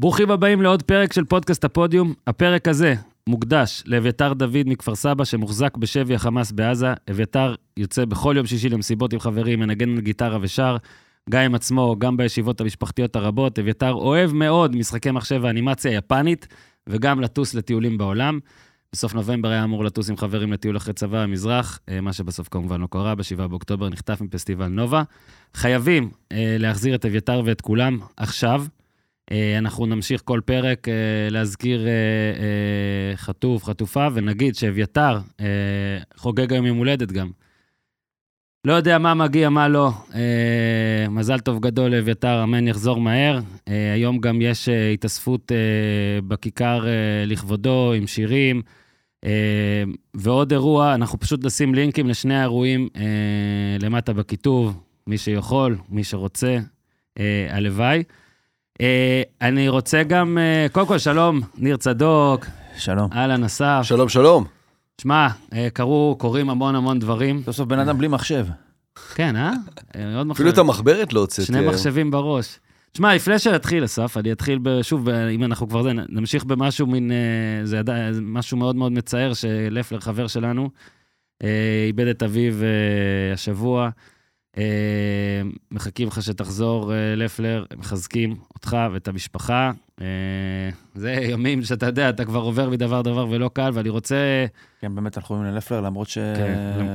ברוכים הבאים לעוד פרק של פודקאסט הפודיום. הפרק הזה מוקדש לאביתר דוד מכפר סבא, שמוחזק בשבי החמאס בעזה. אביתר יוצא בכל יום שישי למסיבות עם חברים, מנגן על גיטרה ושר. גם עם עצמו, גם בישיבות המשפחתיות הרבות. אביתר אוהב מאוד משחקי מחשב ואנימציה יפנית, וגם לטוס לטיולים בעולם. בסוף נובמבר היה אמור לטוס עם חברים לטיול אחרי צבא במזרח, אה, מה שבסוף כמובן לא קרה, ב-7 באוקטובר נחטף מפסטיבל נובה. חייבים אה, להחזיר את אביתר ואת כולם עכשיו. אה, אנחנו נמשיך כל פרק אה, להזכיר אה, חטוף, חטופה, ונגיד שאביתר חוגג היום יום הולדת גם. לא יודע מה מגיע, מה לא. מזל טוב גדול לאביתר, אמן יחזור מהר. היום גם יש התאספות בכיכר לכבודו עם שירים. אה, ועוד אירוע, אנחנו פשוט נשים לינקים לשני האירועים אה, למטה בכיתוב, מי שיכול, מי שרוצה, אה, הלוואי. אה, אני רוצה גם, אה, קודם כל, שלום, ניר צדוק, שלום. אהלן אסף. שלום, שלום. שמע, אה, קרו, קורים המון המון דברים. סוף סוף בן אדם בלי מחשב. כן, אה? אפילו את. המחברת לא הוצאתי. שני. מחשבים בראש. תשמע, לפני שנתחיל, אסף, אני אתחיל ב- שוב, אם אנחנו כבר זה, נמשיך במשהו מין, זה עדיין משהו מאוד מאוד מצער, שלפלר, חבר שלנו, איבד את אביו השבוע. אה, מחכים לך שתחזור, אה, לפלר, מחזקים אותך ואת המשפחה. אה, זה ימים שאתה יודע, אתה כבר עובר מדבר דבר ולא קל, ואני רוצה... כן, באמת תנחומים ללפלר, למרות כן,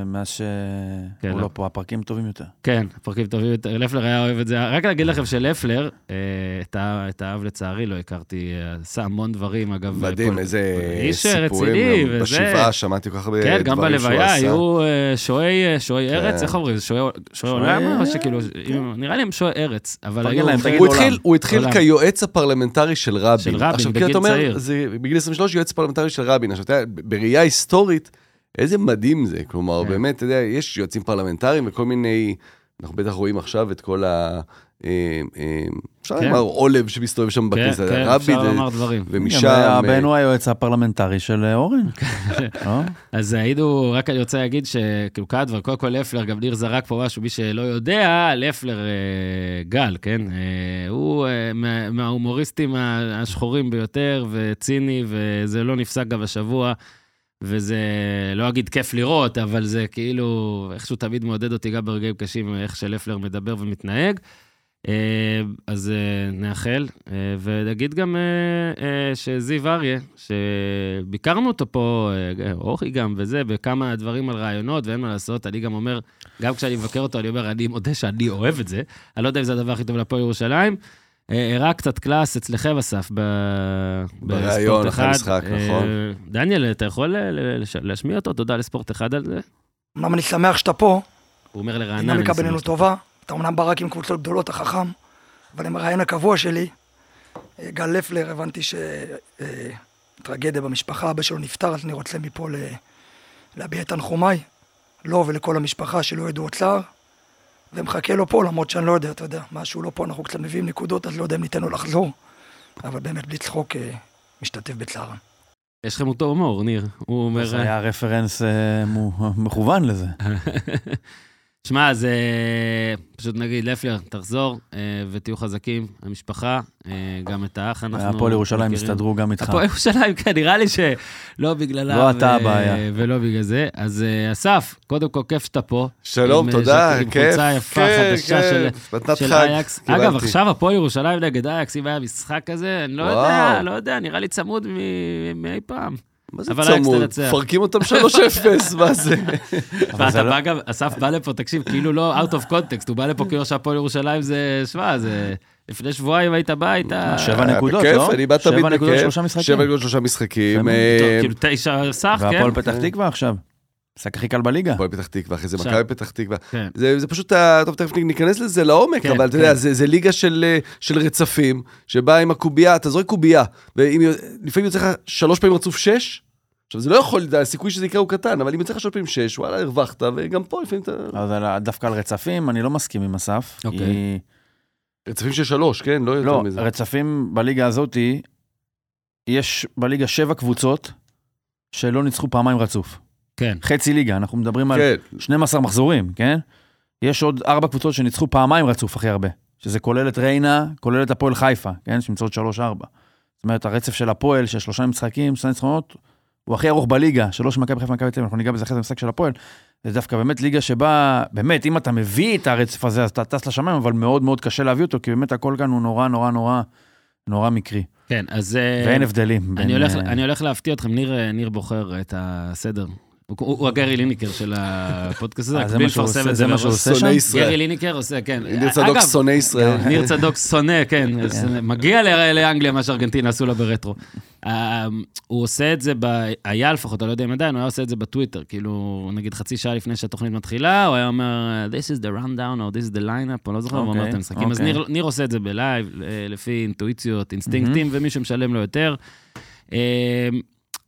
שמאז כן, שהוא לא. לא פה, הפרקים טובים יותר. כן, פרקים טובים יותר. לפלר היה אוהב את זה. רק להגיד לכם שלפלר, אה, את האב לצערי לא הכרתי, אה, עשה המון דברים, אגב. מדהים, איזה סיפורים. גם. בשבעה שמעתי כל כך הרבה כן, דברים גם שהוא בלוויה עשה. היו אה, שועי אה, שועי כן. ארץ, איך אומרים? שועי עולם? נראה לי הם שועי ארץ, אבל היו... הוא. התחיל. כיועץ הפרלמנטרי של רבין. של רבין, עכשיו, בגיל אומר, צעיר. זה בגיל 23 יועץ פרלמנטרי של רבין. עכשיו, אתה יודע, בראייה היסטורית, איזה מדהים זה. כלומר, כן. באמת, אתה יודע, יש יועצים פרלמנטריים וכל מיני... אנחנו בטח רואים עכשיו את כל ה... אה, אה, אפשר כן. לומר עולב שמסתובב שם כן, בכניסה. כן, אה, לומר דברים. ומשם... אה, הבן הוא היועץ הפרלמנטרי של אה, אורן. לא? אז היינו, רק אני רוצה להגיד שכאילו כמה דברים, קודם כל לפלר, גם ניר זרק פה משהו, מי שלא יודע, לפלר אה, גל, כן? אה, הוא אה, מה- מההומוריסטים השחורים ביותר, וציני, וזה לא נפסק גם השבוע, וזה, לא אגיד כיף לראות, אבל זה כאילו, איכשהו תמיד מעודד אותי גם ברגעים קשים, איך שלפלר מדבר ומתנהג. אה, אז אה, נאחל, אה, ונגיד גם שזיו אריה, שביקרנו אותו פה, אורי גם וזה, בכמה דברים על רעיונות, ואין מה לעשות, אני גם אומר, גם כשאני מבקר אותו, אני אומר, אני מודה שאני אוהב את זה. אני לא יודע אם זה הדבר הכי טוב להפועל ירושלים. אה, הראה קצת קלאס אצלכם, אסף, ב- בריאיון בספורט אחרי אחד. המשחק, נכון. דניאל, אתה יכול להשמיע אותו? תודה לספורט אחד על זה. אמנם אני שמח שאתה פה, הוא אומר לרענן. דינמיקה אני בינינו שמח. טובה. אתה אמנם בא רק עם קבוצות גדולות, אתה חכם, אבל עם הרעיון הקבוע שלי, אה, גל לפלר, הבנתי שטרגדיה במשפחה, אבא שלו נפטר, אז אני רוצה מפה ל- להביע את תנחומיי, לו ולכל המשפחה שלא ידעו צער, ומחכה לו פה, למרות שאני לא יודע, אתה יודע, מה שהוא לא פה, אנחנו קצת מביאים נקודות, אז לא יודע אם ניתן לו לחזור, אבל באמת, בלי צחוק, אה, משתתף בצערם. יש לכם אותו הומור, ניר. הוא אומר... זה היה רפרנס אה, מכוון לזה. שמע, זה פשוט נגיד, לפלר, תחזור אה, ותהיו חזקים, המשפחה, אה, גם את האח אנחנו הפועל ירושלים מכירים. הסתדרו גם איתך. הפועל ירושלים, כן, נראה לי שלא בגללם. לא אתה הבעיה. ולא בגלל זה. אז אה, אסף, קודם כל, כיף שאתה פה. שלום, עם, תודה, אה, עם כיף. חולצה יפה, כן, חדשה של- כן, של אייקס. קיבלתי. אגב, עכשיו הפועל ירושלים נגד אייקס, אם היה משחק כזה, אני לא וואו. יודע, לא יודע, נראה לי צמוד מ- מאי פעם. מה זה צמוד? מפרקים אותם 3-0, מה זה? ואתה זה לא- בא גם, אסף בא לפה, תקשיב, כאילו לא out of context, הוא בא לפה כאילו שהפועל ירושלים זה, שמע, זה... לפני שבועיים היית בא, היית... שבע אה, נקודות, בכיף, לא? אני בא תמיד שבע נקודות, בכיף. שלושה משחקים. שבע נקודות שלושה משחקים. אה, טוב, כאילו תשע סך, כן? והפועל פתח תקווה עכשיו. משחק הכי קל בליגה. הפועל פתח תקווה, אחרי זה. מכבי פתח תקווה. כן. זה, זה פשוט, טוב, תכף ניכנס לזה לעומק, כן, אבל אתה כן. יודע, זה, זה ליגה של, אה, של רצפים, שבאה עם הקובייה, אתה זורק קובייה, ולפעמים יוצא לך שלוש פעמים רצוף שש, עכשיו זה לא יכול, הסיכוי שזה יקרה הוא קטן, אבל אם יוצא לך שלוש פעמים שש, וואלה, הרווחת, וגם פה לפעמים אתה... ה- דווקא על רצפים, אני לא מסכים עם אסף. אוקיי. כי- רצפים של שלוש, כן? לא יותר לא, מזה. רצפים בליגה הזאתי, יש בליגה שבע קבוצות שלא ניצחו פעמיים רצוף. כן. חצי ליגה, אנחנו מדברים על כן, 12 מחזורים, כן? יש עוד ארבע קבוצות שניצחו פעמיים רצוף הכי הרבה. שזה כולל את ריינה, כולל את הפועל חיפה, כן? שנמצאות 3-4. זאת אומרת, הרצף של הפועל, של שלושה משחקים, שלושה ניצחונות, הוא הכי ארוך בליגה, שלוש מכבי חיפה ומכבי תל אביב, אנחנו ניגע בזה אחרי זה במשחק של הפועל. זה דווקא באמת ליגה שבה, באמת, אם אתה מביא את הרצף הזה, אז אתה טס לשמיים, אבל מאוד מאוד קשה להביא אותו, כי באמת הכל כאן הוא נורא נורא נורא נורא מקרי. כן, אז... אה, ואין הבדלים. אני בין, הולך, אה, אני הולך להפתיע אתכם, ניר, אה, ניר בוחר את הסדר. הוא, הגרי ליניקר של הפודקאסט הזה, אה, זה הקביל מה שהוא מפרסם עושה- את זה מה. שהוא עושה שם? גרי ליניקר עושה, כן. ניר צדוק שונא ישראל. ניר צדוק שונא, כן, אז מגיע לאנגליה מה שארגנטינה עשו לה ברטרו. אה, הוא עושה את זה. היה לפחות, אני לא יודע אם עדיין, הוא היה עושה את זה בטוויטר, כאילו, נגיד חצי שעה לפני שהתוכנית מתחילה, הוא היה אומר, This is the rundown, או This is the lineup, או לא זוכר, הוא אומר אוקיי, את המשחקים. אז אוקיי. ניר, ניר עושה את זה בלייב, אה, לפי אינטואיציות, אינסטינקטים, ומי שמשלם לו יותר.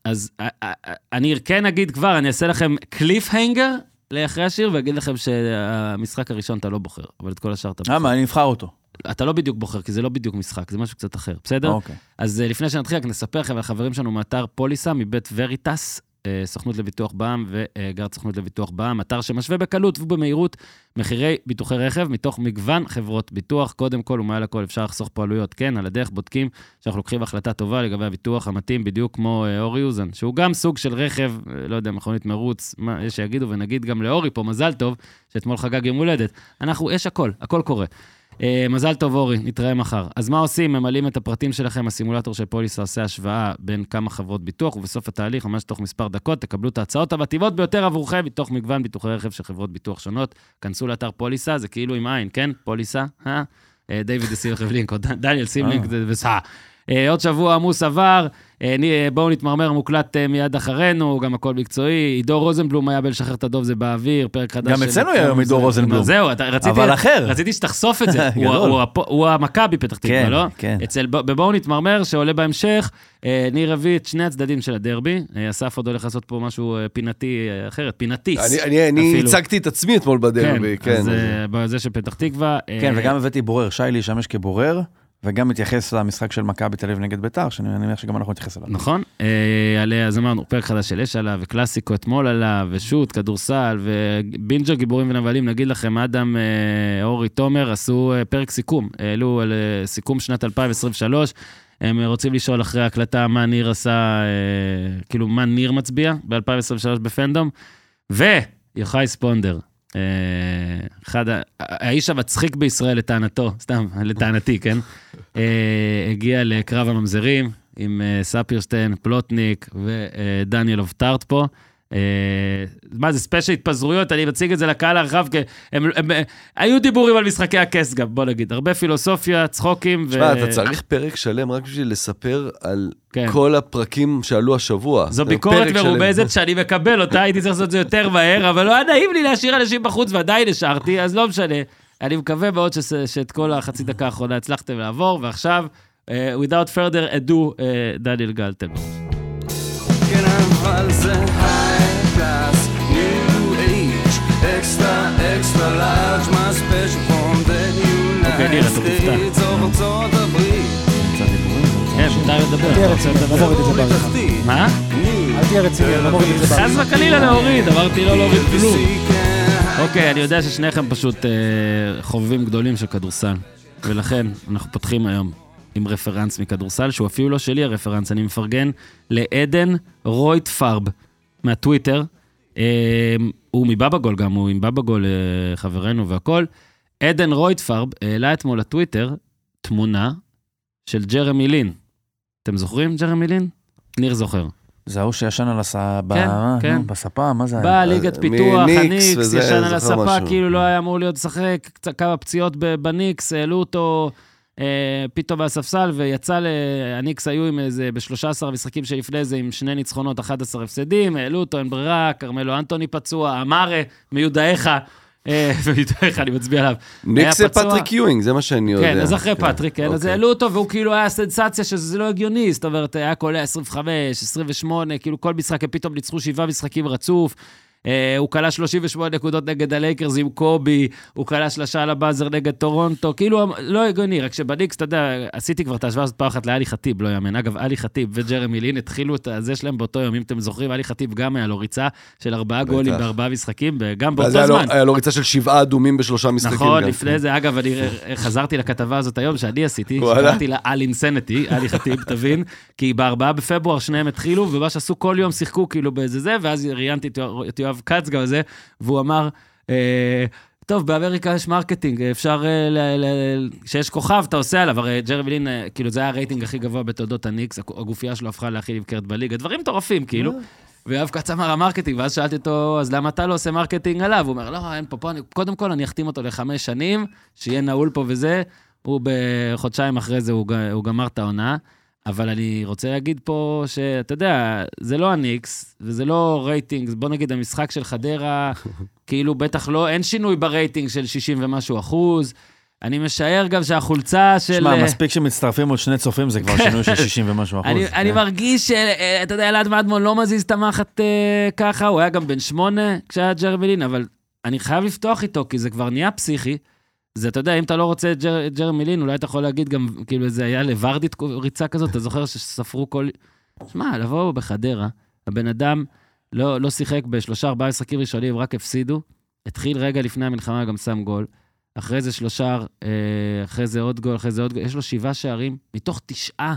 אז אה, אה, אה, אני כן אגיד כבר, אני אעשה לכם cliffhanger לאחרי השיר, ואגיד לכם שהמשחק הראשון אתה לא בוחר, אבל את כל השאר אתה בוחר. למה? אני נבחר אותו. אתה לא בדיוק בוחר, כי זה לא בדיוק משחק, זה משהו קצת אחר, בסדר? אוקיי. אז לפני שנתחיל, רק נספר לכם על החברים שלנו מאתר פוליסה, מבית וריטס, סוכנות לביטוח בע"מ וגרד סוכנות לביטוח בע"מ, אתר שמשווה בקלות ובמהירות מחירי ביטוחי רכב מתוך מגוון חברות ביטוח. קודם כל ומעל הכל אפשר לחסוך פה עלויות. כן, על הדרך בודקים שאנחנו לוקחים החלטה טובה לגבי הביטוח המתאים, בדיוק כמו אה, אורי אוזן, שהוא גם סוג של רכב, אה, לא יודע, מכונית מרוץ, מה יש שיגידו, ונגיד גם לאורי פה, מזל טוב, שאתמול חגג יום הולדת. אנחנו, יש הכל, הכל קורה. אה, מזל טוב, אורי, נתראה מחר. אז מה עושים? ממלאים את הפרטים שלכם, הסימולטור של פוליסה עושה השוואה בין כמה חברות ביטוח, ובסוף התהליך, ממש תוך מספר דקות, תקבלו את ההצעות המתאימות ביותר עבורכם, מתוך מגוון ביטוחי רכב של חברות ביטוח שונות. כנסו לאתר פוליסה, זה כאילו עם עין, כן? פוליסה, אה? אה, דיוויד סימלינק לינק, או דניאל סימלינק אה. וסע. אה, עוד שבוע עמוס עבר, אה, אה, בואו נתמרמר, מוקלט מיד אחרינו, גם הכל מקצועי. עידו רוזנבלום היה בלשחרר את הדוב, זה באוויר, פרק חדש. גם אצלנו היה היום עידו זה- רוזנבלום. זהו, אתה- רציתי... אבל אחר. רציתי שתחשוף את זה. הוא- המכבי פתח תקווה, כן, לא? כן. אצל ב- בבואו נתמרמר, שעולה בהמשך, ניר הביא את שני הצדדים של הדרבי. אסף עוד הולך לעשות פה משהו פינתי אחרת, פינטיס. אני- אני- אני אפילו. הצגתי את עצמי אתמול בדרבי, כן. אז אה, בזה של פתח תקווה. כן, וגם הבאתי בורר, שי להשתמש כבורר, וגם מתייחס למשחק של מכבי תל אביב נגד ביתר, שאני מניח שגם אנחנו נתייחס אליו. נכון. אה, אז אמרנו, פרק חדש של אש עליו, וקלאסיקו אתמול עליו, ושות, כדורסל, ובינג'ר גיבורים ונבלים, נגיד לכם, אדם, אה, אורי, תומר, עשו אה, פרק סיכום, העלו על סיכום שנת 2023. הם רוצים לשאול אחרי ההקלטה מה ניר עשה, כאילו, מה ניר מצביע ב-2023 בפנדום. ויוחאי ספונדר, אחד, ה- האיש המצחיק בישראל לטענתו, סתם, לטענתי, כן? אה, הגיע לקרב הממזרים עם אה, ספירשטיין, פלוטניק ודניאל אובטארט פה. אה, מה זה, special התפזרויות, אני מציג את זה לקהל הרחב, כי הם, הם, הם, היו דיבורים על משחקי הכס גם, בוא נגיד, הרבה פילוסופיה, צחוקים. תשמע, אתה צריך פרק שלם רק בשביל לספר על כן. כל הפרקים שעלו השבוע. זו ביקורת. מרומזת שאני מקבל אותה, הייתי צריך לעשות את זה יותר מהר, אבל לא היה נעים לי להשאיר אנשים בחוץ ועדיין השארתי, אז לא משנה. אני מקווה מאוד שס- שאת כל החצי דקה האחרונה הצלחתם לעבור, ועכשיו, אה, without further ado, אה, דניאל גלטל. אבל זה large, my special from the אוקיי, ניר, United אתה מופתע. States of ארצות הברית. כן, מותר לדבר. תהיה אתה רוצה רציני, לדבר? מוריד את זה בעריכה. תחתית, מה? אל תהיה רציני, אני לא מוריד את זה חס בעריכה. וחלילה להוריד, אמרתי לא להוריד כלום. כן, אוקיי, אני יודע ששניכם פשוט אה, חובבים גדולים של כדורסל, ולכן אנחנו פותחים היום עם רפרנס מכדורסל, שהוא אפילו לא שלי הרפרנס, אני מפרגן לעדן רויט פרב מהטוויטר. אה, הוא מבבגול גם, הוא עם בבגול אה, חברנו והכול. עדן רויט פרב העלה אתמול לטוויטר תמונה של ג'רמי לין. אתם זוכרים ג'רמי לין? ניר זוכר. זה ההוא שישן על הספה, כן, כן. בספה, מה זה היה? בא ליגת אה, פיתוח, הניקס, ישן על זוכר הספה. כאילו לא היה אמור להיות לשחק, כמה פציעות בניקס, העלו אותו אה, פתאום מהספסל, ויצא ל... הניקס היו עם איזה, ב-13 המשחקים שלפני זה, עם שני ניצחונות, 11 הפסדים, העלו אותו, אין ברירה, כרמלו אנטוני פצוע, אמרה, מיודעך, אה, מיודעך, אני מצביע עליו. ניקס זה. פטריק יואינג, זה מה שאני יודע. כן, אז אחרי פטריק, כן, אז אוקיי. העלו אותו, והוא כאילו היה סנסציה שזה לא הגיוני, זאת אומרת, היה קולע 25, 28, כאילו כל משחק, הם פתאום ניצחו שבעה משחקים רצוף. אה, הוא קלע 38 נקודות נגד הלייקרס עם קובי, הוא קלע שלושה על ה buzzer נגד טורונטו, כאילו, לא הגיוני, רק שבניקס, אתה יודע, עשיתי כבר את ההשוואה הזאת פעם אחת לאלי חטיב, לא יאמן. אגב, אלי חטיב וג'רמי לין התחילו את הזה שלהם באותו יום, אם אתם זוכרים, אלי חטיב גם היה לו ריצה של ארבעה גולים בארבעה משחקים, גם באותו זמן. היה לו ריצה של שבעה אדומים בשלושה משחקים. נכון. לפני זה, אגב, אני חזרתי לכתבה הזאת היום, שאני עשיתי. שקראתי לה על אינסנטי, אלי חטיב, תבין, כי בארבעה בפברואר שניהם התחילו, ומה שעשו כל יום שיחקו כאילו באיזה זה, ואז ראיינתי את יואב- את יואב כץ גם זה, והוא אמר, אה, טוב, באמריקה יש marketing, אפשר, אה, כשיש כוכב, אתה עושה עליו, הרי ג'רמי לין, אה, כאילו, זה היה הרייטינג הכי גבוה בתולדות הניקס, הגופייה שלו הפכה להכי נמכרת בליגה, דברים מטורפים, כאילו. ויואב כץ אמר ה marketing, ואז שאלתי אותו, אז למה אתה לא עושה marketing עליו? הוא אומר, לא, אין פה, פה אני, קודם כל אני אחתים אותו לחמש שנים, שיהיה נעול פה וזה. הוא בחודשיים אחרי זה, הוא, הוא גמר את העונה. אבל אני רוצה להגיד פה שאתה יודע, זה לא הניקס, וזה לא רייטינג, בוא נגיד המשחק של חדרה, כאילו בטח לא, אין שינוי ברייטינג של 60 ומשהו אחוז. אני משער גם שהחולצה של... שמע, אה, מספיק שמצטרפים עוד שני צופים, זה כבר שינוי של 60 ומשהו אחוז. אני, אני כן. מרגיש שאתה יודע, אלעד מדמון לא מזיז את המחט אה, ככה, הוא היה גם בן שמונה כשהיה ג'רמי לין, אבל אני חייב לפתוח איתו, כי זה כבר נהיה פסיכי. זה, אתה יודע, אם אתה לא רוצה את ג'ר, ג'רמי לין, אולי אתה יכול להגיד גם, כאילו, זה היה לוורדית ריצה כזאת, אתה זוכר שספרו כל... שמע, לבוא בחדרה, הבן אדם לא, לא שיחק בשלושה, ארבעה משחקים ראשונים, רק הפסידו. התחיל רגע לפני המלחמה, גם שם גול. אחרי זה שלושה, אה, אחרי זה עוד גול, אחרי זה עוד גול. יש לו שבעה שערים מתוך תשעה,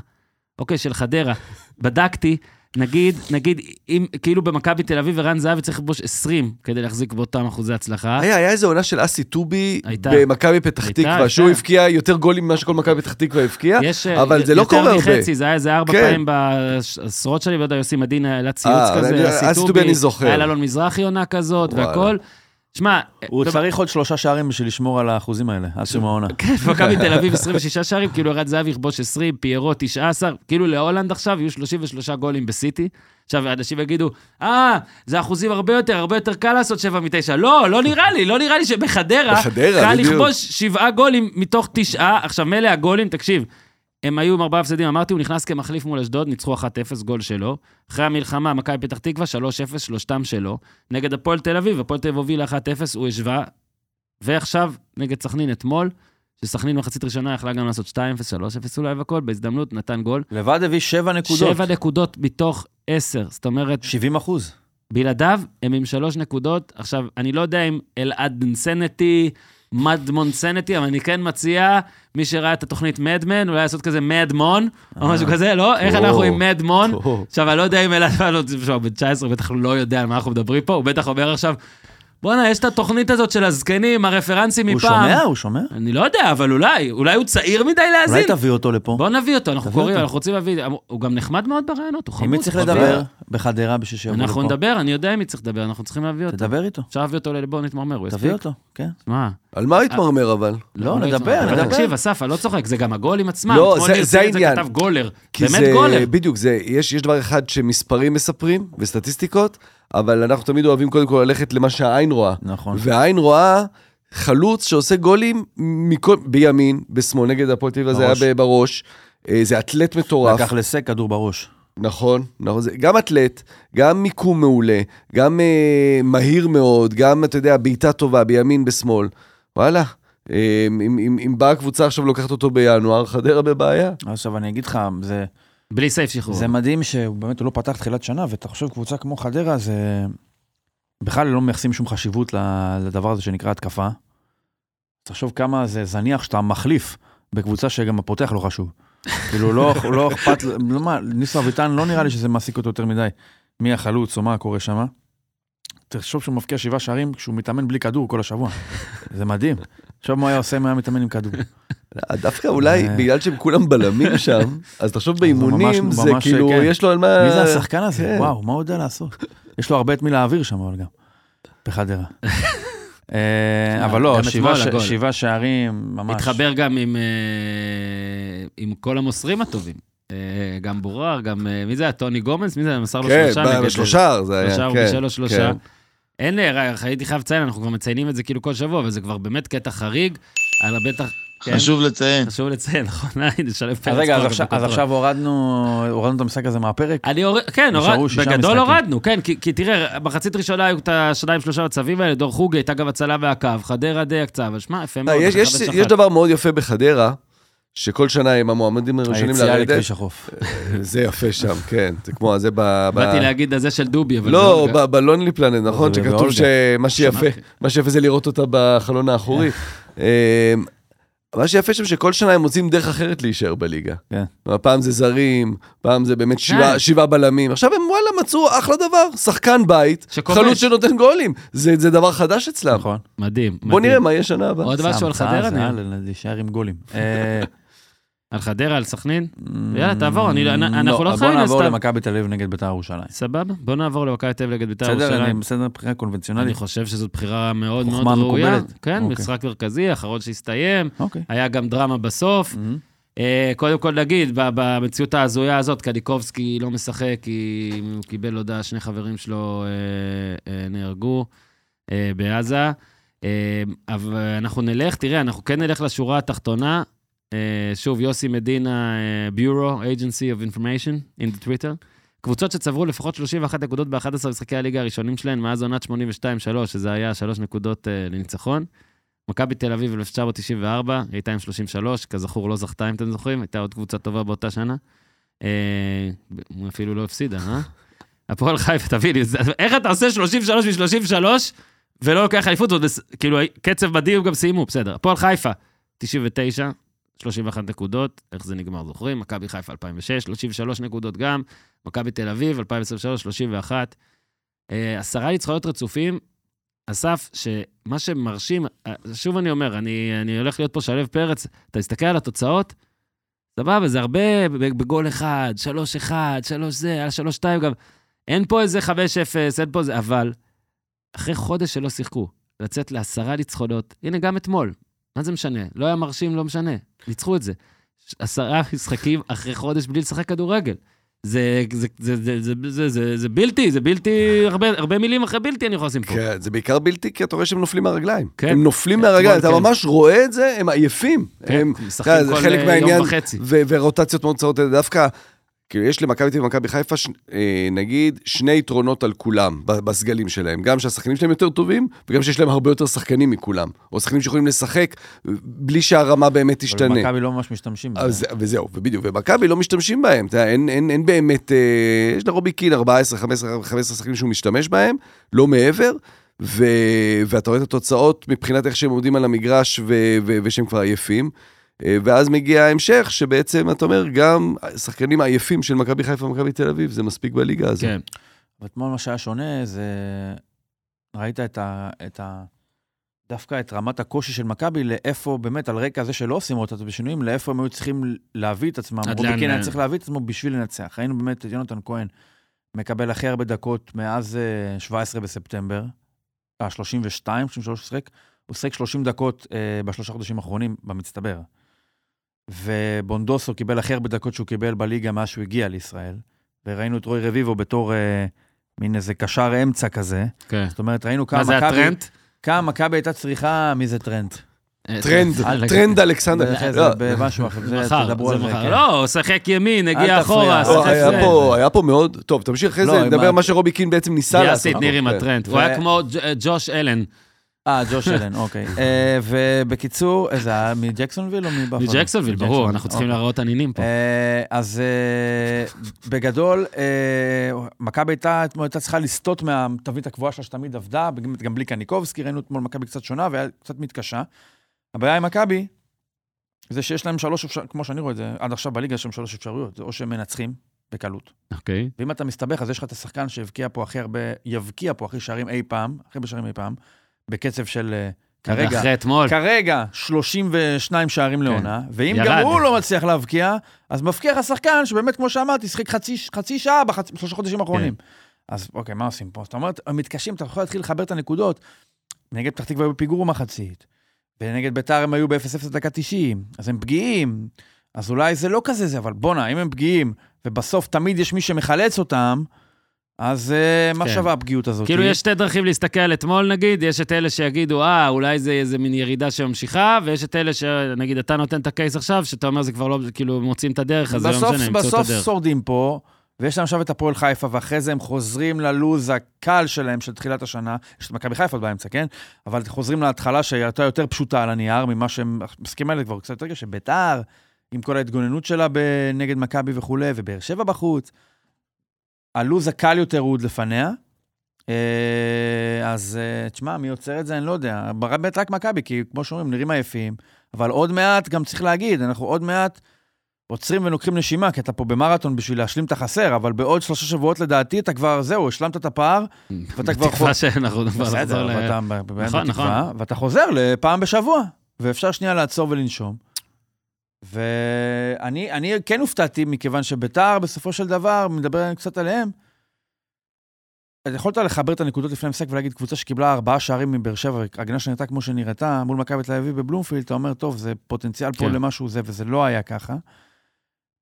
אוקיי, של חדרה. בדקתי, נגיד, נגיד, אם כאילו במכבי תל אביב ערן זהבי צריך לכבוש 20 כדי להחזיק באותם אחוזי הצלחה. היה, היה איזו עונה של אסי טובי. במכבי פתח תקווה. שהוא הבקיע יותר גולים ממה שכל מכבי פתח תקווה הבקיע, אה, אבל זה לא יותר קורה הרבה. מחצי, זה היה איזה ארבע כן. פעמים בעשרות שנים, לא יודע, יוסי מדין העלה ציוץ אה, כזה, אסי טובי. היה לאלון מזרחי עונה כזאת. והכל. שמע, הוא צריך עוד שלושה שערים בשביל לשמור על האחוזים האלה, עד סיום העונה. כן, במכבי תל אביב 26 שערים, כאילו ערד זהבי יכבוש 20, פיירו 19, כאילו להולנד עכשיו יהיו 33 גולים בסיטי. עכשיו, אנשים יגידו, אה, זה אחוזים הרבה יותר, הרבה יותר קל לעשות 7 מ-9. לא, לא נראה לי, לא נראה לי שבחדרה, בחדרה, קל בדיוק. לכבוש 7 גולים מתוך 9. עכשיו, מילא הגולים, תקשיב, הם היו עם ארבעה הפסדים, אמרתי, הוא נכנס כמחליף מול אשדוד, ניצחו 1-0, גול שלו. אחרי המלחמה, מכבי פתח תקווה, 3-0, שלושתם שלו. נגד הפועל תל אביב, הפועל תל אביב הובילה 1-0, הוא השווה. ועכשיו, נגד סכנין אתמול, שסכנין מחצית ראשונה יכלה גם לעשות 2-0, 3-0 אולי והכל, בהזדמנות נתן גול. לבד הביא שבע נקודות. שבע נקודות מתוך עשר, זאת אומרת, 70 אחוז. בלעדיו הם עם שלוש נקודות. עכשיו, אני לא יודע אם אלעד אינסנטי, מדמון סנטי, אבל אני כן מציע, מי שראה את התוכנית מדמן, אולי לעשות כזה מדמון, או משהו כזה, לא? איך. אנחנו עם מדמון? עכשיו, אני לא יודע אם אלעד, לא, הוא בן 19, בטח לא יודע על מה אנחנו מדברים פה, הוא בטח אומר עכשיו, בואנה, יש את התוכנית הזאת של הזקנים, הרפרנסים הוא מפעם. שומע? הוא שומע? אני לא יודע, אבל אולי, אולי הוא צעיר מדי להאזין. אולי תביא אותו לפה. בוא נביא אותו, אנחנו תביא קוראים. אנחנו רוצים להביא, הוא גם נחמד מאוד ברעיונות, הוא חמוד. עם מי צריך הוא לדבר? בחדרה בשביל שיבוא לפה. אנחנו נדבר, אני יודע עם מי צריך לדבר, אנחנו צריכים להביא אותו. תדבר איתו. אפשר להביא אותו לבוא נתמרמר, הוא תביא יספיק. אותו, כן. מה? על מה התמרמר אבל? לא, נדבר, אבל נדבר. תקשיב, אסף, אני לא צוחק, זה גם הגולים עצמם. לא, זה- העניין. כתב גולר. באמת גולר. בדיוק, זה, יש, יש דבר אחד שמספרים מספרים וסטטיסטיקות, אבל אנחנו תמיד אוהבים קודם כל ללכת למה שהעין רואה. נכון. והעין רואה חלוץ שעושה גולים מכל, בימין, בשמאל, נגד הפועל תל אביב הזה היה בראש. אה, זה אתלט מטורף. לקח לסק כדור בראש. נכון, נכון, זה גם אתלט, גם מיקום מעולה, גם אה, מהיר מאוד, גם, אתה יודע, בעיטה טובה, בימין, בשמאל. וואלה, אה, אם, אם, אם באה הקבוצה עכשיו לוקחת אותו בינואר, חדרה בבעיה. עכשיו אני אגיד לך, זה... בלי סייף שחרור. זה מדהים שהוא באמת לא פתח תחילת שנה, ואתה חושב קבוצה כמו חדרה, זה... בכלל לא מייחסים שום חשיבות לדבר הזה שנקרא התקפה. תחשוב כמה זה זניח שאתה מחליף בקבוצה שגם הפותח לא חשוב. כאילו לא, לא אכפת, לא מה, ניסו אביטן לא נראה לי שזה מעסיק אותו יותר מדי. מי החלוץ או מה קורה שם. תחשוב שהוא מבקיע שבעה שערים כשהוא מתאמן בלי כדור כל השבוע. זה מדהים. עכשיו מה הוא היה עושה אם הוא היה מתאמן עם כדור. דווקא אולי, אה. בגלל שהם כולם בלמים שם, אז תחשוב באימונים, זה כאילו, כן. יש לו על מה... מי זה השחקן הזה? כן. וואו, מה הוא יודע לעשות? יש לו הרבה את מי להעביר שם, אבל גם. בחדרה. אה, אבל לא, שבעה שערים, ממש. התחבר גם עם, אה, עם כל המוסרים הטובים. אה, גם בורר, גם, אה, מי זה היה? טוני גומנס? מי זה היה? מסר לו כן, שלושה נגד... בשלושה זה היה, שלושה, הוא כן, בישל לו שלושה. כן. אין לי, רק הייתי חייב לציין, אנחנו כבר מציינים את זה כאילו כל שבוע, אבל זה כבר באמת קטע חריג. על הבטח, כן. חשוב לציין. חשוב לציין, נכון? הנה, שלב פרץ. אז רגע, אז עכשיו- אז בכותרות. עכשיו הורדנו הורדנו את המשחק הזה מהפרק? אני הורד, כן, הורד, שישה בגדול משחקים. הורדנו, כן, כי, כי תראה, מחצית ראשונה היו את השניים שלושה מצבים האלה, דור חוגי הייתה גם הצלה והקו, חדרה די הקצה, אבל שמע, יפה לא, מאוד. יש-. דבר מאוד יפה בחדרה, שכל שנה הם המועמדים הראשונים היציאה לרדת. לכביש החוף. זה יפה שם, כן. זה כמו, זה ב... באתי להגיד הזה של דובי, אבל... לא, זה- בלונלי פלנט, נכון? שכתוב באולגה. שמה שיפה. מה שיפה זה לראות אותה בחלון האחורי. אמ, מה שיפה שם שכל שנה הם מוצאים דרך אחרת להישאר בליגה. כן. פעם זה זרים, פעם זה באמת כן. שבעה- שבעה בלמים. עכשיו הם וואלה מצאו אחלה דבר, שחקן בית, שכובש. חלוץ שנותן גולים. זה זה דבר חדש אצלם. נכון. מדהים. בוא מדהים. נראה מה יהיה שנה הבאה. עוד משהו על חדרה, זה היה ניר? ל- להישאר עם גולים. על חדרה, על סכנין? יאללה, תעבור, אני- אנחנו לא בוא חייבים נעבור סתם. למכבי תל אביב נגד בית"ר ירושלים. סבבה? בוא נעבור למכבי תל אביב נגד בית"ר אני ירושלים. בסדר אני קונבנציונלית. חושב שזאת בחירה מאוד מאוד ראויה. כן, אוקיי. משחק מרכזי, אחרון שהסתיים, אוקיי. היה גם דרמה בסוף. מהמם. אה, קודם כל נגיד, במציאות ההזויה הזאת, קניקובסקי לא משחק, כי הוא קיבל הודעה, שני חברים שלו אה, אה, נהרגו בעזה. אבל אנחנו נלך, תראה, אנחנו כן נלך לשורה התחתונה. אה, שוב, יוסי מדינה, אה, Bureau, Agency of Information, in the Twitter. קבוצות שצברו לפחות 31 נקודות ב-11 משחקי הליגה הראשונים שלהן מאז עונת 82-3, שזה היה 3 נקודות אה, לניצחון. מכבי תל אביב 1994, היא הייתה עם 33, כזכור לא זכתה אם אתם זוכרים, הייתה עוד קבוצה טובה באותה שנה. אה, אפילו לא הפסידה, אה? הפועל חיפה, תביא לי, איך אתה עושה 33 מ-33 ולא לוקח אליפות? כאילו, קצב מדהים גם סיימו, בסדר. הפועל חיפה, 99, 31 נקודות, איך זה נגמר, זוכרים? מכבי חיפה 2006, 33 נקודות גם, מכבי תל אביב 2023, 31. אה, עשרה ניצחונות רצופים, אסף, שמה שמרשים, אה, שוב אני אומר, אני, אני הולך להיות פה שלו פרץ, אתה מסתכל על התוצאות, סבבה, זה הרבה בגול אחד, שלוש אחד, שלוש זה, היה שלוש שתיים גם. אין פה איזה חמש אפס, אין פה זה, אבל אחרי חודש שלא שיחקו, לצאת לעשרה ניצחונות, הנה, גם אתמול, מה זה משנה? לא היה מרשים, לא משנה, ניצחו את זה. עשרה משחקים אחרי חודש בלי לשחק כדורגל. זה, זה, זה, זה, זה, זה, זה, זה בלתי, זה בלתי, הרבה, הרבה מילים אחרי בלתי אני יכול לשים פה. כן, זה בעיקר בלתי, כי אתה רואה שהם נופלים מהרגליים. כן. הם נופלים מהרגליים, אתה כן. ממש רואה את זה, הם עייפים. כן, הם, משחקים כל אה, יום וחצי. ו- ורוטציות מאוד קצרות, דווקא, כאילו, יש למכבי תל אביב ומכבי חיפה, ש- אה, נגיד, שני יתרונות על כולם, בסגלים שלהם. גם שהשחקנים שלהם יותר טובים, וגם שיש להם הרבה יותר שחקנים מכולם. או שחקנים שיכולים לשחק אה, בלי שהרמה באמת אבל תשתנה. מכבי לא ממש משתמשים בזה. אז, וזהו, ובדיוק, ומכבי לא משתמשים בהם, אתה יודע, אין, אין, אין באמת, אה, יש לרובי קין 14, 15, 15 שחקנים שהוא משתמש בהם, לא מעבר, ו, ואתה רואה את התוצאות מבחינת איך שהם עומדים על המגרש ו, ו, ושהם כבר עייפים. אה, ואז מגיע ההמשך, שבעצם, אתה אומר, גם השחקנים העייפים של מכבי חיפה ומכבי תל אביב, זה מספיק בליגה הזו. כן, ואתמול מה שהיה שונה זה... ראית את ה... את ה... דווקא את רמת הקושי של מכבי, לאיפה באמת, על רקע זה שלא עושים רוטציות ושינויים, לאיפה הם היו צריכים להביא את עצמם. עד רובי לאן, קין היה אה? צריך להביא את עצמו בשביל לנצח. ראינו באמת את יונתן כהן מקבל הכי הרבה דקות מאז אה, 17 בספטמבר, אה, 32, 33 שיחק, הוא שיחק 30 דקות אה, בשלושה חודשים האחרונים במצטבר. ובונדוסו קיבל הכי הרבה דקות שהוא קיבל בליגה מאז שהוא הגיע לישראל. וראינו את רוי רביבו בתור אה, מין איזה קשר אמצע כזה. כן. זאת אומרת, ראינו כמה מה זה מכבי... הטרנט? כמה מכבי הייתה צריכה, מי זה טרנט? טרנט, טרנט אלכסנדר. זה במשהו אחר, תדברו על זה. כן. לא, שחק ימין, הגיע. אחורה, לא, שחק היה. פה, היה פה מאוד, טוב, תמשיך אחרי לא, זה, נדבר על מה שרובי קין בעצם ניסה לעשות. גייסתי את ניר עם כן. הטרנד. הוא היה כמו ג'וש אלן, אה, ג'וש אלן, אוקיי. אה, ובקיצור, איזה, היה מג'קסונוויל או מבאפלו? מג'קסונוויל, ברור, אנחנו צריכים אוקיי. להראות עניינים פה. אה, אז אה, בגדול, אה, מכבי הייתה אתמול הייתה צריכה לסטות מהתווית הקבועה שלה שתמיד עבדה, גם- בלי קניקובסקי, ראינו אתמול מכבי קצת שונה והיה קצת מתקשה. הבעיה עם מכבי, זה שיש להם שלוש אפשרויות, כמו שאני רואה את זה, עד עכשיו בליגה יש להם שלוש אפשרויות, זה או שהם מנצחים בקלות, אוקיי. ואם אתה מסתבך, אז יש לך את השחקן שהבקיע פה הכי הרבה, יבקיע פה הכי שערים אי פעם, הכי הרבה שערים אי פעם, בקצב של אה, כרגע, אחרי אתמול. כרגע 32 שערים לעונה, ואם ירד. גם הוא לא מצליח להבקיע, אז מבקיע לך שחקן שבאמת, כמו שאמרתי, שיחק חצי, חצי שעה בחצ- בשלושה חודשים האחרונים. אז אוקיי, מה עושים פה? זאת אומרת, הם מתקשים, אתה יכול להתחיל לחבר את הנקודות. נגד פתח תקווה היו בפיגור במחצית, ונגד ביתר הם היו ב-0-0 דקה 90, אז הם פגיעים, אז אולי זה לא כזה זה, אבל בואנה, אם הם פגיעים, ובסוף תמיד יש מי שמחלץ אותם, אז אה, מה כן. שווה הפגיעות הזאת? כאילו, יש שתי דרכים להסתכל על אתמול, נגיד, יש את אלה שיגידו, אה, אולי זה איזה מין ירידה שממשיכה, ויש את אלה שנגיד, אתה נותן את הקייס עכשיו, שאתה אומר, זה כבר לא, כאילו, מוצאים את הדרך, אז זה לא בסוף, משנה, ימצאו את בסוף הדרך. שורדים פה, ויש להם עכשיו את הפועל חיפה, ואחרי זה הם חוזרים ללוז הקל שלהם של תחילת השנה. יש את מכבי חיפה באמצע, כן? אבל חוזרים להתחלה שהייתה יותר פשוטה על הנייר ממה שהם... המשחקים האלה כבר קצת יותר קשה. ביתר, עם כל ההתגוננות שלה ב- נגד מכבי וכולי, ובאר שבע בחוץ. הלוז הקל יותר הוא עוד לפניה. אה, אז אה, תשמע, מי עוצר את זה, אני לא יודע. באמת רק מכבי, כי כמו שאומרים, נראים עייפים. אבל עוד מעט, גם צריך להגיד, אנחנו עוד מעט עוצרים ולוקחים נשימה, כי אתה פה במרתון בשביל להשלים את החסר, אבל בעוד שלושה שבועות לדעתי אתה כבר, זהו, השלמת את הפער, ואתה כבר... בתקווה שאנחנו כבר נחזור ל... נכון, בתקווה, ואתה חוזר לפעם בשבוע, ואפשר שנייה לעצור ולנשום. ואני אני כן הופתעתי, מכיוון שביתר, בסופו של דבר, מדבר קצת עליהם, אז יכולת לחבר את הנקודות לפני המשחק ולהגיד, קבוצה שקיבלה ארבעה שערים מבאר שבע, הגנה שנראתה כמו שנראתה, מול מכבי תל אביב בבלומפילד, אתה אומר, טוב, זה פוטנציאל פה כן. למשהו זה, וזה לא היה ככה.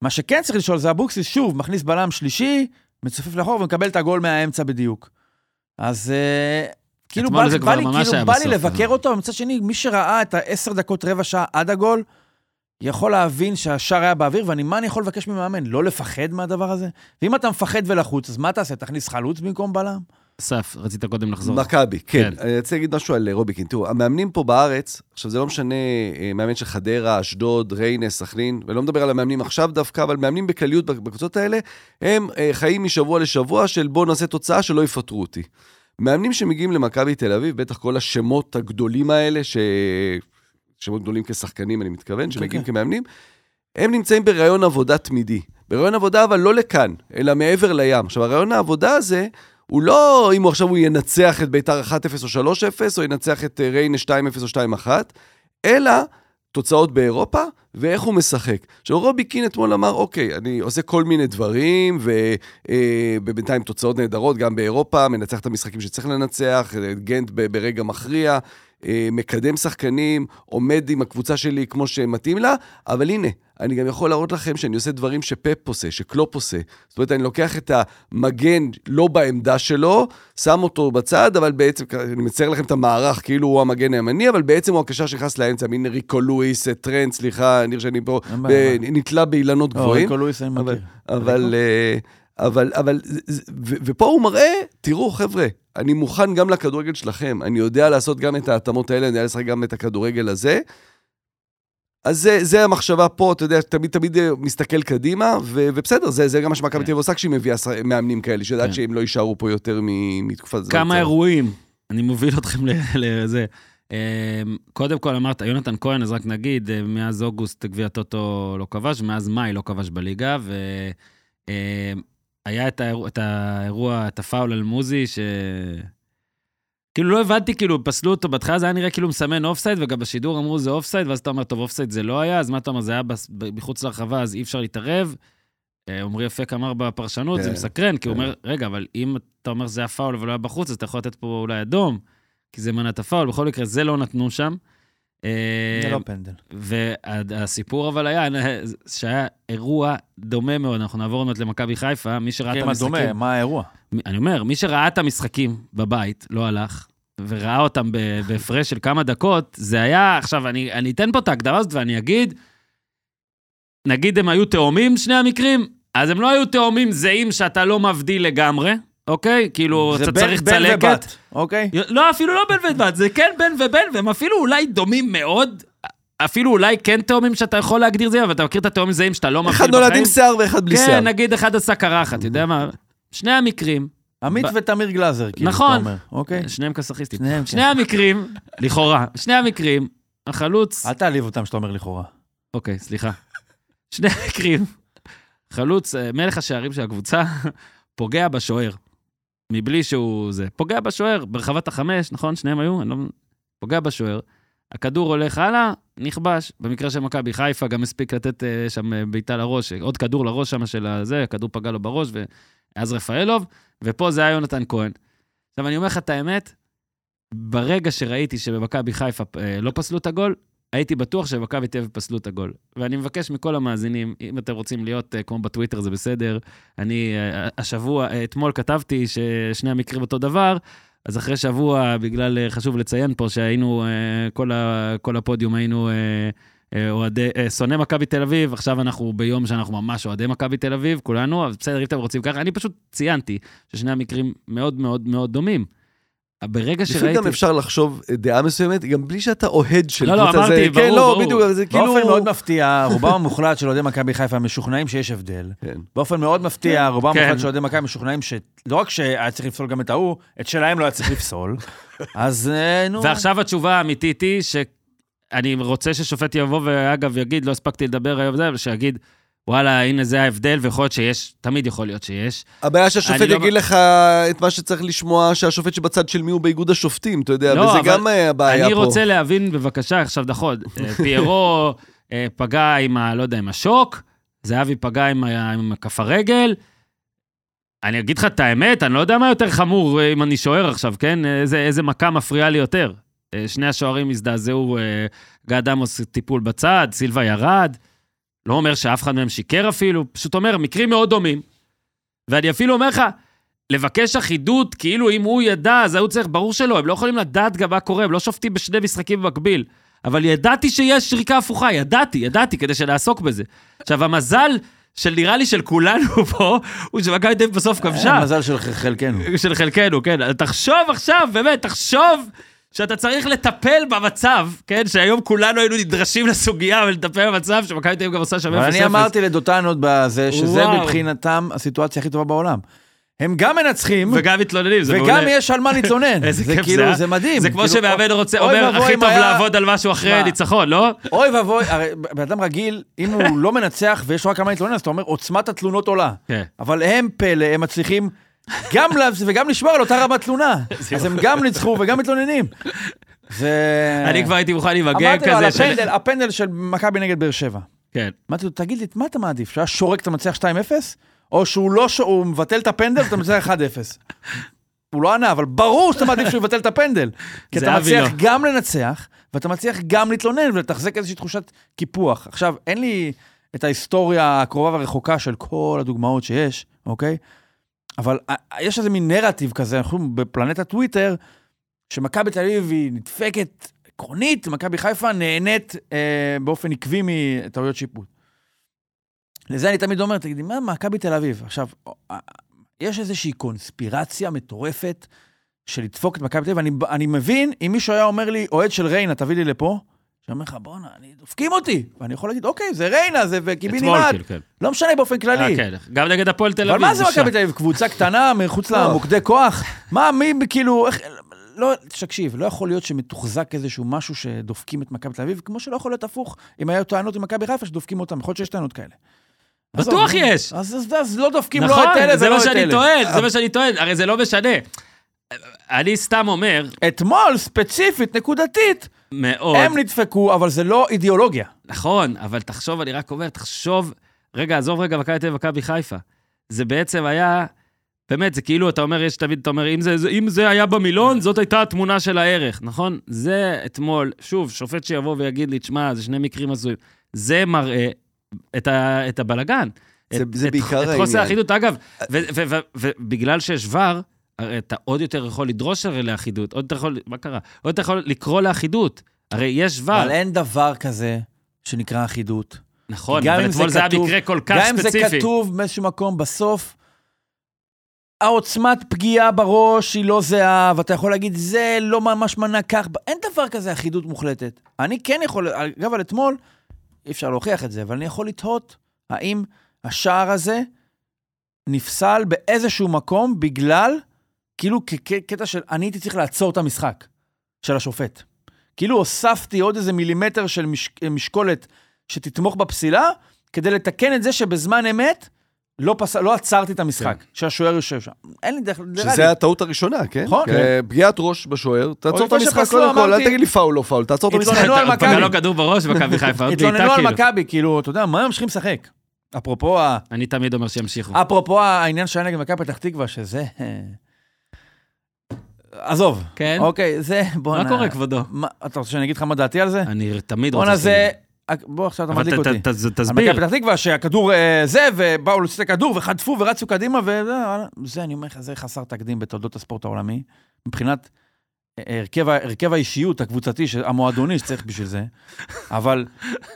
מה שכן צריך לשאול זה אבוקסיס, שוב, מכניס בלם שלישי, מצופף לאחור ומקבל את הגול מהאמצע בדיוק. אז אה, כאילו בא, בא, לי, כאילו, בא לי לבקר אבל- אותו, ומצד שני, מי שראה את העשר דקות, רבע שעה עד הגול, יכול להבין שהשער היה באוויר, ואני, מה אני יכול לבקש ממאמן? לא לפחד מהדבר הזה? ואם אתה מפחד ולחוץ, אז מה תעשה? תכניס חלוץ במקום בלם? אסף, רצית קודם לחזור. מכבי, כן. כן. אני רוצה להגיד משהו על אה, רוביקין. תראו, המאמנים פה בארץ, עכשיו זה לא משנה, אה, מאמן של חדרה, אשדוד, ריינה, סכנין, ולא מדבר על המאמנים עכשיו דווקא, אבל מאמנים בכלליות בקבוצות האלה, הם אה, חיים משבוע לשבוע של בוא נעשה תוצאה שלא יפטרו אותי. מאמנים שמגיעים למכבי תל אביב, בטח כל השמות הגדולים האלה, ש... שמות גדולים כשחקנים, אני מתכוון, שמגיעים כן. כמאמנים, הם נמצאים בראיון עבודה תמידי. בראיון עבודה, אבל לא לכאן, אלא מעבר לים. עכשיו, הראיון העבודה הזה, הוא לא אם הוא עכשיו הוא ינצח את ביתר 1-0 או 3-0, או ינצח את אה, ריינה 2-0 או 2-1, אלא תוצאות באירופה, ואיך הוא משחק. עכשיו, רובי קין אתמול אמר, אוקיי, אני עושה כל מיני דברים, ובינתיים תוצאות נהדרות, גם באירופה, מנצח את המשחקים שצריך לנצח, אה, גנט ברגע מכריע, אה, מקדם שחקנים, עומד עם הקבוצה שלי כמו שמתאים לה, אבל הנה, אני גם יכול להראות לכם שאני עושה דברים שפפ עושה, שקלופ עושה. זאת אומרת, אני לוקח את המגן לא בעמדה שלו, שם אותו בצד, אבל בעצם, אני מצייר לכם את המערך כאילו הוא המגן הימני, אבל בעצם הוא הקשר שנכנס לאמצע, מין ריקו לואיס, אה, טרנט, סליחה, נראה שאני פה נתלה באילנות לא, גבוהים. ריקו לואיס אני מכיר. אבל, אה, אבל, אבל, ופה הוא מראה, תראו חבר'ה, אני מוכן גם לכדורגל שלכם, אני יודע לעשות גם את ההתאמות האלה, אני יודע לשחק גם את הכדורגל הזה. אז זה, זה המחשבה פה, אתה יודע, תמיד תמיד אה, מסתכל קדימה, ו, ובסדר, זה, זה גם מה שמכבי כן. תל אביב עושה כשהיא מביאה מאמנים כאלה, שיודעת כן. שהם לא יישארו פה יותר מתקופת זמן. כמה. אירועים, אני מוביל אתכם לזה. אמ, קודם כל אמרת, יונתן כהן, אז רק נגיד, אה, מאז אוגוסט גביע טוטו לא כבש, ומאז מאי לא כבש בליגה, והיה את, האירוע, את האירוע, את הפאול על מוזי, ש... כאילו לא הבנתי, כאילו פסלו אותו, בהתחלה זה היה נראה כאילו מסמן אופסייד, וגם בשידור אמרו זה אופסייד, ואז אתה אומר, טוב, אופסייד זה לא היה, אז מה אתה אומר, זה היה מחוץ לרחבה, אז אי אפשר להתערב. אה, עמרי אפק אמר בפרשנות, זה כן, מסקרן, כי הוא כן. אומר, רגע, אבל אם אתה אומר שזה היה פאול ולא היה בחוץ, אז אתה יכול לתת פה אולי אדום, כי זה מנע את הפאול, בכל מקרה, זה לא נתנו שם. אה, זה לא פנדל. והסיפור אבל היה שהיה אירוע דומה מאוד, אנחנו נעבור עוד מעט למכבי חיפה, מי שראה את מה המשחקים... דומה, מה האירוע? אני אומר, מי שראה את המשחקים בבית, לא הלך, וראה אותם בהפרש של כמה דקות, זה היה, עכשיו, אני, אני אתן פה את ההגדרה הזאת ואני אגיד, נגיד הם היו תאומים, שני המקרים, אז הם לא היו תאומים זהים שאתה לא מבדיל לגמרי, אוקיי? כאילו, זה אתה בן- צריך בן צלקת. ובת, אוקיי? לא, אפילו לא בן ובת, זה כן בן ובן, והם אפילו אולי דומים מאוד. אפילו אולי כן תאומים שאתה יכול להגדיר זה, אבל אתה מכיר את התאומים זהים שאתה לא מבדיל אחד נולד עם שיער ואחד בלי שיער. כן, נגיד אחד עשה קרחת, אתה יודע מה? שני המקרים, עמית ב- ותמיר גלאזר, כאילו, נכון. אתה אומר, אוקיי? שניהם קסאכיסטים. שניהם, כן. שני המקרים, לכאורה, שני המקרים, החלוץ, אל תעליב אותם שאתה אומר לכאורה. אוקיי, סליחה. שני המקרים, חלוץ, אה, מלך השערים של הקבוצה, פוגע בשוער. מבלי שהוא זה. פוגע בשוער, ברחבת החמש, נכון? שניהם היו? אני לא... פוגע בשוער. הכדור הולך הלאה, נכבש. במקרה של מכבי חיפה גם הספיק לתת אה, שם אה, בעיטה לראש, אה, עוד כדור לראש שם של הזה, הכדור פגע לו בראש, ואז רפאלוב, ופה זה היה יונתן כהן. עכשיו, אני אומר לך את האמת, ברגע שראיתי שבמכבי חיפה אה, לא פסלו את הגול, הייתי בטוח שמכבי תל אביב פסלו את הגול. ואני מבקש מכל המאזינים, אם אתם רוצים להיות אה, כמו בטוויטר, זה בסדר. אני אה, השבוע, אה, אתמול כתבתי ששני המקרים אותו דבר, אז אחרי שבוע, בגלל, חשוב לציין פה שהיינו, כל, הפודיום היינו אוהדי, שונאי מכבי תל אביב, עכשיו אנחנו ביום שאנחנו ממש אוהדי מכבי תל אביב, כולנו, אז בסדר, אם אתם רוצים ככה, אני פשוט ציינתי ששני המקרים מאוד מאוד מאוד דומים. ברגע לפעמים שראיתי... גם אפשר לחשוב דעה מסוימת, גם בלי שאתה אוהד של לא, לא, קבוצה. אמרתי, זה- ברור, כן, לא, ברור. בדיוק, זה כאילו... באופן מאוד מפתיע, רובם המוחלט של אוהדי מכבי חיפה משוכנעים שיש הבדל. כן. באופן מאוד מפתיע, רובם כן. המוחלט של אוהדי מכבי משוכנעים שלא רק שהיה צריך לפסול גם את ההוא, את שלהם לא היה צריך לפסול. אז אה, נו. ועכשיו התשובה האמיתית היא שאני רוצה ששופט יבוא ואגב יגיד, לא הספקתי לדבר היום שיגיד, וואלה, הנה זה ההבדל, ויכול להיות שיש, תמיד יכול להיות שיש. הבעיה שהשופט אני לא- יגיד לך את מה שצריך לשמוע, שהשופט שבצד של מי הוא באיגוד השופטים, אתה יודע, לא, וזה גם אה, הבעיה פה. אני רוצה להבין, בבקשה, עכשיו נכון, אה, פיירו אה, פגע עם ה... לא יודע, עם השוק, זהבי פגע עם, ה- עם כף הרגל. אני אגיד לך את האמת, אני לא יודע מה יותר חמור אם אני שוער עכשיו, כן? איזה, איזה מכה מפריעה לי יותר. שני השוערים הזדעזעו, גד עמוס טיפול בצד, סילבה ירד. לא אומר שאף אחד מהם שיקר אפילו, פשוט אומר, מקרים מאוד דומים. ואני אפילו אומר לך, לבקש אחידות, כאילו אם הוא ידע, אז הוא צריך, ברור שלא, הם לא יכולים לדעת גם מה קורה, הם לא שופטים בשני משחקים במקביל. אבל ידעתי שיש שריקה הפוכה, ידעתי, ידעתי, כדי שנעסוק בזה. עכשיו, המזל של נראה לי של כולנו פה, הוא שמכבי תל אביב בסוף כבשה. אה, מזל של חלקנו. של חלקנו, כן. תחשוב עכשיו, באמת, תחשוב שאתה צריך לטפל במצב, כן? שהיום כולנו היינו נדרשים לסוגיה ולטפל במצב שמכבי תל אביב גם עושה שם 0-0. אבל אני אמרתי לדותן עוד בזה, שזה וואו. מבחינתם הסיטואציה הכי טובה בעולם. הם גם מנצחים, וגם מתלוננים, זה וגם מעולה. יש על מה להתלונן. איזה זה כיף כאילו, אה? זה מדהים. זה כמו כאילו, שמאמן רוצה, אומר, הכי טוב היה- לעבוד על משהו אחרי ניצחון, לא? אוי ואבוי, הרי בן אדם רגיל, אם הוא לא מנצח ויש לו רק על מה להתלונן, אז אתה אומר, עוצמת התלונות עולה. כן. אבל הם פלא, הם מצליחים גם וגם לשמור על אותה רמת תלונה. אז הם גם ניצחו וגם מתלוננים. זה... אני כבר הייתי מוכן עם הגג אמרתי לו כזה. הפנדל, הפנדל של מכבי נגד באר שבע. כן. אמרתי לו, תגיד לי, מה אתה מעדיף? שהיה שורק אתה מנצח 2-0? או שהוא לא, ש- הוא מבטל את הפנדל ואתה מנצח 1-0? הוא לא ענה, אבל ברור שאתה מעדיף שהוא יבטל את הפנדל. כי אתה מצליח לא. גם לנצח, ואתה מצליח גם להתלונן ולתחזק איזושהי תחושת קיפוח. עכשיו, אין לי את ההיסטוריה הקרובה והרחוקה של כל הדוגמאות שיש, אוקיי? אבל אה, יש איזה מין נרטיב כזה, אנחנו בפלנטת טוויטר, שמכבי תל אביב היא נדפקת עקרונית, מכבי חיפה נהנית אה, באופן עקבי מטעויות שיפוט. לזה אני תמיד אומר, תגידי, מה מכבי תל אביב? עכשיו, אה, יש איזושהי קונספירציה מטורפת של לדפוק את מכבי תל אביב, אני, אני מבין, אם מישהו היה אומר לי, אוהד של ריינה, תביא לי לפה, שאומר לך, בואנה, אני, דופקים אותי. ואני יכול להגיד, אוקיי, זה ריינה, זה אתמול, כאילו, כן. לא משנה באופן כללי. אה, כן. גם נגד הפועל תל אביב. אבל מה זה. מכבי תל אביב? קבוצה קטנה מחוץ לא. למוקדי כוח? מה, מי, כאילו, איך... לא, תקשיב, לא יכול להיות שמתוחזק איזשהו משהו שדופקים את מכבי תל אביב, כמו שלא יכול להיות הפוך, אם היו טענות עם מכבי חיפה שדופקים אותם, יכול להיות שיש טענות כאלה. בטוח יש. אז, אז, אז לא דופקים לא נכון, את אלה זה ולא מה את שאני אלה. טוען, זה מה שאני טוען, הרי זה לא משנה. אני סתם אומר, אתמול, ספציפית, נקודתית, מאוד, הם נדפקו, אבל זה לא אידיאולוגיה. נכון, אבל תחשוב, אני רק אומר, תחשוב, רגע, עזוב רגע מכבי תל אביב ומכבי חיפה. זה בעצם היה, באמת, זה כאילו, אתה אומר, יש תמיד, אתה אומר, אם זה, אם זה היה במילון, זאת הייתה התמונה של הערך, נכון? זה אתמול, שוב, שופט שיבוא ויגיד לי, תשמע, זה שני מקרים הזויים. זה מראה את, ה, את הבלגן. זה- את, זה את, בעיקר את חוסר העניין. האחידות. אגב, ובגלל שיש ור, הרי אתה עוד יותר יכול לדרוש הרי לאחידות, עוד יותר יכול, מה קרה? עוד יותר יכול לקרוא לאחידות. הרי יש ור. אבל אין דבר כזה שנקרא אחידות. נכון, גם אבל אתמול זה היה מקרה כל כך גם אם זה ספציפי. כתוב באיזשהו מקום, בסוף, העוצמת פגיעה בראש היא לא זהה, ואתה יכול להגיד, זה לא ממש מנה כך, אין דבר כזה אחידות מוחלטת. אני כן יכול, אגב, על אתמול, אי אפשר להוכיח את זה, אבל אני יכול לתהות האם השער הזה נפסל באיזשהו מקום בגלל, כאילו כקטע של, אני הייתי צריך לעצור את המשחק של השופט. כאילו הוספתי עוד איזה מילימטר של מש, משקולת שתתמוך בפסילה, כדי לתקן את זה שבזמן אמת לא, פס... לא עצרתי את המשחק, כן. שהשוער יושב שם. אין לי דרך. שזה הטעות הראשונה, כן? נכון. כן. פגיעת ראש בשוער, תעצור את המשחק קודם כל, אל אמרתי- תגיד לי פאול, לא פאול, תעצור את המשחק. התלוננו על פגע מכבי. לו כדור בראש במכבי חיפה, התלוננו על כאילו. מכבי, כאילו, אתה יודע, מה הם ממשיכים לשחק? אפרופו, ה... אני תמיד אומר שימשיכו. אפרופו העניין שהיה נגד מכבי פתח תקווה, שזה... עזוב. כן? אוקיי, זה, בוא מה קורה, כבודו? מה, אתה רוצה שאני אגיד לך מה דעתי על זה? אני תמיד רוצה... בואנה זה... שתגיד. בוא עכשיו אתה מדליק אותי. תסביר. מכבי פתח תקווה שהכדור אה, זה, ובאו להוציא את הכדור וחטפו ורצו קדימה, וזה, זה, אני אומר לך, זה חסר תקדים בתולדות הספורט העולמי. מבחינת אה, הרכב, הרכב האישיות הקבוצתי, המועדוני שצריך בשביל זה. אבל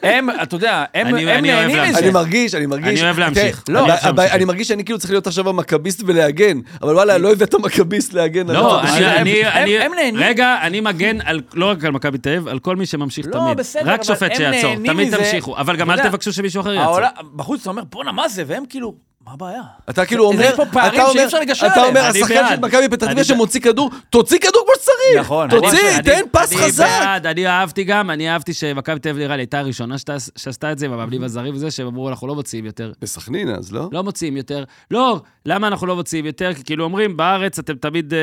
הם, אתה יודע, הם אני- אני נהנים. מזה. אני מרגיש, אני מרגיש... אני אוהב להמשיך. לא, אני אוהב הבע- להמשיך. אני מרגיש שאני כאילו צריך להיות עכשיו המכביסט ולהגן, אבל וואלה, לא הבאת מכביסט להגן. על לא, אני. אני, הם- אני, הם נהנים. רגע, אני מגן על, לא רק על מכבי תל אביב, על כל מי שממשיך לא, תמיד. בסדר, רק שופט שיעצור, תמיד. תמשיכו, אבל גם אל תבקשו שמישהו אחר יעצור. בחוץ אתה אומר, בואנה, מה זה? והם כאילו, מה הבעיה? אתה כאילו אומר, יש פה פערים אתה אומר- שאי אפשר לגשר אתה עליהם. אומר, אני השחקן. של מכבי פתח אני תקווה. שמוציא כדור, תוציא כדור כמו שצריך. נכון, תוציא, אני- תן פס אני חזק. בעד, אני אהבתי גם, אני אהבתי שמכבי תל אביב נראה לי הייתה הראשונה שת- שעשתה את זה, המאמנים הזרים וזה, שהם אמרו, אנחנו לא מוציאים יותר. בסכנין אז, לא? לא מוציאים יותר. לא, למה אנחנו לא מוציאים יותר? כי כאילו אומרים, בארץ אתם תמיד, אה,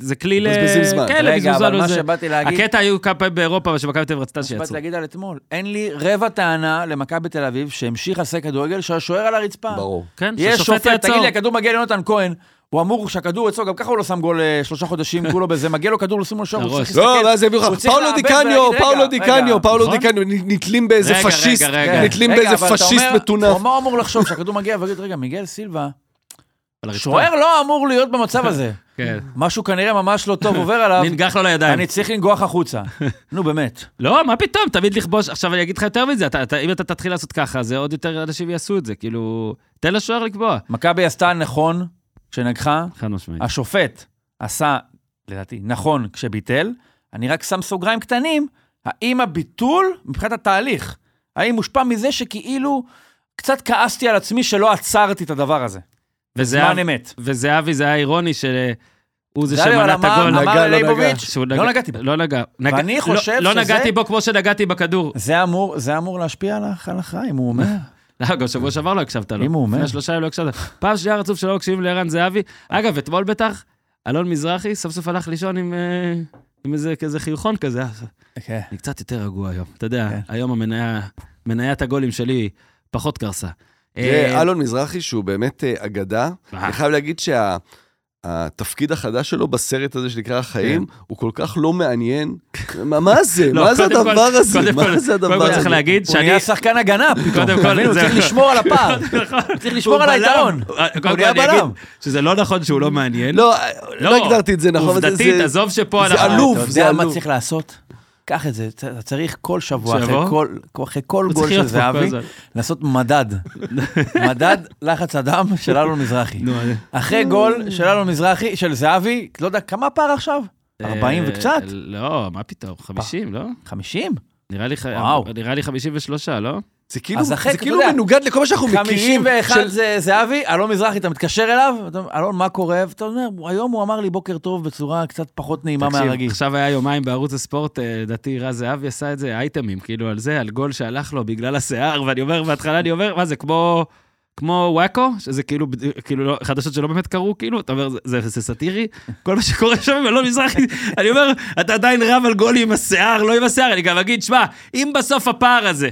זה כלי ל... מבזבזים זמן. כן, רגע, אבל מה זה. שבאתי להגיד... הקטע היו כמה פעמים באירופה, שמכבי תל אביב רצתה מה שבאתי שיעצרו. להגיד על אתמול, אין לי רבע טענה למכבי תל אביב שהמשיך לשחק כדורגל שהשוער על הרצפה. ברור. כן, יש שהשופט שופט. תגיד לי, הכדור מגיע ליונתן כהן, הוא אמור שהכדור אצלו, גם ככה הוא לא שם גול אה, שלושה חודשים, כולו בזה, מגיע לו כדור לשים לו שוער, הוא. צריך להסתכל. לא, ואז יביאו לך, פאולו דיקניו, פאולו רגע, דיקניו, פאולו נכון? דיקניו, נתלים באיזה פשיסט. נתלים רגע, באיזה אבל אתה פשיסט אומר- מטונף. מה הוא אמור לחשוב, שהכדור מגיע ויגיד, רגע, מיגל סילבה. שוער לא אמור להיות במצב הזה. כן. משהו כנראה ממש לא טוב עובר עליו, ננגח לו לידיים. אני צריך לנגוח החוצה. נו, באמת. לא, מה פתאום, תמיד לכבוש. עכשיו אני אגיד לך יותר מזה, אתה- אתה- אם אתה תתחיל לעשות ככה, זה עוד יותר אנשים יעשו את זה, כאילו, תן לשוער לקבוע. מכבי עשתה נכון כשנגחה, חד משמעית. השופט עשה, לדעתי, נכון כשביטל, אני רק שם סוגריים קטנים, האם הביטול, מבחינת התהליך, האם מושפע מזה שכאילו קצת כעסתי על עצמי שלא עצרתי את הדבר הזה. וזה זמן היה- אמת. וזהבי, זה היה אירוני שהוא זה זהבי, אבל שמנע את הגול. אמר נגע, לא לא נגעתי בו. לא נגע. נגע- ואני לא- חושב לא שזה- נגעתי בו כמו שנגעתי בכדור. זה אמור, זה אמור להשפיע על על החיים, הוא אומר. לא, גם שבוע שעבר לא הקשבת לו. אם הוא אומר. לפני שלושה ימים לא הקשבת. פעם שנייה רצוף שלא מקשיבים לערן זהבי. אגב, אתמול בטח, אלון מזרחי סוף סוף הלך לישון עם... אה, עם איזה כזה חיוכון כזה. כן. אני קצת יותר רגוע היום. אתה יודע, כן. היום המניה, מניית הגולים שלי פחות קרסה. תראה, אה, אלון מזרחי, שהוא באמת אה, אגדה, אה. אני חייב להגיד שהתפקיד החדש שלו בסרט הזה שנקרא החיים, הוא כל כך לא מעניין. מה מה זה? לא, מה זה הדבר הזה? קודם כל- מה זה קודם הדבר כל צריך הזה? להגיד הוא שאני... נהיה שחקן הגנה פתאום? הוא זה- צריך לשמור על הפער. נכון. הוא צריך לשמור הוא על. היתרון. קודם כל נהיה בלם. שזה לא נכון שהוא לא מעניין. לא, לא הגדרתי את זה נכון. זה- עובדתית, זה- עזוב שפה זה אנחנו... עלוב. אתה זה יודע מה עלוב. צריך לעשות? קח את זה, אתה צריך כל שבוע, אחרי? כל- אחרי כל גול של זהבי. לעשות מדד. מדד לחץ הדם של אלון מזרחי. אחרי גול של אלון מזרחי, של זהבי, לא יודע, כמה הפער עכשיו? 40 אה, וקצת? לא, מה פתאום, 50, לא? 50? נראה לי ח- וואו. נראה לי 53, לא? זה כאילו, זה כאילו יודע, מנוגד לכל מה שאנחנו מכירים. 51 של- זה זהבי, אלון מזרחי, אתה מתקשר אליו, אלון, מה קורה? ואתה אומר, היום הוא אמר לי בוקר טוב בצורה קצת פחות נעימה תקשיב, מהרגיל. עכשיו היה יומיים בערוץ הספורט, אה, לדעתי רז זהבי עשה את זה, אייטמים, כאילו על זה, על גול שהלך לו בגלל השיער, ואני אומר, בהתחלה אני אומר, מה זה, כמו... כמו וואקו, שזה כאילו, כאילו לא, חדשות שלא באמת קרו, כאילו, אתה אומר, זה, זה, זה סאטירי, כל מה שקורה שם עם אלון מזרחי, אני אומר, אתה עדיין רב על גול עם השיער, לא עם השיער, אני גם אגיד, שמע, אם בסוף הפער הזה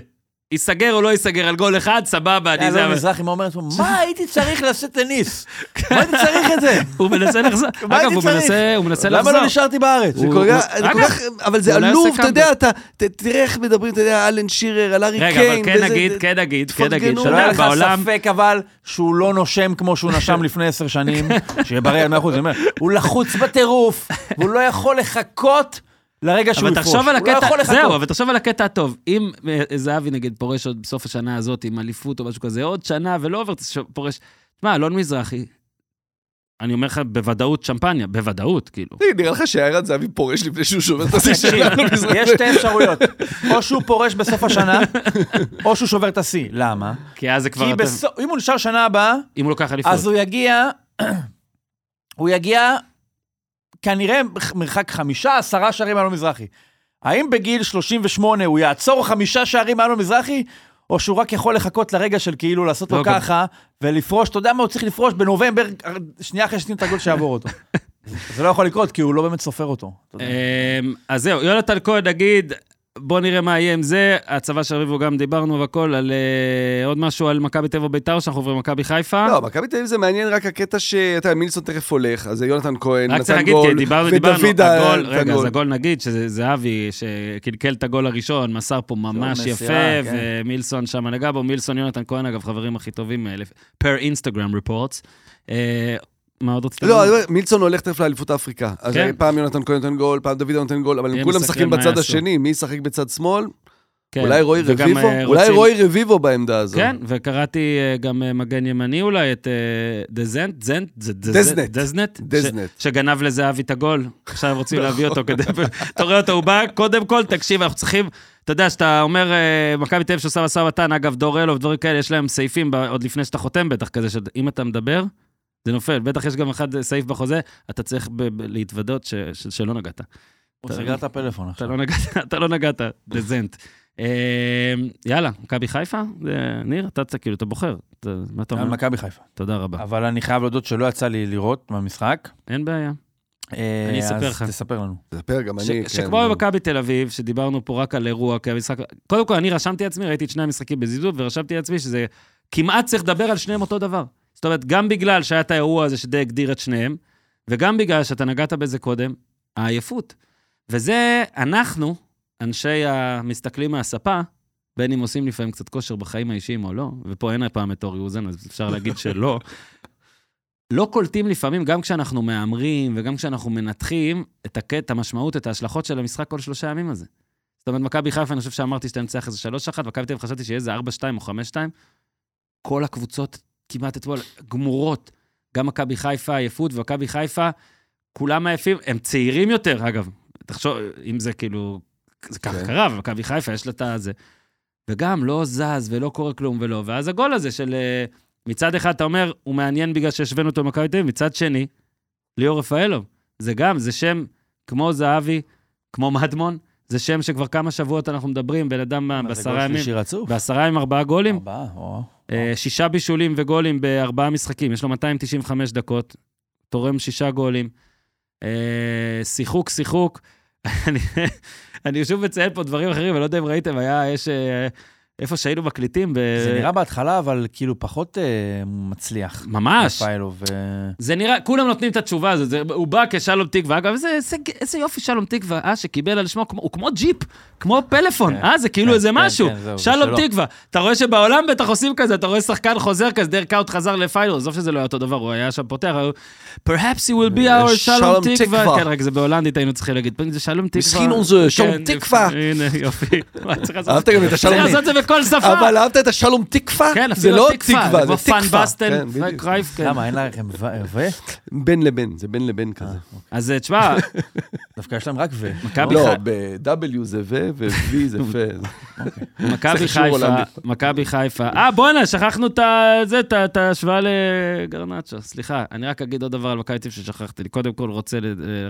ייסגר או לא ייסגר על גול אחד, סבבה, אני זה... אלון מזרחי, מה אומר לעצמו, מה הייתי צריך לעשות טניס? מה הייתי צריך את זה? הוא מנסה לחזור, מה אגב, הוא? מנסה, הוא מנסה למה לחזור. לא נשארתי בארץ? זה כל כך, אבל זה אולי עלוב, אתה יודע, אתה, תראה איך מדברים, אתה יודע, אלן שירר, על ארי קיין. רגע, אבל כן נגיד, כן נגיד, כן נגיד, שלא יודע, לך ספק אבל שהוא לא נושם כמו שהוא נשם לפני עשר שנים, שיהיה בריא על 100%, אני אומר, הוא לחוץ בטירוף, והוא לא יכול לחכות לרגע שהוא אבל יפרוש. תחשוב על הוא לא הקטע, יכול לחכות. זהו, אבל תחשוב על הקטע הטוב. אם אה, זהבי נגיד פורש עוד בסוף השנה הזאת עם אליפות או משהו כזה, עוד שנה ולא עובר, פורש. תשמע, אלון מזרחי, אני אומר לך בוודאות שמפניה, בוודאות, כאילו. נראה לך שערן זהבי פורש לפני שהוא שובר את השיא תקשיב, שלנו מזרחי? יש שתי אפשרויות, או שהוא פורש בסוף השנה, או שהוא שובר את השיא. למה? כי אז זה כבר... כי אם הוא נשאר שנה הבאה, אם הוא לוקח אליפות. אז הוא יגיע, הוא יגיע כנראה מרחק חמישה, עשרה שערים מאלון מזרחי. האם בגיל 38 הוא יעצור חמישה שערים מאלון מזרחי, או שהוא רק יכול לחכות לרגע של כאילו לעשות לו לא, גם- ככה, ולפרוש, אתה יודע מה, הוא צריך לפרוש בנובמבר, שנייה אחרי שתים את הגול שיעבור אותו. זה לא יכול לקרות, כי הוא לא באמת סופר אותו. אמ, אז זהו, יונתן כהן נגיד, בוא נראה מה יהיה עם זה. הצבא של רביבו גם דיברנו והכל, על אה, עוד משהו על מכבי תל אביב ביתר, שאנחנו עוברים למכבי חיפה. לא, מכבי תל אביב זה מעניין רק הקטע שאתה יודע, מילסון תכף הולך, אז זה יונתן כהן, רק צריך להגיד, כי דיברנו, דיברנו, הגול, רגע, אז גול. הגול נגיד שזה זהבי שקלקל את הגול הראשון, מסר פה ממש יפה, כן. ומילסון שם נגע בו, מילסון, יונתן כהן, אגב, חברים הכי טובים, פר אינסטגרם ריפורטס. מה עוד רצית? לא? אני אומר, מילסון הולך תכף לאליפות אפריקה. אז כן. פעם יונתן כהן נותן גול, פעם דוד נותן גול, אבל הם כולם משחקים בצד. השני, מי ישחק בצד שמאל? כן, אולי רועי רביבו? אה, אולי רועי רביבו בעמדה הזו. כן, וקראתי אה, גם אה, מגן ימני אולי, את דזנט, זנט, דזנט. דזנט, דזנט. ש- שגנב לזהבי את הגול, עכשיו רוצים להביא אותו כדי... אתה רואה אותו, הוא בא, קודם כל, תקשיב, אנחנו צריכים... אתה יודע, שאתה אומר, מכבי תל אביב שעושה משא ומתן, אגב, דור אלו ודברים כאלה, יש להם סעיפים עוד לפני שאתה חותם בטח, כזה שאם אתה מדבר, זה נופל. בטח יש גם אחד אה, סעיף בחוזה, אתה צריך ב- ב- להתוודות ש- ש- שלא נגעת. הוא סגר את הפלאפון אתה עכשיו. לא נגעת, אתה לא נגעת, דזנט. יאללה, מכבי חיפה? ניר, אתה כאילו, אתה בוחר. אתה- מה אתה על אומר? מכבי חיפה. תודה רבה. אבל אני חייב להודות שלא יצא לי לראות במשחק. אין בעיה. אה, אני אספר לך. אז תספר לנו. תספר גם אני, כן. שכמו במכבי תל אביב, שדיברנו פה רק על אירוע, כי המשחק... קודם כל, אני רשמתי לעצמי, ראיתי את שני המשחקים בזיזות, ורשמתי לעצמי שזה כמעט צריך לדבר על שניהם אותו דבר. זאת אומרת, גם בגלל שהיה את האירוע הזה שדי הגדיר את שניהם, וגם בגלל שאתה נגעת בזה קודם, העייפות. וזה, אנחנו, אנשי המסתכלים מהספה, בין אם עושים לפעמים קצת כושר בחיים האישיים או לא, ופה אין הפעם את אורי אוזן, אז אפשר להגיד שלא, לא קולטים לפעמים, גם כשאנחנו מהמרים וגם כשאנחנו מנתחים, את הקטע, המשמעות, את ההשלכות של המשחק כל שלושה ימים הזה. זאת אומרת, מכבי חיפה, אני חושב שאמרתי שאתה נצח איזה 3-1, מכבי תל אביב חשבתי שיהיה איזה 4-2 או 5-2. כל הקבוצות כמעט אתמול גמורות. גם מכבי חיפה עייפות, ומכבי חיפה, כולם עייפים, הם צעירים יותר, אגב. תחשוב, אם זה כאילו, זה ככה כן. קרה, ומכבי חיפה יש לה את הזה. וגם לא זז ולא קורה כלום ולא. ואז הגול הזה של... אה, מצד אחד אתה אומר, הוא מעניין בגלל שהשווינו אותו למכבי תל אביב, מצד שני, ליאור רפאלוב. זה גם, זה שם כמו זהבי, כמו מדמון, זה שם שכבר כמה שבועות אנחנו מדברים, בן אדם בעשרה ימים? בעשרה ימים ארבעה גולים, ארבעה, או. אה, שישה בישולים וגולים בארבעה משחקים, יש לו 295 דקות, תורם שישה גולים. אה, שיחוק, שיחוק. אני- אני שוב מציין פה דברים אחרים, אני לא יודע אם ראיתם, היה, יש... איפה שהיינו מקליטים, ב... זה נראה בהתחלה, אבל כאילו פחות אה, מצליח. ממש. רפאלוב. אה, זה נראה, כולם נותנים את התשובה הזאת, זה, הוא בא כשלום תקווה, אגב, איזה, איזה, איזה יופי שלום תקווה, אה, שקיבל על שמו, כמו, הוא כמו ג'יפ, כמו פלאפון, כן, אה, זה כאילו כן, איזה כן, משהו. כן, זהו, זה שלום שלו. תקווה, אתה רואה שבעולם בטח עושים כזה, אתה רואה שחקן חוזר כזה, דרק אאוט חזר לפיילור, עזוב שזה לא היה אותו דבר, הוא היה שם פותח, הוא, perhaps he will be our שלום שלום תקווה, תקווה. כן, רק זה בהולנדית היינו צריכים להגיד, זה שלום תקווה. תקווה. את בכל שפה. אבל אהבת את השלום תקווה? כן, זה אפילו לא תקווה, תקווה, זה כמו זה תקווה. פאן בסטן, כן, כן. למה, אין לכם ו? ו? בין לבין, זה בין לבין כזה. אז אה, תשמע, דווקא יש להם רק ו. מכבי לא, ב-W זה ו, ו-V זה פ. מכבי זה חישוב חיפה. מכבי חיפה. אה, בואנה, שכחנו את זה, את ההשוואה לגרנצ'ו. סליחה, אני רק אגיד עוד דבר על מכבי אביב ששכחתי. קודם כל רוצה, אה,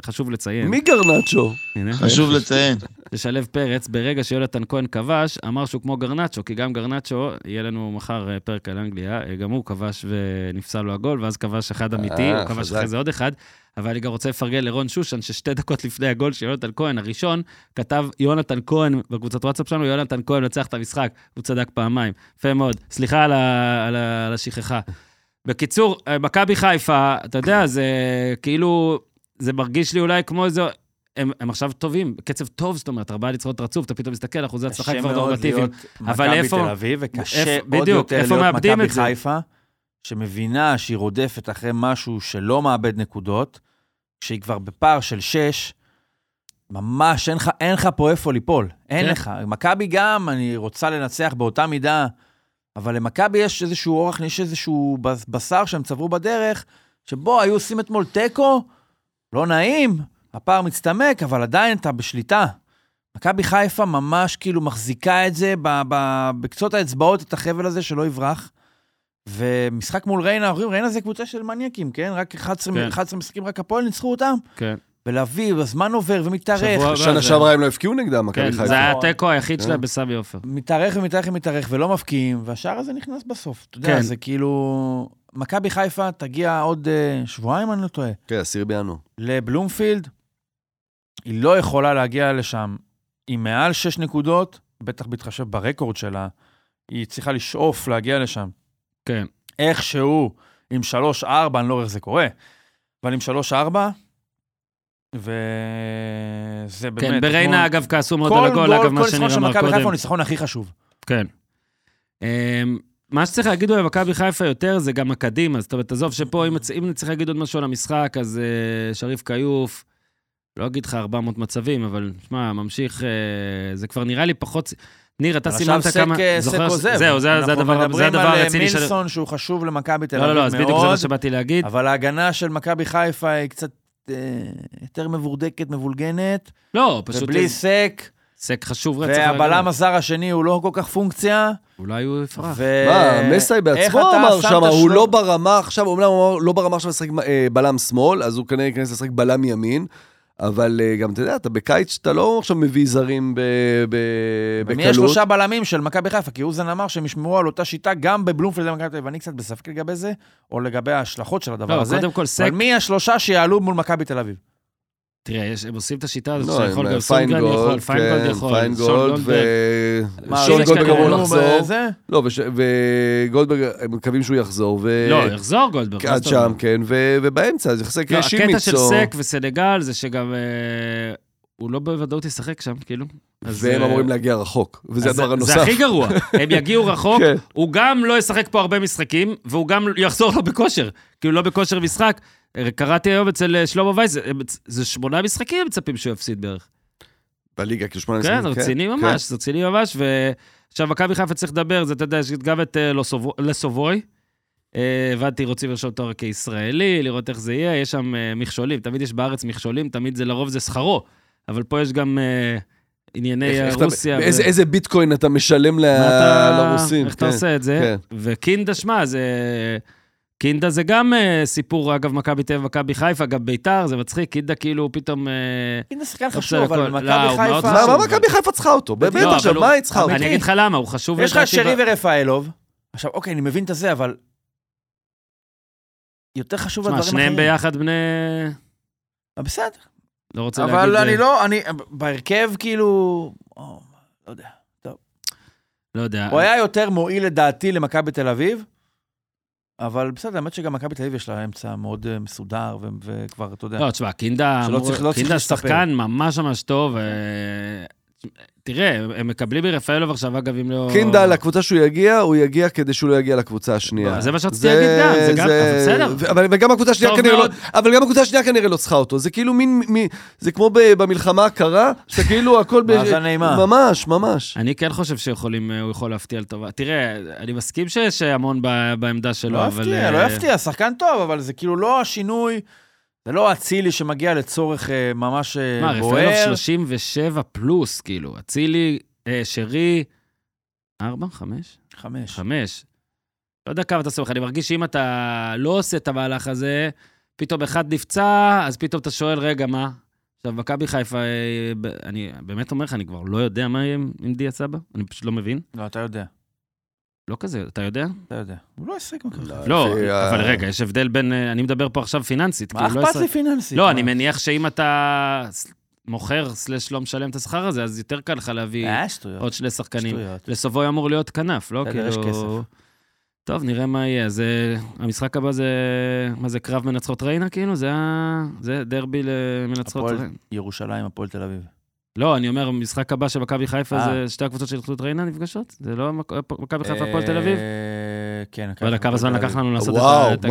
חשוב לציין. מי גרנצ'ו? חשוב לציין. ששלו פרץ, ברגע שיונתן כהן כבש, אמר שהוא כמו גרנצ'ו, כי גם גרנצ'ו, יהיה לנו מחר אה, פרק על אנגליה, אה, גם הוא כבש ונפסל לו הגול, ואז כבש אחד אמיתי, אה, הוא כבש. אחרי זה עוד אחד. אבל אני גם רוצה לפרגן לרון שושן, ששתי דקות לפני הגול של יונתן כהן, הראשון, כתב יונתן כהן בקבוצת וואטסאפ שלנו, יונתן כהן מנצח את המשחק, הוא צדק פעמיים. יפה מאוד. סליחה על, ה, על, ה, על השכחה. בקיצור, מכבי חיפה, אתה יודע, זה כאילו, זה מרגיש לי אולי כמו איזה... הם, הם עכשיו טובים, קצב טוב, זאת אומרת, ארבעה ניצחונות רצוף, אתה פתאום מסתכל, אחוזי הצלחה קשה כבר מאוד נורמטיביים. להיות אבל מכבי איפה- תל אביב, וקשה איפה- עוד בדיוק, יותר להיות מכבי? חיפה, שמבינה שהיא רודפת אחרי משהו שלא מאבד נקודות, כשהיא כבר בפער של שש, ממש אין לך, פה איפה ליפול. אין כן. לך. מכבי גם, אני רוצה לנצח באותה מידה, אבל למכבי יש איזשהו אורח, יש איזשהו בשר שהם צברו בדרך, שבו היו עושים אתמול תיקו, לא נעים, הפער מצטמק, אבל עדיין אתה בשליטה. מכבי חיפה ממש כאילו מחזיקה את זה ב- ב- בקצות האצבעות, את החבל הזה שלא יברח. ומשחק מול ריינה, אומרים, ריינה זה קבוצה של מניאקים, כן? רק 11, כן. 11 משחקים, רק הפועל ניצחו אותם. כן. ולהביא, הזמן עובר ומתארך. שנה שעברה הם לא הפקיעו נגדם, מכבי כן, חיפה. זה היה התיקו היחיד כן. שלהם בסמי עופר. מתארך ומתארך ומתארך ולא מבקיעים, והשאר הזה נכנס בסוף. אתה יודע, כן. זה כאילו... מכבי חיפה תגיע עוד אה, שבועיים, אני לא טועה, כן, עשיר בינואר. לבלומפילד. היא לא יכולה להגיע לשם היא מעל 6 נקודות, בטח בהתחשב ברקורד שלה, היא צריכה לשאוף להגיע לשם. כן. איכשהו, עם 3-4, אני לא רואה איך זה קורה, אבל עם 3-4, וזה באמת... כן, בריינה, אתמול- אגב, כעסו מאוד כל על הגול, אגב, גול, מה כל ניצחון של שניר אמר מכבי חיפה קודם. הוא הניצחון הכי חשוב. כן. אמ, מה שצריך להגיד על מכבי חיפה יותר זה גם הקדימה. זאת אומרת, עזוב שפה, אם, אם צריך להגיד עוד משהו על המשחק, אז uh, שריף כיוף, לא אגיד לך 400 מצבים, אבל שמע, ממשיך, uh, זה כבר נראה לי פחות... ניר, אתה סימנת עכשיו כמה... סק, אה, סק עוזב. זהו, זה, זה הדבר, אנחנו זה הדבר מדברים על אה, הרציני של... מילסון שהוא חשוב למכבי תל לא, אביב לא, מאוד, לא, אז בדיוק זה מה שבאתי להגיד. אבל ההגנה של מכבי חיפה היא קצת אה, יותר מבורדקת, מבולגנת, לא, פשוט... ובלי סק, סק חשוב רצח. והבלם הזר השני הוא לא כל כך פונקציה. אולי הוא יפרח. ו- מה, מסאי איך בעצמו אמר שם, הוא לא ברמה עכשיו, אומנם הוא לא ברמה עכשיו לשחק אה, בלם שמאל, אז הוא כנראה ייכנס לשחק בלם ימין, אבל אה, גם, אתה יודע, אתה בקיץ שאתה לא עכשיו מביא זרים ב- ב- ומי בקלות. השלושה בלמים של מכבי חיפה? כי אוזן אמר שהם ישמרו על אותה שיטה גם בבלומפילד ומכבי תל אביב. אני קצת בספק לגבי זה, או לגבי ההשלכות של הדבר לא, הזה. קודם כל סק, אבל מי השלושה שיעלו מול מכבי תל אביב? תראה, הם עושים את השיטה הזאת לא, שיכול עם גם סונגרן יכול, פיינגולד, פיינגולד כן, יכול, שון פיינגולד, ושון יש גולדברג אמור לחזור. לא, וגולדברג, הם מקווים שהוא יחזור, ו... לא, יחזור גולדברג. עד? שם, כן, ו- ובאמצע, אז יחזק לא, הקטע של שימיצו. סק וסנגל זה שגם אה, הוא לא בוודאות ישחק שם, כאילו. והם אה, אמורים להגיע רחוק, וזה הדבר הנוסף. זה הכי גרוע. הם יגיעו רחוק, כן. הוא גם לא ישחק פה הרבה משחקים, והוא גם יחזור לא בכושר. כאילו, לא בכושר משחק. אה, קראתי היום אצל אה, שלמה וייס, הם- זה שמונה משחקים הם מצפים שהוא יפסיד בערך. בליגה, כאילו שמונה כן, משחקים, רציני כן. ממש, רציני ממש. ועכשיו, מכבי חיפה צריך לדבר, זה, אתה יודע, יש גם את אה, לסובוי. אה, הבנתי, רוצים לרשום תואר כישראלי, לראות איך זה יהיה, יש שם אה, מכשולים, תמיד יש בארץ מכשולים, תמיד זה לרוב זה שכרו, אבל פה יש גם אה, ענייני אה, רוסיה. איזה ביטקוין אתה משלם לרוסים. איך אתה כן. עושה את זה? כן. וקינדה, שמע, זה... קינדה זה גם אה, סיפור, אגב, מכבי תל אביב, מכבי חיפה, גם ביתר, זה מצחיק, קינדה כאילו פתאום... אה, הנה שחקן עושה חשוב, אבל הכל. מכבי לא, הוא מאוד חיפה... מה מכבי חיפה צריכה אותו? באמת לא, עכשיו, אבל מה היא צריכה אותו? אני אגיד לך למה, הוא חשוב יש לך שרי ורפאלוב. עכשיו, אוקיי, אני מבין את זה, אבל... יותר חשוב הדברים שניהם אחרים. ביחד בני... אה, בסדר. לא רוצה להגיד... אבל אני לא, אני... בהרכב, כאילו... לא יודע. לא יודע. הוא היה יותר מועיל לדעתי למכבי תל אביב, אבל בסדר, האמת שגם מכבי תל אביב יש לה אמצע מאוד אה, מסודר, ו- וכבר, אתה יודע. לא, תשמע, קינדה, שלא צריך- לא קינדה. שחקן ממש ממש טוב. אה, תראה, הם- מקבלים מרפאלוב עכשיו, אגב, אם לא... קינדה, לקבוצה שהוא יגיע, הוא יגיע כדי שהוא לא יגיע לקבוצה השנייה. זה מה שרציתי להגיד גם, זה גם- אבל בסדר. אבל וגם הקבוצה השנייה כנראה לא... אבל גם הקבוצה השנייה כנראה לא צריכה אותו. זה כאילו מין... זה כמו ב- במלחמה הקרה, שאתה כאילו הכל... ב- מאזן אימה. ממש, ממש. אני כן חושב שיכולים, אה, הוא יכול להפתיע לטובה. תראה, אני מסכים שיש המון ב- בעמדה שלו, לא אבל... יפתיע, לא אה, יפתיע, שחקן טוב, אבל זה כאילו לא השינוי, זה לא אצילי שמגיע לצורך אה, ממש אה, מה, רפאלוב בוער. 37 פלוס, כאילו, אצילי, אה, שרי, 4, 5? חמש. חמש. לא יודע כמה אתה סומך, אני מרגיש שאם אתה לא עושה את המהלך הזה, פתאום אחד נפצע, אז פתאום אתה שואל, רגע, מה? עכשיו, מכבי חיפה, אה, אני באמת אומר לך, אני כבר לא יודע מה יהיה עם דיה סבא, אני פשוט לא מבין. לא, אתה יודע, לא כזה, אתה יודע? אתה יודע. הוא לא מכבי חיפה. לא, ה- אבל רגע, יש הבדל בין, אה, אני מדבר פה עכשיו פיננסית. מה כאילו, לא אכפת לי פיננסית? לא? אני מניח שאם אתה מוכר, סלש לא משלם את השכר הזה, אז יותר קל לך להביא אה. עוד שני שחקנים. לסובוי אמור להיות כנף, לא? בסדר, יש כאילו... כסף. טוב, נראה מה יהיה. אז אה, המשחק הבא זה... מה זה, קרב מנצחות ריינה, כאילו? זה ה... זה דרבי למנצחות הפועל ריינה. ירושלים, הפועל תל אביב. לא, אני אומר, המשחק הבא של מכבי חיפה אה. זה שתי הקבוצות של התאחדות ריינה נפגשות? זה לא מכ- מכבי חיפה הפועל תל אביב? אה, כן, לא יודע כמה זמן לקח. לנו לעשות את וואו, ה- את.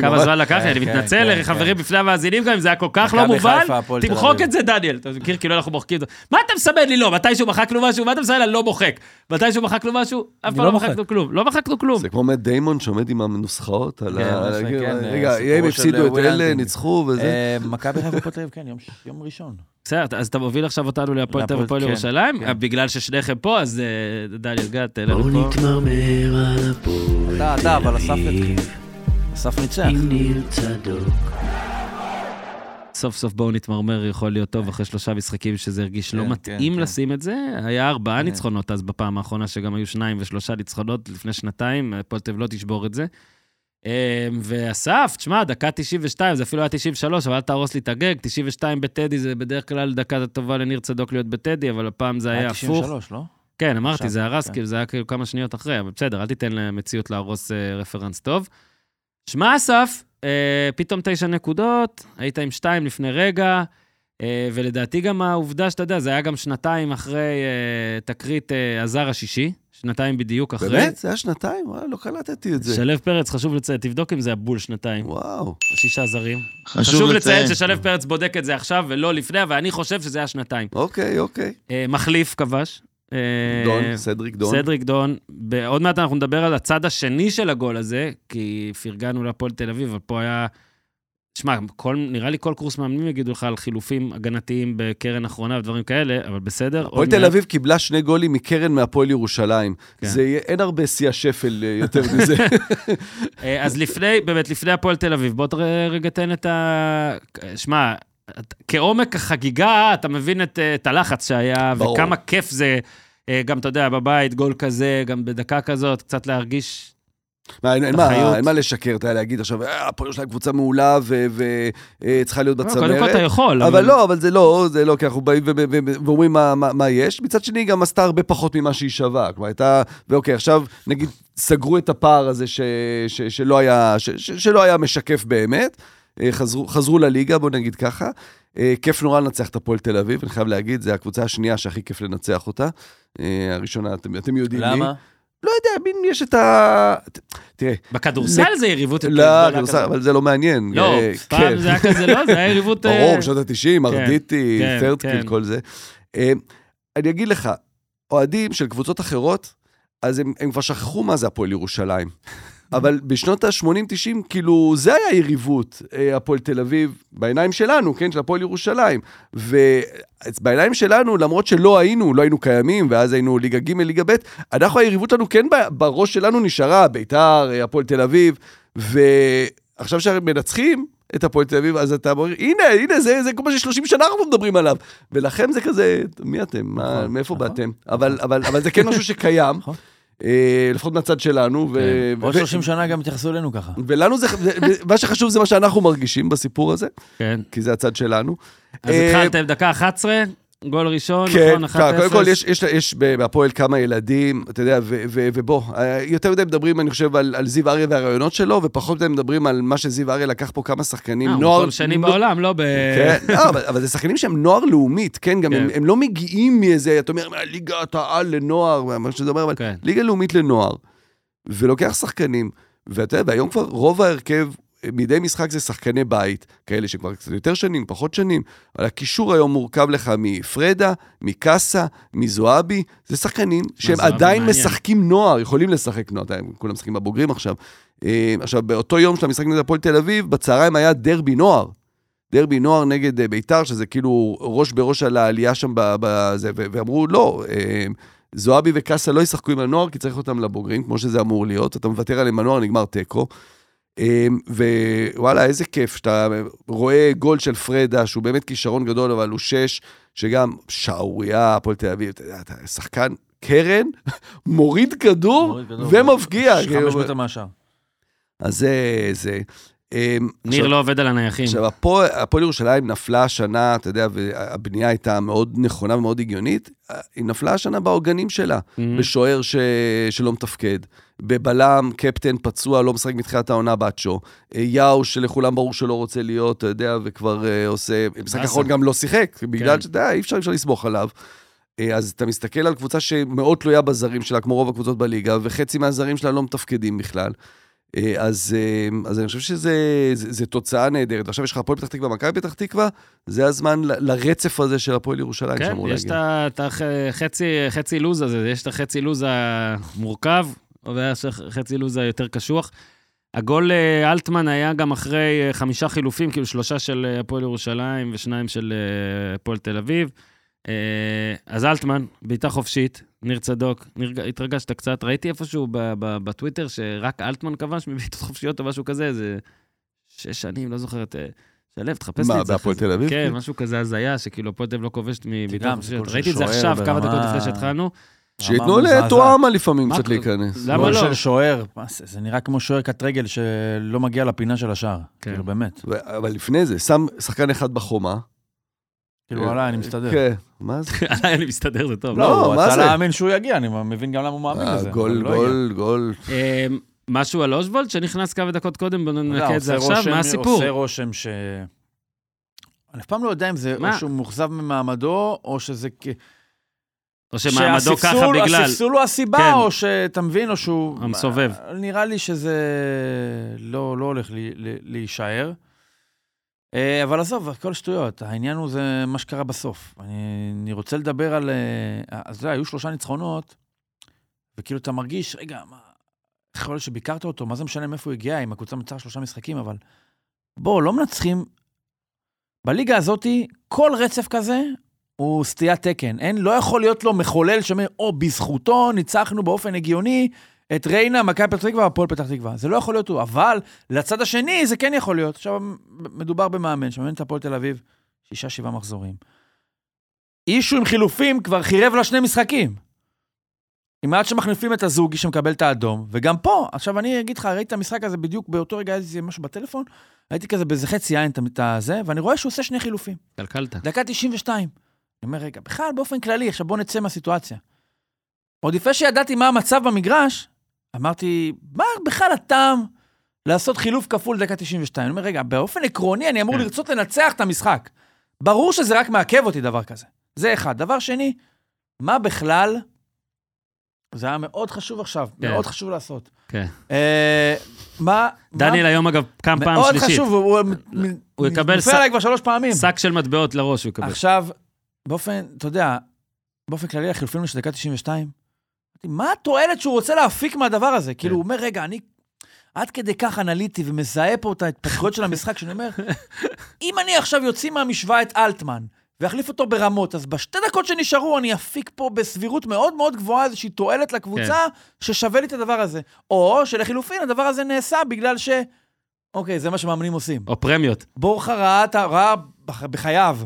כמה זמן לקח לי, אני כן, מתנצל, כן, חברים, כן. בפני המאזינים גם, אם זה היה כל כך לא מובן, תמחוק. את זה, דניאל. אתה מכיר, כאילו אנחנו מוחקים את זה. מה אתה מסמן לי לא? מתישהו מחקנו משהו? מה אתה מסמן לי? לא מוחק. מתישהו מחקנו משהו? אף פעם לא לא. מחקנו כלום. לא מחקנו כלום. זה כמו מאט דיימון שעומד עם הנוסחאות על ה... רגע, סיפורו הם הפסידו את וויל אלה. ניצחו וזה. אה, מכבי חיפה, הפועל תל אביב, כן, יום ראשון. בסדר, אז אתה מוביל עכשיו אותנו להפועל תל אביב ירושלים? בגלל ששניכם פה, אז אה, דניאל גת, תן לנו בואו פה. נתמרמר על הפועל. אתה, אתה, אבל אסף יתחיל. אסף ניצח. סוף סוף בואו נתמרמר, יכול להיות טוב אחרי שלושה משחקים שזה הרגיש לא כן, מתאים כן, לשים את זה. היה ארבעה כן. ניצחונות אז בפעם האחרונה, שגם היו שניים ושלושה ניצחונות לפני שנתיים, הפועל תל לא תשבור את זה. אה, ואסף, תשמע, דקה 92, זה אפילו היה 93, אבל אל תהרוס לי את הגג, 92 בטדי זה בדרך כלל דקה טובה לניר צדוק להיות בטדי, אבל הפעם זה היה היה הפוך. 93, לא? כן, אמרתי, עכשיו, זה הרס, כן. כאילו, זה היה כאילו כמה שניות אחרי, אבל בסדר, אל תיתן למציאות להרוס אה, רפרנס טוב. שמע, אסף, אה, פתאום תשע נקודות, היית עם שתיים לפני רגע, אה, ולדעתי גם העובדה שאתה יודע, זה היה גם שנתיים אחרי אה, תקרית אה, הזר השישי, שנתיים בדיוק אחרי. באמת? זה היה שנתיים? וואלה, לא קלטתי את זה. שלו פרץ, חשוב לציין, תבדוק אם זה הבול שנתיים, וואו. שישה זרים. חשוב לציין ששלו פרץ בודק את זה עכשיו ולא לפני, אבל אני חושב שזה היה שנתיים. אוקיי, אוקיי. אה, מחליף כבש. אה, דון, סדריק דון. סדריק דון. עוד מעט אנחנו נדבר על הצד השני של הגול הזה, כי פרגנו להפועל תל אביב, אבל פה היה... שמע, כל, נראה לי כל קורס מאמנים יגידו לך על חילופים הגנתיים בקרן אחרונה ודברים כאלה, אבל בסדר. הפועל תל אביב קיבלה שני גולים מקרן מהפועל ירושלים. כן. זה אין הרבה שיא השפל אה, יותר מזה. אה, אז לפני, באמת, לפני הפועל תל אביב, בוא רגע תן את ה... שמע, כעומק החגיגה, אתה מבין את, אה, את הלחץ שהיה, ברור. וכמה כיף זה, אה, גם, אתה יודע, בבית, גול כזה, גם בדקה כזאת, קצת להרגיש... מה, אין- אין. מה- אין מה לשקר, אתה יודע, להגיד עכשיו, "אה, הפועל ירושלים קבוצה מעולה וצריכה להיות לא, קודם כל אתה בצמרת. יכול. אבל לא, אבל זה לא, זה לא, כי אנחנו באים ואומרים מה- מה מה יש. מצד שני, גם עשתה הרבה פחות ממה שהיא שווה. כלומר, הייתה, ואוקיי, עכשיו נגיד סגרו את הפער הזה ש- ש- שלא היה- ש- ש- שלא היה משקף באמת. אה, חזרו, חזרו לליגה, בוא נגיד ככה. אה, כיף נורא לנצח את הפועל תל אביב, אני חייב להגיד, זו הקבוצה השנייה שהכי כיף לנצח אותה. אה, הראשונה, אתם, אתם יודעים מי. למה? לא יודע, מין יש את ה... תראה, בכדורסל זה יריבות יותר לא, גדולה כזאת. אבל זה לא מעניין. לא, פעם כן. זה היה כזה, לא, זה היה יריבות... ברור, בשנות ה-90, ארדיטי, כן, פרדקיל, כן. כל זה. אני אגיד לך, אוהדים של קבוצות אחרות, אז הם כבר שכחו מה זה הפועל ירושלים. אבל בשנות ה-80-90, כאילו, זה היה יריבות, אה, הפועל תל אביב, בעיניים שלנו, כן, של הפועל ירושלים. ובעיניים שלנו, למרות שלא היינו, לא היינו קיימים, ואז היינו ליגה ג', ליגה ב', אנחנו, היריבות שלנו כן בראש שלנו נשארה, ביתר, אה, הפועל תל אביב, ועכשיו שמנצחים את הפועל תל אביב, אז אתה אומר, הנה, הנה, זה, זה כמו ש-30 שנה אנחנו מדברים עליו. ולכם זה כזה, מי אתם? מה, נכון, מאיפה נכון. באתם? אבל, אבל, אבל זה כן משהו שקיים, נכון. לפחות מהצד שלנו. ו- כן. בעוד ו- 30 שנה גם יתייחסו אלינו ככה. ולנו זה, מה שחשוב זה מה שאנחנו מרגישים בסיפור הזה, כן. כי זה הצד שלנו. אז אה, התחלתם דקה 11, גול ראשון, כן, נכון, 1-0. ככה, קודם כל יש, יש, יש בהפועל כמה ילדים, אתה יודע, ו- ו- ובוא, אה, יותר מדי מדברים, אני חושב, על, על זיו אריה והרעיונות שלו, ופחות מדי מדברים על מה שזיו אריה לקח פה כמה שחקנים, אה, הוא נוער... מקום שני נו- בעולם, לא ב... כן, לא, אבל, אבל זה שחקנים שהם נוער לאומית, כן, גם כן. הם, הם לא מגיעים מאיזה, אתה אומר, ליגת העל לנוער, מה שזה אומר, אבל כן. ליגה לאומית לנוער, ולוקח שחקנים, ואתה יודע, והיום כבר רוב ההרכב, מדי משחק זה שחקני בית, כאלה שכבר קצת יותר שנים, פחות שנים, אבל הקישור היום מורכב לך מפרדה, מקאסה, מזועבי, זה שחקנים שהם עדיין מעניין. משחקים נוער, יכולים לשחק נוער, הם כולם משחקים בבוגרים עכשיו. אה, עכשיו, באותו יום של המשחק נגד הפועל תל אביב, בצהריים היה דרבי נוער. דרבי נוער נגד אה, ביתר, שזה כאילו ראש בראש על העלייה שם בזה, ואמרו, לא, אה, זועבי וקאסה לא ישחקו עם הנוער, כי צריך אותם לבוגרים, כמו שזה אמור להיות, אתה מוותר עליהם בנוער, נגמר תיקו. אה, ווואלה, איזה כיף שאתה רואה גול של פרדה, שהוא באמת כישרון גדול, אבל הוא שש, שגם שערורייה, הפועל תל אביב, אתה יודע, אתה שחקן קרן, מוריד כדור. ומבקיע. חמש כאילו. מטר מהשאר. אז זה, זה. אה, ניר לא עובד על הנייחים. עכשיו, הפועל ירושלים נפלה השנה, אתה יודע, והבנייה הייתה מאוד נכונה ומאוד הגיונית, היא נפלה השנה בעוגנים שלה, Mhm. בשוער. שלא מתפקד, בבלם, קפטן פצוע, לא משחק מתחילת העונה באצ'ו, יאו, שלכולם ברור שלא רוצה להיות, אתה יודע, וכבר אה, עושה, משחק באסה. האחרון גם לא שיחק, בגלל כן. שאתה יודע, אי אפשר, אפשר לסמוך עליו. אה, אז אתה מסתכל על קבוצה שמאוד תלויה בזרים שלה, כמו רוב הקבוצות בליגה, וחצי מהזרים שלה לא מתפקדים בכלל. אה, אז, אה, אז אני חושב שזה זה, זה תוצאה נהדרת. עכשיו יש לך הפועל פתח תקווה, מכבי פתח תקווה, זה הזמן ל- לרצף הזה של הפועל ירושלים כן, שאמור יש להגיע. ה- את החצי חצי לוז הזה, יש את החצי לוז המורכב, ויש את החצי לוז היותר קשוח. הגול אה, אלטמן היה גם אחרי חמישה חילופים, כאילו שלושה של הפועל ירושלים ושניים של הפועל תל אביב. אז אלטמן, בעיטה חופשית, ניר צדוק, ניר, התרגשת קצת, ראיתי איפשהו ב- ב- בטוויטר שרק אלטמן כבש מבעיטות חופשיות או משהו כזה, זה שש שנים, לא זוכר את... אה, שלו, תחפש לי מה, את זה. בהפועל אחרי זה. תל אביב? כן, משהו כזה הזיה, שכאילו הפועל תל אביב לא כובשת מבעיטות חופשיות. ראיתי את זה עכשיו, כמה דקות לפני שהתחלנו. שייתנו. לטועמה לפעמים מה- קצת להיכנס. למה לא? של שוער, מה זה נראה כמו שוער קט רגל שלא מגיע לפינה של השער. כן. כאילו, באמת. אבל לפני זה, שם שחקן אחד בחומה. כאילו, עליי, אני מסתדר. כן, מה זה? עליי אני מסתדר, זה טוב. לא, לא, הוא מה רצה זה? להאמין שהוא יגיע, אני מבין גם למה הוא מאמין אה, בזה. גול, לא. גול, גול. אמ, משהו על אושוולד שנכנס כמה דקות קודם, בוא אתה יודע, ננקה את זה עכשיו, מה הסיפור? עושה רושם ש... אני אף פעם לא יודע אם זה? או שהוא מאוכזב ממעמדו, או שזה... כ- או שמעמדו ככה שהספסול- בגלל... הספסול הוא הסיבה, כן. או שאתה מבין, או שהוא... המסובב. נראה לי שזה לא, לא הולך לי, לי, להישאר. אה, אבל עזוב, הכל שטויות. העניין הוא זה מה שקרה בסוף. אני, אני רוצה לדבר על... אה, אז אתה יודע, היו שלושה ניצחונות, וכאילו אתה מרגיש, רגע, מה... יכול להיות שביקרת אותו? מה זה משנה מאיפה הוא הגיע, אם הקבוצה מנצחה שלושה משחקים, אבל... בוא, לא מנצחים... בליגה הזאתי, כל רצף כזה הוא סטיית תקן. אין, לא יכול להיות לו מחולל שאומר, או, בזכותו ניצחנו באופן הגיוני את ריינה, מכבי פתח תקווה והפועל פתח תקווה. זה לא יכול להיות הוא, אבל לצד השני זה כן יכול להיות. עכשיו, מדובר במאמן שמאמן את הפועל תל אביב, שישה, שבעה מחזורים. אישו עם חילופים כבר חירב לה שני משחקים. אם עד שמחליפים את הזוגי שמקבל את האדום, וגם פה, עכשיו אני אגיד לך, ראיתי את המשחק הזה בדיוק באותו רגע, היה איזה משהו בטלפון, הייתי כזה באיזה חצי עין את הזה, ואני רואה שהוא עושה שני חילופים. קלקלת. דקה 92. אני אומר, רגע, בכלל, באופן כללי, עכשיו בוא נצא מהסיטואציה. עוד לפני שידעתי מה המצב במגרש, אמרתי, מה בכלל הטעם לעשות חילוף כפול דקה 92? אני אומר, רגע, באופן עקרוני אני אמור כן. לרצות לנצח את המשחק. ברור שזה רק מעכב אותי דבר כזה. זה אחד. דבר שני, מה בכלל, זה היה מאוד חשוב עכשיו, כן. מאוד חשוב לעשות. כן. אה, מה... דניאל היום, אגב, קם פעם מאוד שלישית. חשוב, הוא הוא יקבל ס- עליי כבר שלוש פעמים. שק של מטבעות לראש הוא יקבל. עכשיו, באופן, אתה יודע, באופן כללי, החילופים של דקה 92, אמרתי, מה התועלת שהוא רוצה להפיק מהדבר הזה? כאילו, הוא אומר, רגע, אני עד כדי כך אנליטי ומזהה פה את ההתפתחויות של המשחק, שאני אומר, אם אני עכשיו יוציא מהמשוואה את אלטמן, ואחליף אותו ברמות, אז בשתי דקות שנשארו אני אפיק פה בסבירות מאוד מאוד גבוהה איזושהי תועלת לקבוצה ששווה לי את הדבר הזה. או שלחילופין, הדבר הזה נעשה בגלל ש... אוקיי, זה מה שמאמנים עושים. או פרמיות. בורחה ראה, ראה בח- בחייו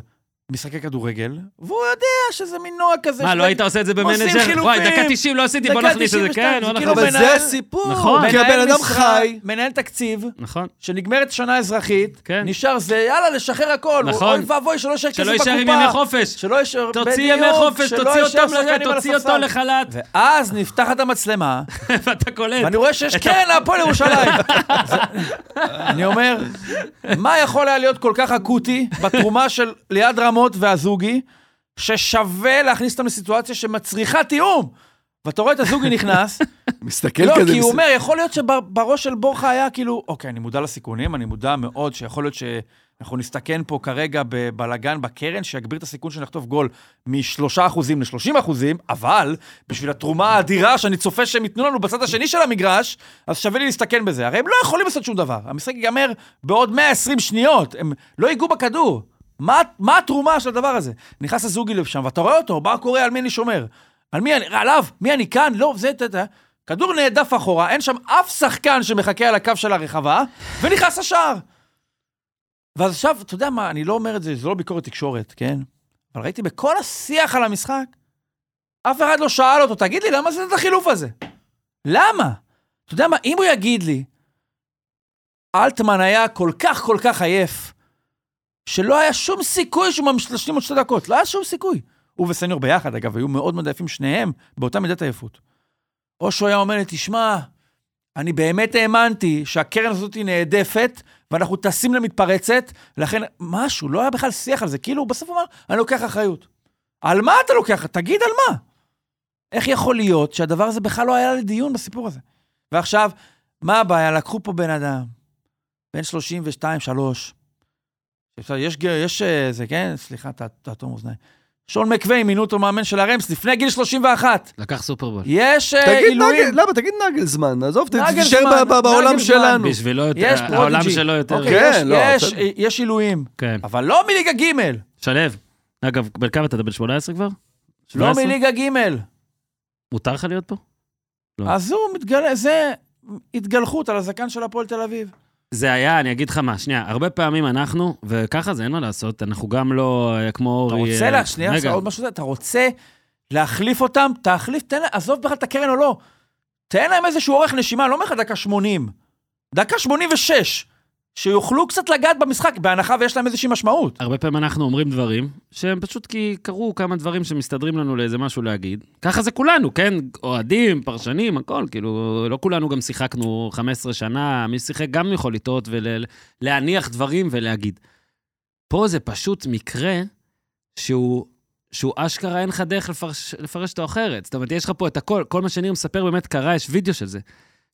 משחקי כדורגל, והוא יודע שזה מין נוהג כזה. מה, לא היית עושה את זה במנג'ר? חילופים. וואי, דקה 90 לא עשיתי, בוא נכניס את זה. 92, כן, בוא זה נכניס כאילו את זה. אבל זה הסיפור. נכון. כי הבן אדם חי. מנהל תקציב, נכון. שנגמרת שנה אזרחית, כן. נשאר זה, יאללה, לשחרר הכל. נכון. אוי ואבוי, שלא יישאר כסף שלא בקופה. יישאר עם ימי חופש. שלא יישאר, תוציא ימי חופש, שלא תוציא אותו. לחל"ת, ואז נפתחת המצלמה, ואתה קולט. ואני רואה שיש קרן להפועל ירושלים. זה- אני אומר, מה יכול היה להיות כל כך אקוטי בתרומה של ליעד רמות והזוגי, ששווה להכניס אותם לסיטואציה שמצריכה תיאום? ואתה רואה את הזוגי נכנס, מסתכל לא, כזה. כי הוא אומר, יכול להיות שבראש של בורחה היה כאילו, אוקיי, אני מודע לסיכונים, אני מודע מאוד שיכול להיות שאנחנו נסתכן פה כרגע בבלגן בקרן, שיגביר את הסיכון שנחטוף גול מ-3% ל-30%, אבל בשביל התרומה האדירה שאני צופה שהם ייתנו לנו בצד השני של המגרש, אז שווה לי להסתכן בזה. הרי הם לא יכולים לעשות שום דבר. המשחק ייגמר בעוד 120 שניות, הם לא ייגעו בכדור. מה, מה התרומה של הדבר הזה? נכנס הזוגי לשם, ואתה רואה אותו, מה קורה, על מי אני שומר? על מי אני, עליו, מי אני כאן? לא, זה, אתה יודע. כדור נהדף אחורה, אין שם אף שחקן שמחכה על הקו של הרחבה, ונכנס לשער. ואז עכשיו, אתה יודע מה, אני לא אומר את זה, זה לא ביקורת תקשורת, כן? אבל ראיתי בכל השיח על המשחק, אף אחד לא שאל אותו, תגיד לי, למה זה את החילוף הזה? למה? אתה יודע מה, אם הוא יגיד לי, אלטמן היה כל כך כל כך עייף, שלא היה שום סיכוי שהוא משלים עוד שתי דקות, לא היה שום סיכוי. הוא וסניור ביחד, אגב, היו מאוד מאוד עייפים שניהם, באותה מידת עייפות. או שהוא היה אומר לי, תשמע, אני באמת האמנתי שהקרן הזאת היא נהדפת, ואנחנו טסים למתפרצת, לכן משהו, לא היה בכלל שיח על זה. כאילו, הוא בסוף אמר, אני לוקח אחריות. על מה אתה לוקח? תגיד על מה. איך יכול להיות שהדבר הזה בכלל לא היה לדיון בסיפור הזה? ועכשיו, מה הבעיה? לקחו פה בן אדם, בן 32, 3. יש, יש, אה, זה, כן? סליחה, תאטום אוזניים. שון מקווי, מינו אותו מאמן של הרמס לפני גיל 31. לקח סופרבול. יש אה, תגיד עילויים. למה? תגיד נגל זמן, עזוב, תישאר בעולם. שלנו. בשבילו יותר, יש העולם. שלו יותר... אוקיי, כן, יש- לא, יש- עילויים, כן. אבל לא מליגה ג', שלו. אגב, בן כמה אתה? בן 18 כבר? לא 17? מליגה ג'. מותר לך להיות פה? לא. אז הוא מתגלה, זה התגלחות על הזקן של הפועל תל אביב. זה היה, אני אגיד לך מה, שנייה, הרבה פעמים אנחנו, וככה זה, אין מה לעשות, אנחנו גם לא אה, כמו אתה אורי... רוצה אה, לה, שנייה, רגע, עוד משהו, אתה רוצה להחליף אותם, תחליף, תן עזוב בכלל את הקרן או לא. תן להם איזשהו אורך נשימה, לא אומר לך דקה 80. דקה 86. שיוכלו קצת לגעת במשחק, בהנחה ויש להם איזושהי משמעות. הרבה פעמים אנחנו אומרים דברים שהם פשוט כי קרו כמה דברים שמסתדרים לנו לאיזה משהו להגיד. ככה זה כולנו, כן? אוהדים, פרשנים, הכל, כאילו, לא כולנו גם שיחקנו 15 שנה, מי שיחק גם יכול לטעות ולהניח דברים ולהגיד. פה זה פשוט מקרה שהוא, שהוא אשכרה אין לך דרך לפרש, לפרש אותו אחרת. זאת אומרת, יש לך פה את הכל, כל מה שניר מספר באמת קרה, יש וידאו של זה.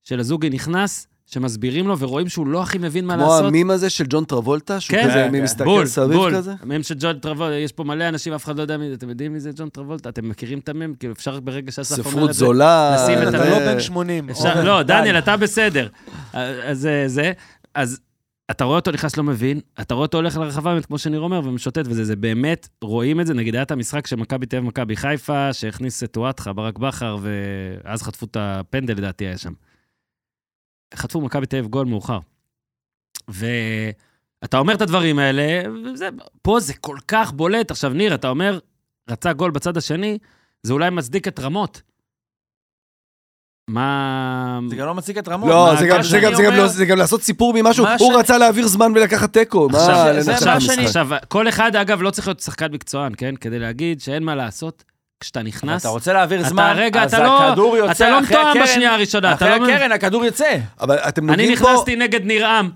של הזוגי נכנס, שמסבירים לו ורואים שהוא לא הכי מבין מה כמו לעשות. המים הזה של ג'ון טרבולטה, שהוא כן, כזה כן. מסתכל בול, סביב בול. כזה? המם של ג'ון טרבולטה, יש פה מלא אנשים, אף אחד לא יודע מי זה. אתם יודעים מי זה ג'ון טרבולטה? אתם מכירים את המם? כאילו, אפשר ברגע שאסף אומר את זה... ספרות זולה. לשים את זה- אתה ה- לא בן 80. אפשר, אורן, לא, די. דניאל, אתה בסדר. אז זה, זה, אז אתה רואה אותו נכנס לא מבין, אתה רואה אותו הולך לרחבה, כמו שניר אומר, ומשוטט וזה, זה באמת, רואים את זה, נגיד היה את המשחק של מכבי תל אביב, מכבי חיפה, שהכניס את טואטחה, ברק בכר, ואז חטפו את הפנדל, לדעתי היה שם. חטפו מכבי תל אביב גול מאוחר. ואתה אומר את הדברים האלה, וזה, פה זה כל כך בולט. עכשיו, ניר, אתה אומר, רצה גול בצד השני, זה אולי מצדיק את רמות. מה... זה גם לא מציג את רמון. לא, מה- זה גם- זה גם- זה גם אומר- לא- זה גם לעשות סיפור ממשהו, מה הוא שאני- רצה להעביר זמן ולקחת תיקו. מה, עכשיו, זה מה? שאני- עכשיו, כל אחד, אגב, לא צריך להיות שחקן מקצוען, כן? כדי להגיד שאין מה לעשות. כשאתה נכנס, אתה רוצה להעביר אתה זמן, רגע, אז אתה לא- הכדור יוצא אתה לא אחרי מתואם הקרן, בשנייה הראשונה, אתה אחרי לא... הקרן הכדור יוצא. אבל אתם אני נוגעים פה... נכנסתי נגד ניר-עם.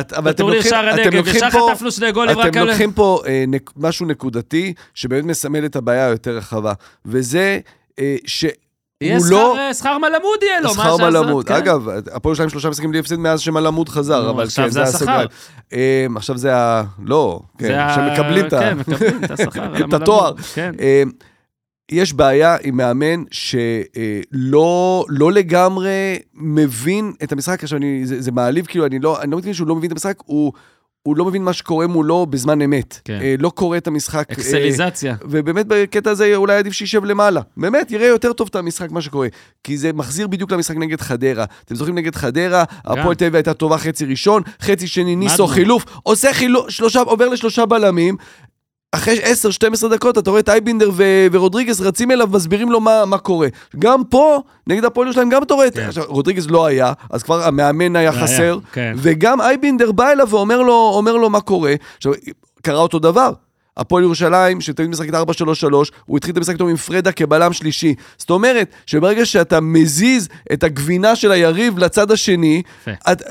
אתם בטורניר שער אתם ישר פה- חטפנו שני גולים רק אתם על... לוקחים פה אה, משהו נקודתי, שבאמת מסמל את הבעיה היותר רחבה, וזה אה, שהוא יהיה לא... שכר- שכר מלמוד יהיה לו, מה שכר? מלמוד. כן. אגב, הפועל שלהם שלושה משחקים בלי הפסד מאז שמלמוד חזר, אבל עכשיו כן, זה השכר. אה, עכשיו זה ה... לא, כן, שמקבלים את ה... כן, מקבלים את השכר. את. התואר. כן. אה, יש בעיה עם מאמן שלא לא לגמרי מבין את המשחק. עכשיו, אני, זה, זה מעליב, כאילו, אני לא, אני לא מתכוון שהוא לא מבין את המשחק, הוא, הוא לא מבין מה שקורה מולו בזמן אמת. כן. אה, לא קורא את המשחק. אה, אקסליזציה. ובאמת בקטע הזה אולי עדיף שישב למעלה. באמת, יראה יותר טוב את המשחק, מה שקורה. כי זה מחזיר בדיוק למשחק נגד חדרה. אתם זוכרים נגד חדרה, הפועל תל אביב הייתה טובה חצי ראשון, חצי שני ניסו. חילוף, עושה חילוף, שלושה, עובר לשלושה בלמים. אחרי 10-12 דקות אתה רואה את אייבינדר ו- ורודריגז רצים אליו, מסבירים לו מה, מה קורה. גם פה, נגד הפועל ירושלים, גם אתה רואה את... כן. עכשיו, רודריגז לא היה, אז כבר המאמן היה זה היה, חסר, כן. וגם אייבינדר בא אליו ואומר לו, לו מה קורה. עכשיו, קרה אותו דבר. הפועל ירושלים, שתמיד משחקת 4-3-3, הוא התחיל את המשחק איתו עם פרדה כבלם שלישי. זאת אומרת, שברגע שאתה מזיז את הגבינה של היריב לצד השני. את,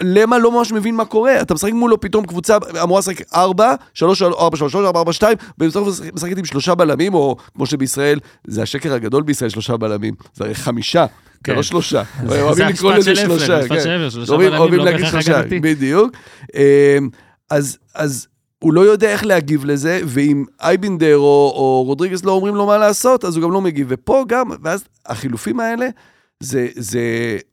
למה לא ממש מבין מה קורה? אתה משחק מולו פתאום קבוצה אמורה לשחק 4, 3, 4, 3, 4, 4, 2, ובסוף משחקת עם שלושה בלמים, או כמו שבישראל, זה השקר הגדול בישראל, שלושה בלמים. זה הרי חמישה, זה כן. לא שלושה. זה אוהבים לקרוא לזה שלושה. כן. שלושה אוהבים- לא להגיד שלושה. בדיוק. אמ, אז הוא לא יודע איך להגיב לזה, ואם אייבינדר או, או רודריגז לא אומרים לו מה לעשות, אז הוא גם לא מגיב. ופה גם, ואז החילופים האלה, זה, זה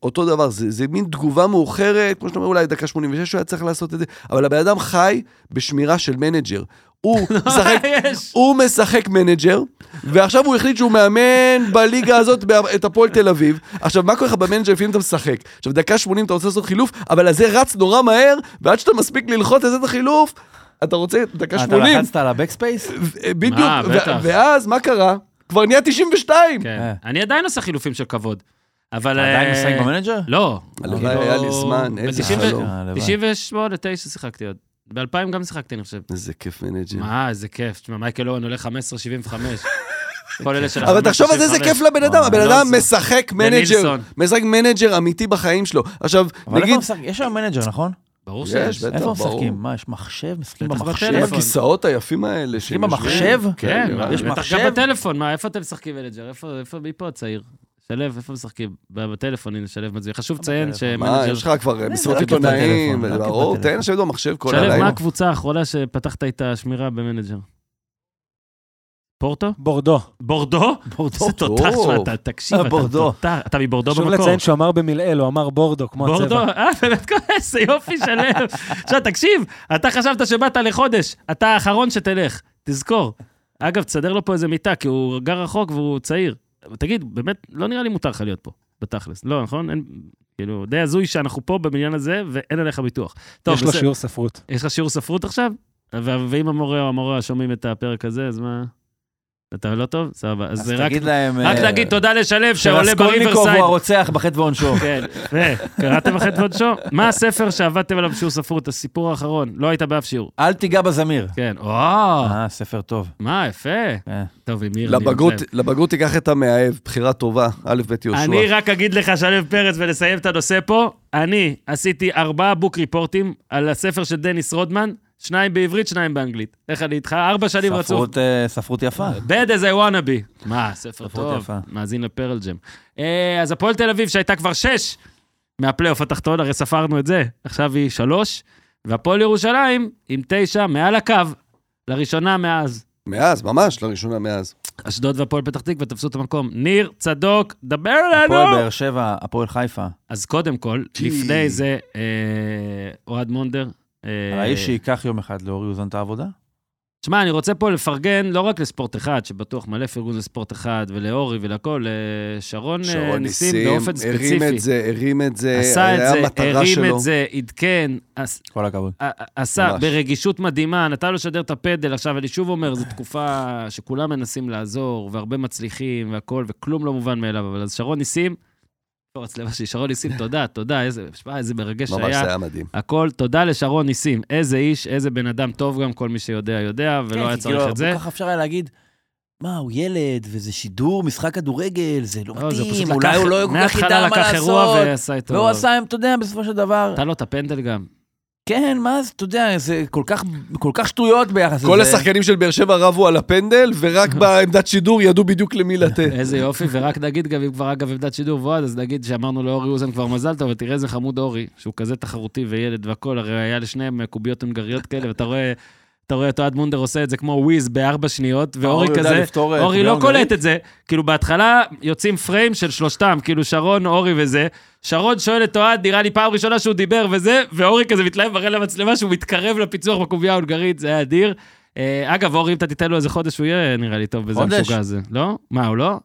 אותו דבר, זה, זה מין תגובה מאוחרת, כמו שאתה אומר, אולי דקה 86 הוא היה צריך לעשות את זה, אבל הבן אדם חי בשמירה של manager. הוא משחק. הוא משחק manager, ועכשיו הוא החליט שהוא מאמן בליגה הזאת את הפועל תל אביב. עכשיו, מה קורה לך ב manager לפעמים אתה משחק? עכשיו, דקה 80 אתה רוצה לעשות חילוף, אבל הזה רץ נורא מהר, ועד שאתה מספיק ללחוץ לעשות את החילוף, אתה רוצה דקה אה, אתה 80. לחצת על ה backspace? ו- בדיוק, בטח. ואז מה קרה? כבר נהיה 92. כן. אה. אני עדיין עושה חילופים של כבוד. אבל... אתה עדיין אה, משחק במנג'ר? לא. הלוואי היה לי זמן, איזה חלום. הלוואי. 98, 9 שיחקתי עוד. ב-2000 גם שיחקתי, אני חושב. איזה כיף מנג'ר. מה, איזה כיף. תשמע, מייקל אורן עולה 15.75. כל אלה של אבל תחשוב על זה, איזה 15.75. כיף לבן אדם, הבן לא אדם. משחק מנג'ר. משחק מנג'ר אמיתי בחיים שלו. עכשיו, נגיד? יש היום מנג'ר, נכון? ברור יש, שיש. בטח, איפה ברור. משחקים? מה, יש מחשב? משחקים בטח במחשב? בטלפון. הכיסאות היפים האלה. משחקים במחשב? כן, לי. יש בטח מחשב? גם בטלפון. מה, איפה אתם משחקים מנג'ר? איפה, איפה, מי פה הצעיר? שלו, איפה משחקים? בטלפון, הנה, שלו מצביע. חשוב לציין בטלפון. מה, שמנג'ר... יש לך כבר משרות לא עיתונאים, בטלפון, לא כיף ברור. תן לשבת במחשב כל שלו, מה הלילה. הקבוצה האחרונה שפתחת איתה שמירה במנג'ר? פורטו? בורדו. בורדו? בורדו. זה תותח. שמע, אתה תקשיב, אתה בורדו. תותח. אתה מבורדו חשוב במקור. לציין שהוא אמר במלעיל, הוא אמר בורדו, כמו בורדו, הצבע. אה, באמת כועס, יופי שלם. עכשיו, תקשיב, אתה חשבת שבאת לחודש, אתה האחרון שתלך, תזכור. אגב, תסדר לו פה איזה מיטה, כי הוא גר רחוק והוא צעיר. תגיד, באמת, לא נראה לי מותר לך להיות פה, בתכלס. לא, נכון? אין, כאילו, די הזוי שאנחנו פה בבניין הזה, ואין עליך ביטוח. טוב, יש לו. שיעור ספרות. יש לך שיעור ספרות עכשיו? ואם המורה או המורה שומעים את הפרק הזה, אז מה? אתה לא טוב? סבבה. אז אז זה רק... תגיד להם... רק אה, להגיד תודה לשלו שעולה שרסקולניקוב בריברסייד. הוא הרוצח בחטא ועונשו. כן, וקראתם אחרי ועונשו? מה הספר שעבדתם עליו בשיעור ספרות, הסיפור האחרון? לא היית באף שיעור. אל תיגע בזמיר. כן, או, אה, ספר טוב. מה, יפה. כן. טוב, עם מתלהב. לבגרות תיקח את המאהב, בחירה טובה, א' ב' יהושע. אני רק אגיד לך, שלו פרץ, ולסיים את הנושא פה, אני עשיתי ארבעה בוק ריפורטים על הספר של דניס רודמן, שניים בעברית, שניים באנגלית. איך אני איתך? ארבע שנים רצוף. ספרות, אה, ספרות יפה. bad as I wanna be. מה, ספר ספרות טוב, יפה. מאזין לפרל ג'ם. אה, אז הפועל תל אביב, שהייתה כבר שש מהפלייאוף התחתון, הרי ספרנו את זה, עכשיו היא שלוש, והפועל ירושלים עם תשע מעל הקו, לראשונה מאז. מאז, ממש, לראשונה מאז. אשדוד והפועל פתח תקווה תפסו את המקום. ניר, צדוק, דבר הפועל לנו! באר שבע, הפועל חיפה. אז קודם כל. לפני זה, אה, אוהד מונדר. אה, האיש שייקח יום אחד לאורי אוזן את העבודה? תשמע, אני רוצה פה לפרגן לא רק לספורט אחד, שבטוח מלא פרגון לספורט אחד, ולאורי ולכל, לשרון אה, שרון ניסים ניסים, באופן הרים ספציפי. את זה, הרים את זה, עשה את זה, הרים שלו. את זה, עדכן, כל הכבוד. עשה ממש. ברגישות מדהימה, נתן לו לשדר את הפדל. עכשיו, אני שוב אומר, זו תקופה שכולם מנסים לעזור, והרבה מצליחים והכול, וכלום לא מובן מאליו. אבל אז שרון ניסים, פה הצלבה שלי, שרון ניסים, תודה, תודה, איזה, שמע, איזה מרגש ממש, היה. זה היה מדהים. הכל, תודה לשרון ניסים. איזה איש, איזה בן אדם טוב גם, כל מי שיודע, יודע, ולא כן, היה כי צריך כאילו, את זה. כל כך אפשר היה להגיד, מה, הוא ילד, וזה שידור, משחק כדורגל, זה לא לא, זה פשוט מתאים, לקח, אולי הוא לא כל כך מההתחלה ידע מה לקח אירוע לעשות. ועשה איתו. והוא עשה, אתה יודע, בסופו של דבר, נתן לו את הפנדל גם. כן, מה זה, אתה יודע, זה כל כך, כל כך שטויות ביחס לזה. כל השחקנים של באר שבע רבו על הפנדל, ורק בעמדת שידור ידעו בדיוק למי לתת. איזה יופי, ורק נגיד גם, אם כבר אגב עמדת שידור ועוד, אז נגיד שאמרנו לאורי אוזן כבר מזל טוב, ותראה איזה חמוד אורי, שהוא כזה תחרותי וילד והכול, הרי היה לשניהם קוביות הונגריות כאלה, ואתה רואה... אתה רואה את אוהד מונדר עושה את זה כמו whiz בארבע שניות, ואורי אורי יודע כזה, אה, אורי לא? קולט את זה. כאילו בהתחלה יוצאים פריים של שלושתם, כאילו שרון, אורי וזה. שרון שואל את אוהד, נראה לי פעם ראשונה שהוא דיבר וזה, ואורי כזה מתלהב מראה למצלמה שהוא מתקרב לפיצוח בקובייה ההונגרית, זה היה אדיר. אה, אגב, אורי, אם אתה תיתן לו איזה חודש, הוא יהיה נראה לי טוב בזה. המשוגע הזה. לא? מה, הוא לא?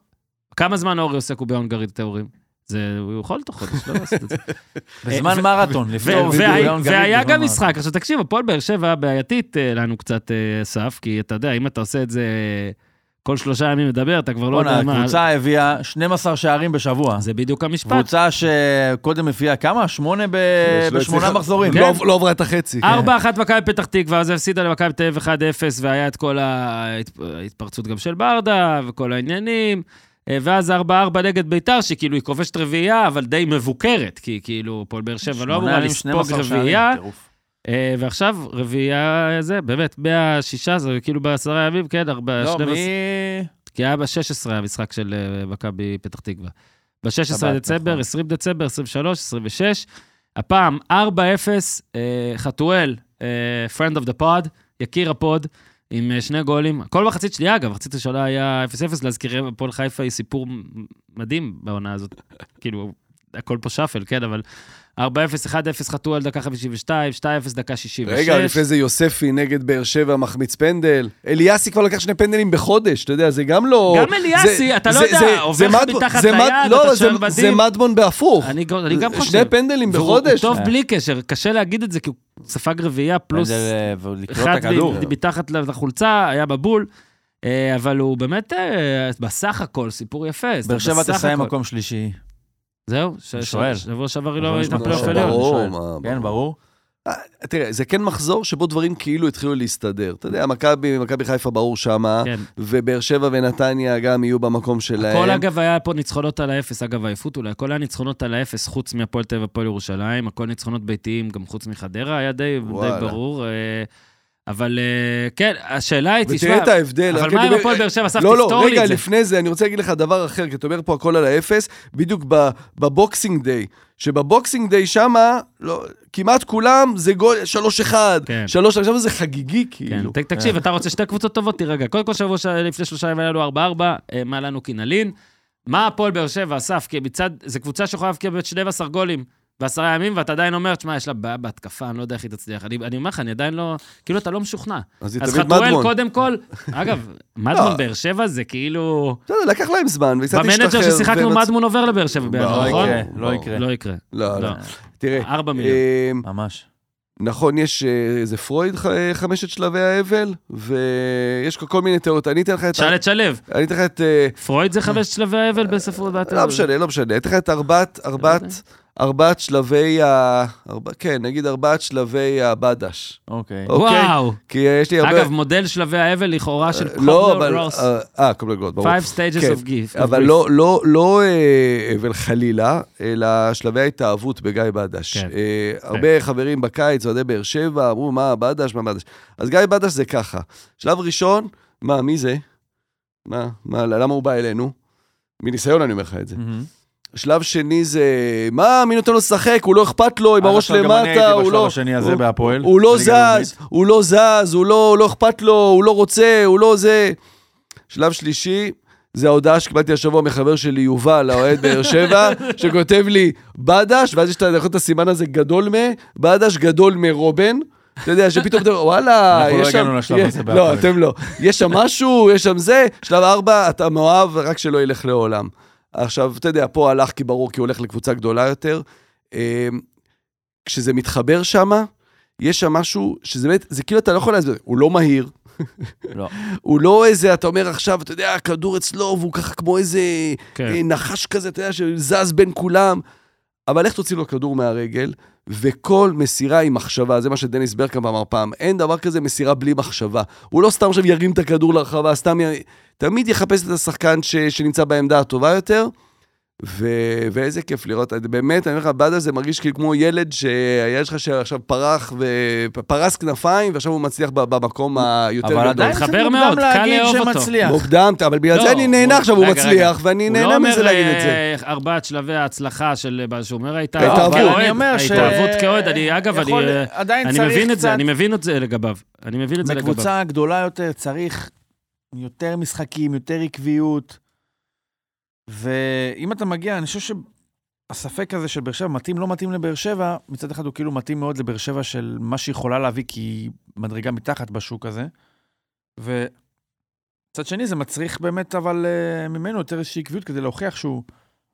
כמה זמן אורי עושה קובייה הונגרית, תיאורים? זה, הוא יכול תוך חודש, לא לעשות את זה. בזמן ו- מרתון, לפתור והיה- גם. משחק. עכשיו תקשיב, הפועל באר שבע בעייתית אה, לנו קצת, אה, אסף, כי אתה יודע, אם אתה עושה את זה כל שלושה ימים מדבר, אתה כבר לא יודע מה. הקבוצה הביאה 12 שערים בשבוע. זה בדיוק המשפט. קבוצה שקודם הביאה כמה? שמונה ב- לא בשמונה מחזורים. כן. לא לא עברה את החצי. ארבע אחת מכבי פתח תקווה, אז הפסידה למכבי תל אביב 1-0, והיה את כל ההת- ההתפרצות גם של ברדה, וכל העניינים. אה, ואז 4-4 נגד ביתר, שכאילו היא כובשת רביעייה, אבל די מבוקרת, כי כאילו הפועל באר שבע לא אמורה לספוג 12 שערים, רביעייה. אה, ועכשיו רביעייה זה, באמת, מהשישה, זה כאילו בעשרה ימים, כן, ארבע, לא, 12, מי... כי היה ב-16 המשחק של אה, מכבי פתח תקווה. ב-16 שבת, דצמבר, נכון. 20 דצמבר, 23, 26. הפעם 4-0, אה, חתואל, friend of the pod, יקיר ה pod, עם אה, שני גולים. כל מחצית שנייה, אגב, מחצית ראשונה היה 0-0, להזכירי הפועל חיפה היא סיפור מדהים בעונה הזאת. כאילו, הכל פה shuffle, כן, אבל 4-0, 1-0 חתואל, דקה 52, 2-0, דקה 66. רגע, לפני זה יוספי נגד באר שבע מחמיץ פנדל. אליאסי כבר לקח שני פנדלים בחודש, אתה יודע, זה גם לא... גם אליאסי, זה- אתה לא זה- יודע, זה- עובר לך מתחת ליד, לא, אתה זה- שואל בדים. זה מדמון בהפוך. אני, גם- אני גם שני חושב. פנדלים בחודש. הוא טוב אה. בלי קשר, קשה להגיד את זה, כי הוא ספג רביעייה פלוס אחד מתחת לחולצה, היה בבול, אה, אבל הוא באמת, אה, בסך הכל, סיפור יפה. באר שבע תסיים מקום שלישי. זהו? שואל. שבוע שעבר היא לא הייתה פלייאוף. עליון. כן, ברור. אה, תראה, זה כן מחזור שבו דברים כאילו התחילו להסתדר. אתה יודע, מכבי מכבי חיפה ברור שמה, כן. ובאר שבע ונתניה גם יהיו במקום שלהם. הכל אגב היה פה ניצחונות על האפס, אגב העייפות אולי, הכל היה ניצחונות על האפס חוץ מהפועל תל אביב והפועל ירושלים, הכל ניצחונות ביתיים גם חוץ מחדרה, היה די, די. ברור. אבל אה, כן, השאלה היא, תשמע, ותראה את ההבדל. אבל מה עם אומר- הפועל באר שבע? אסף, לא, לא, תפתור לי רגע, את זה. לפני זה, אני רוצה להגיד לך דבר אחר, כי אתה אומר פה הכל על האפס, בדיוק בבוקסינג דיי, שבבוקסינג דיי שמה, לא, כמעט כולם זה גול 3-1, כן. 3 עכשיו זה חגיגי כן, כאילו. ת- תקשיב, אתה רוצה שתי קבוצות טובות? תראה רגע. קודם כל, שבוע לפני שלושה ימים היה לנו 4-4, אה, מה לנו קינלין. מה הפועל באר שבע, אסף? כי מצד, זו קבוצה שיכולה להבקיע באמת 12 גולים בעשרה ימים, ואתה עדיין אומר, תשמע, יש לה בעיה בהתקפה, אני לא יודע איך היא תצליח. אני אני אומר לך, אני עדיין לא... כאילו, אתה לא משוכנע. אז היא אז תמיד חתואל, מדמון. קודם כל, אגב, מדמון לא. באר שבע זה כאילו... בסדר, לקח להם זמן, וקצת השתחרר. במנג'ר ששיחקנו, מדמון עובר לבאר שבע, לא נכון? יקרה, לא. יקרה. לא יקרה. לא, לא. לא. תראה, ארבע מיליון. אה, ממש. נכון, יש אה, איזה פרויד, ח- אה, חמשת שלבי האבל, ויש כל- מיני תיאוריות. אני אתן לך את... תשאל את שלו. אני אתן לך את... אה, פרויד זה חמש שלבי האבל בספרות. לא משנה, לא משנה. אני אתן לך את ארבעת, ארבעת, ארבעת שלבי ה... ארבע- כן, נגיד ארבעת שלבי הבדש. אוקיי. אוקיי? וואו. כי יש לי הרבה... אגב, מודל שלבי האבל לכאורה של לא, אבל... רוס. אה, אה, קובלר גרוס, ברור. Five stages כן, of gift. אבל. לא, לא, לא אה, אבל חלילה, אלא שלבי ההתאהבות בגיא בדש. כן. אה, הרבה חברים בקיץ, אוהדי באר שבע, אמרו, מה בדש, מה בדש. אז גיא בדש זה ככה. שלב ראשון, מה, מי זה? מה, מה, למה הוא בא אלינו? מניסיון אני אומר לך את זה. מהמם. שלב שני זה, מה, מי נותן לו לשחק? הוא לא אכפת לו, עם אז הראש אני למטה, הוא בשלב לא... השני הזה הוא- בהפועל. הוא לא בליגה הלאומית. זז, הוא לא זז, הוא לא, לא אכפת לו, הוא לא רוצה, הוא לא זה. שלב שלישי, זה ההודעה שקיבלתי השבוע מחבר שלי, יובל, האוהד באר שבע, שכותב לי, בדש, ואז יש את הסימן הזה גדול מ, בדש גדול מרובן. אתה יודע, שפתאום אתה אומר, וואלה, אנחנו לא יש שם... הגענו לשלב הזה לא. אתם לא. יש שם משהו, יש שם זה, שלב ארבע, אתה מאוהב, רק שלא ילך לעולם. עכשיו, אתה יודע, פה הלך כי ברור, כי הוא הולך לקבוצה גדולה יותר. אמ, כשזה מתחבר שמה, יש שם משהו שזה באמת, זה כאילו אתה לא יכול להסביר, הוא לא מהיר, לא. הוא לא איזה, אתה אומר עכשיו, אתה יודע, הכדור אצלו, והוא ככה כמו איזה כן. אה, נחש כזה, אתה יודע, שזז בין כולם. אבל איך תוציא לו כדור מהרגל, וכל מסירה עם מחשבה, זה מה שדניס ברקאמפ אמר פעם, אין דבר כזה מסירה בלי מחשבה. הוא לא סתם עכשיו ירים את הכדור לרחבה, סתם י... תמיד יחפש את השחקן ש... שנמצא בעמדה הטובה יותר. ו... ואיזה כיף לראות, באמת, אני אומר לך, בדה זה מרגיש כאילו כמו ילד שהילד שלך שעכשיו פרח ופרס כנפיים, ועכשיו הוא מצליח ב- במקום היותר אבל גדול. עדיין קצת מתחבר מוקדם מאוד, קל להגיד לאהוב אותו. שמצליח. מוקדם, אבל בגלל לא, זה אני נהנה הוא- עכשיו, הוא רגע, מצליח, רגע. ואני הוא לא נהנה אומר מזה להגיד את זה. אה, ארבעת שלבי ההצלחה של מה שהוא אומר, הייתה ההתאהבות. כאוהד, אני אומר ש- ההתאהבות כאוהד, אני אגב, אני אה, עדיין מבין את זה, אני מבין את זה לגביו. אני מבין את זה לגביו. בקבוצה גדולה יותר צריך יותר משחקים, יותר עקביות. ואם אתה מגיע, אני חושב שהספק הזה של באר שבע מתאים, לא מתאים לבאר שבע, מצד אחד הוא כאילו מתאים מאוד לבאר שבע של מה שהיא יכולה להביא, כי היא מדרגה מתחת בשוק הזה. ומצד שני זה מצריך באמת, אבל אה, ממנו יותר איזושהי עקביות כדי להוכיח שהוא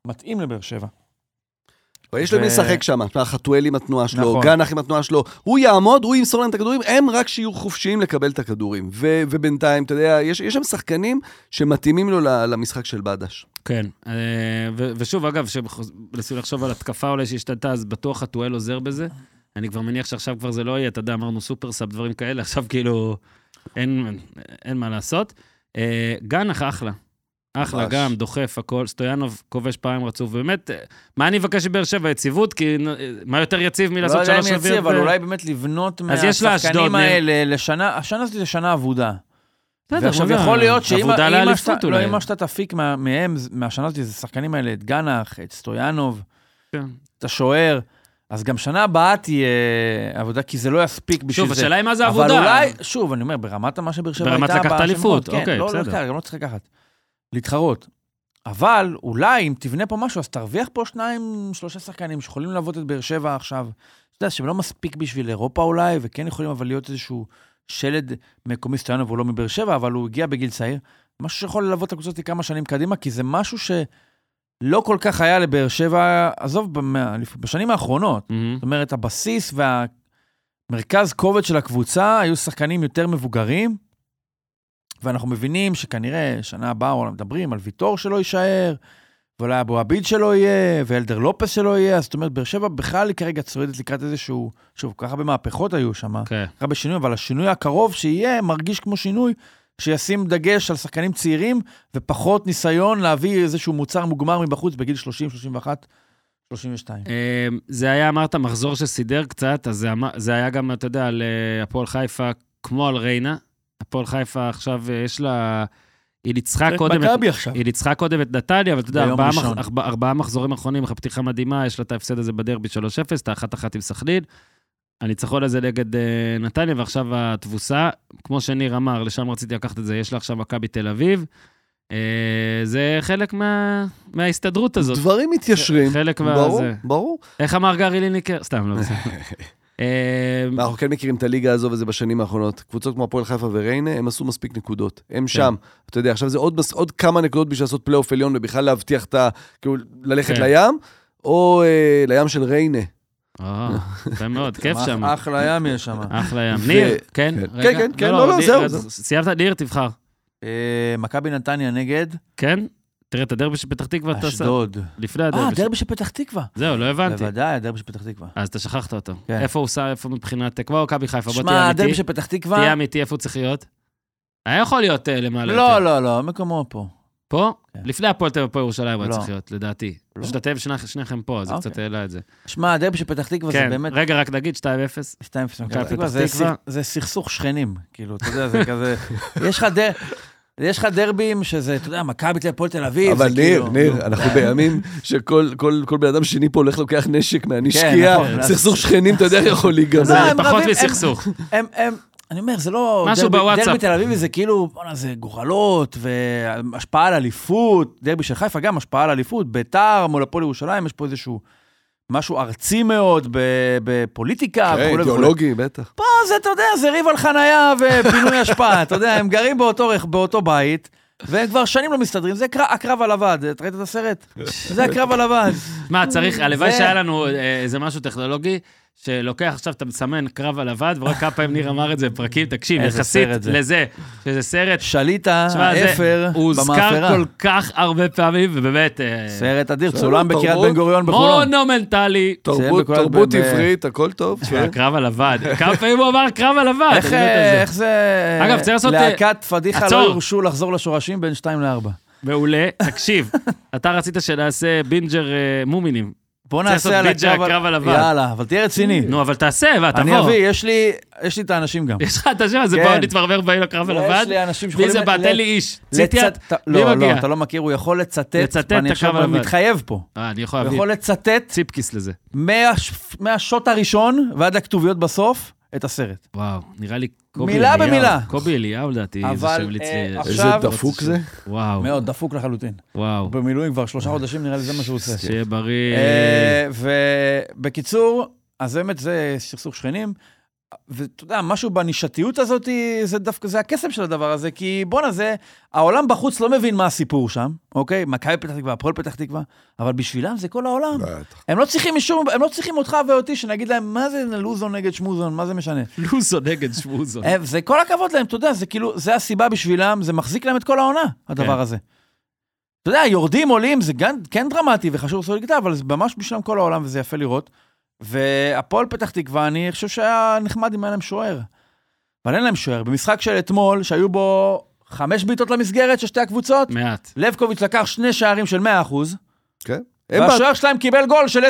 מתאים לבאר שבע. יש לו ו- מי לשחק שם, חתואל עם התנועה שלו, נכון. גנח עם התנועה שלו, הוא יעמוד, הוא ימסור להם את הכדורים, הם רק שיהיו חופשיים לקבל את הכדורים. ו- ובינתיים, אתה יודע, יש, יש שם שחקנים שמתאימים לו למשחק של בדש. כן, אה, ו- ושוב, אגב, כשמנסים לחשוב על התקפה אולי שהשתנתה, אז בטוח חתואל עוזר בזה. אני כבר מניח שעכשיו כבר זה לא יהיה, אתה יודע, אמרנו סופרסאב, דברים כאלה, עכשיו כאילו אין, אין מה לעשות. אה, גנח אחלה. אחלה, ממש. גם, דוחף, הכל. סטויאנוב כובש פעם רצוף. באמת, מה אני אבקש מבאר שבע? יציבות? כי מה יותר יציב לא מלעשות יודע אם שלוש יציב, רביעיות? אבל אולי באמת לבנות מהשחקנים. האלה לשנה, השנה הזאת זה שנה אבודה. בסדר, ועכשיו יכול להיות שאם השת- לא, שאתה תפיק מה- מהם, מהשנה הזאת, זה השחקנים האלה, את גנח, את סטויאנוב, כן. את השוער, אז גם שנה הבאה תהיה עבודה, כי זה לא יספיק בשביל שוב, זה. השאלה היא מה זה אבל עבודה. אולי, שוב, אני אומר, ברמת מה שבאר שבע ברמת הייתה... לקחת בשנים אליפות, האחרונות, אוקיי, כן, לא, לא בסדר. לקחת, גם לא צריך לקחת. להתחרות. אבל אולי אם תבנה פה משהו, אז תרוויח פה שניים, שלושה שחקנים שיכולים ללוות את באר שבע עכשיו. אתה יודע, שהם לא מספיק בשביל אירופה אולי, וכן יכולים אבל להיות איזשהו שלד מקומי סטויאנוב, הוא לא מבאר שבע, אבל הוא הגיע בגיל צעיר. משהו שיכול ללוות את הקבוצה הזאת כמה שנים קדימה, כי זה משהו שלא כל כך היה לבאר שבע, עזוב, בשנים האחרונות. מהמם. זאת אומרת, הבסיס והמרכז כובד של הקבוצה היו שחקנים יותר מבוגרים, ואנחנו מבינים שכנראה שנה הבאה אולי מדברים על ויטור שלא יישאר, ואולי אבו עביד שלא יהיה, ואלדר לופס שלא יהיה, אז זאת אומרת, באר שבע בכלל היא כרגע צועדת לקראת איזשהו, שוב, כל כך הרבה מהפכות היו שם, כל כן. כך הרבה שינויים, אבל השינוי הקרוב שיהיה מרגיש כמו שינוי שישים דגש על שחקנים צעירים, ופחות ניסיון להביא איזשהו מוצר מוגמר מבחוץ בגיל 30, 31, 32. אה, זה היה, אמרת, מחזור שסידר קצת, אז זה, זה היה גם, אתה יודע, על אה, הפועל חיפה, כמו על ריינה. הפועל חיפה עכשיו, אה, יש לה... היא ניצחה קודם... את- מכבי עכשיו. היא ניצחה קודם את נתניה, אבל אתה יודע, ארבעה. מח... ארבע, ארבעה מחזורים אחרונים אחרי פתיחה מדהימה, יש לה את ההפסד הזה בדרבי 3-0, את האחת-אחת עם סכנין. הניצחון הזה נגד uh, נתניה, ועכשיו התבוסה, כמו שניר אמר, לשם רציתי לקחת את זה, יש לה עכשיו מכבי תל אביב. Uh, זה חלק מה... מההסתדרות הזאת. דברים מתיישרים. חלק מה... ברור, זה. ברור. איך אמר גרי ליניקר? סתם, לא בסדר. אה, אנחנו כן מכירים את הליגה הזו וזה בשנים האחרונות. קבוצות כמו הפועל חיפה וריינה, הם עשו מספיק נקודות. הם שם. אתה יודע, עכשיו זה עוד, עוד כמה נקודות בשביל לעשות פלייאוף עליון ובכלל להבטיח את ה... כאילו, ללכת כן. לים, או אה, לים של ריינה. אה, יפה מאוד, כיף שם. אחלה ים יש שם. אחלה ים. ניר, כן? כן. כן, כן, כן, לא, לא, זהו, אז זהו. סיימת? ניר, תבחר. אה, מכבי נתניה נגד כן? תראה את הדרבי של פתח תקווה אתה עושה. אשדוד. לפני אה, הדרבי. של- דרבי של פתח תקווה. זהו, לא הבנתי. בוודאי, הדרבי של פתח תקווה. אז אתה שכחת אותו. כן. איפה הוא שם, איפה מבחינת, כמו מכבי חיפה, בוא שמע, תהיה הדרבי אמיתי. של פתח תהיה תקווה... אמיתי, איפה הוא צריך להיות? היה יכול להיות אה, למעלה לא, יותר. לא, לא, מקומו פה. פה? כן. לפני הפועל תל אביב, פה ירושלים הוא היה לא. צריך להיות, לדעתי. לא. פשוט אתם שני- שניכם פה, אז זה אוקיי. קצת העלה את זה. שמע, הדרבי של פתח תקווה זה כן, באמת... רגע, רק נגיד 2-0. 2-0 מכבי מכבי פתח תקווה, זה סכסוך שכנים, כאילו, אתה יודע, זה כזה... יש לך דר... יש לך דרבים שזה, אתה יודע, מכבי תל הפועל תל אביב, אבל זה ניר, כאילו... ניר, נו, אנחנו בימים שכל כל- כל בן אדם שני פה הולך לוקח נשק מהנשקייה, נכון. סכסוך שכנים, אתה יודע איך יכול להיגמר. זה לא, הם פחות מסכסוך. אני אומר, זה לא... משהו בוואטסאפ. דרבי תל אביבי זה כאילו, בואנה, זה גורלות, והשפעה על אליפות, דרבי של חיפה גם השפעה על אליפות, ביתר מול הפועל ירושלים, יש פה איזשהו משהו ארצי מאוד ב- בפוליטיקה, כן. אידיאולוגי, בטח. פה זה, אתה יודע, זה ריב על חנייה ופינוי אשפה, אתה יודע, הם גרים באותו, באותו בית, והם כבר שנים לא מסתדרים, זה קר- הקרב על הוועד, אתה ראית את הסרט? זה הקרב על הוועד. מה, צריך, הלוואי שהיה לנו אה, איזה משהו טכנולוגי, שלוקח עכשיו, אתה מסמן קרב על הוועד, ורואה כמה פעמים ניר אמר את זה בפרקים, תקשיב, יחסית. לזה, שזה סרט, זה- האפר, הוא הוזכר במאפרה. כל כך הרבה פעמים, ובאמת, אה, סרט אדיר, צולם בקריית. בן גוריון בחולון. מונומנטלי. תרבות, ב- עברית, הכל טוב. כן. הקרב על הוועד. כמה פעמים הוא אמר קרב על הוועד? איך, על אה, זה. אגב, צריך לעשות, אה, להקת פדיחה. לא יורשו לחזור לשורשים בין 2 ל-4. מעולה. תקשיב, אתה רצית שנעשה בינג'ר אה, מומינים. בוא נעשה על בינג'ר הקרב הוועד. יאללה, אבל תהיה רציני. נו, אבל תעשה, תבוא. אני אביא, יש לי יש לי את האנשים גם. יש לך את השם הזה, כן. בואו נתברבר בעיר הקרב על יש הוועד. לי אנשים מי שיכולים... זה בא? ל- תן לי איש. ציטיאט. מי לא, מגיע? לא, אתה לא מכיר, הוא יכול לצטט, לצטט את הקרב על הוועד. מתחייב פה. אה, אני יכול הוא להביא יכול לצטט ציפקיס לזה. מהש- מהשוט הראשון ועד לכתוביות בסוף את הסרט. וואו, נראה לי קובי מילה אליהו. במילה. קובי אליהו, לדעתי, זה אבל, שמליץ אה, לי. עכשיו- איזה דפוק זה. וואו, מאוד דפוק לחלוטין. וואו. במילואים כבר שלושה חודשים, נראה לי זה מה שהוא עושה. שיהיה בריא. אה, ובקיצור, אז באמת זה סכסוך שכנים. ואתה יודע, משהו בנישתיות הזאת, זה דווקא, זה הקסם של הדבר הזה, כי בואנה, זה, העולם בחוץ לא מבין מה הסיפור שם, אוקיי? מכבי פתח תקווה, הפועל פתח תקווה, אבל בשבילם זה כל העולם. בטח. הם לא צריכים משום, הם לא צריכים אותך ואותי שנגיד להם, מה זה לוזון נגד שמוזון, מה זה משנה? לוזו נגד שמוזו. הם- זה כל הכבוד להם, אתה יודע, זה כאילו, זה הסיבה בשבילם, זה מחזיק להם את כל העונה, הדבר כן. הזה. אתה יודע, יורדים, עולים, זה גם, כן דרמטי וחשוב לעשות לגטה, אבל זה ממש בשבילם כל העולם, וזה יפה לראות. והפועל פתח תקווה, אני חושב שהיה נחמד אם היה להם שוער. אבל אין להם שוער. במשחק של אתמול, שהיו בו חמש בעיטות למסגרת של שתי הקבוצות, מעט. לבקוביץ' לקח שני שערים של 100%, כן. והשוער שלהם קיבל גול של 10%.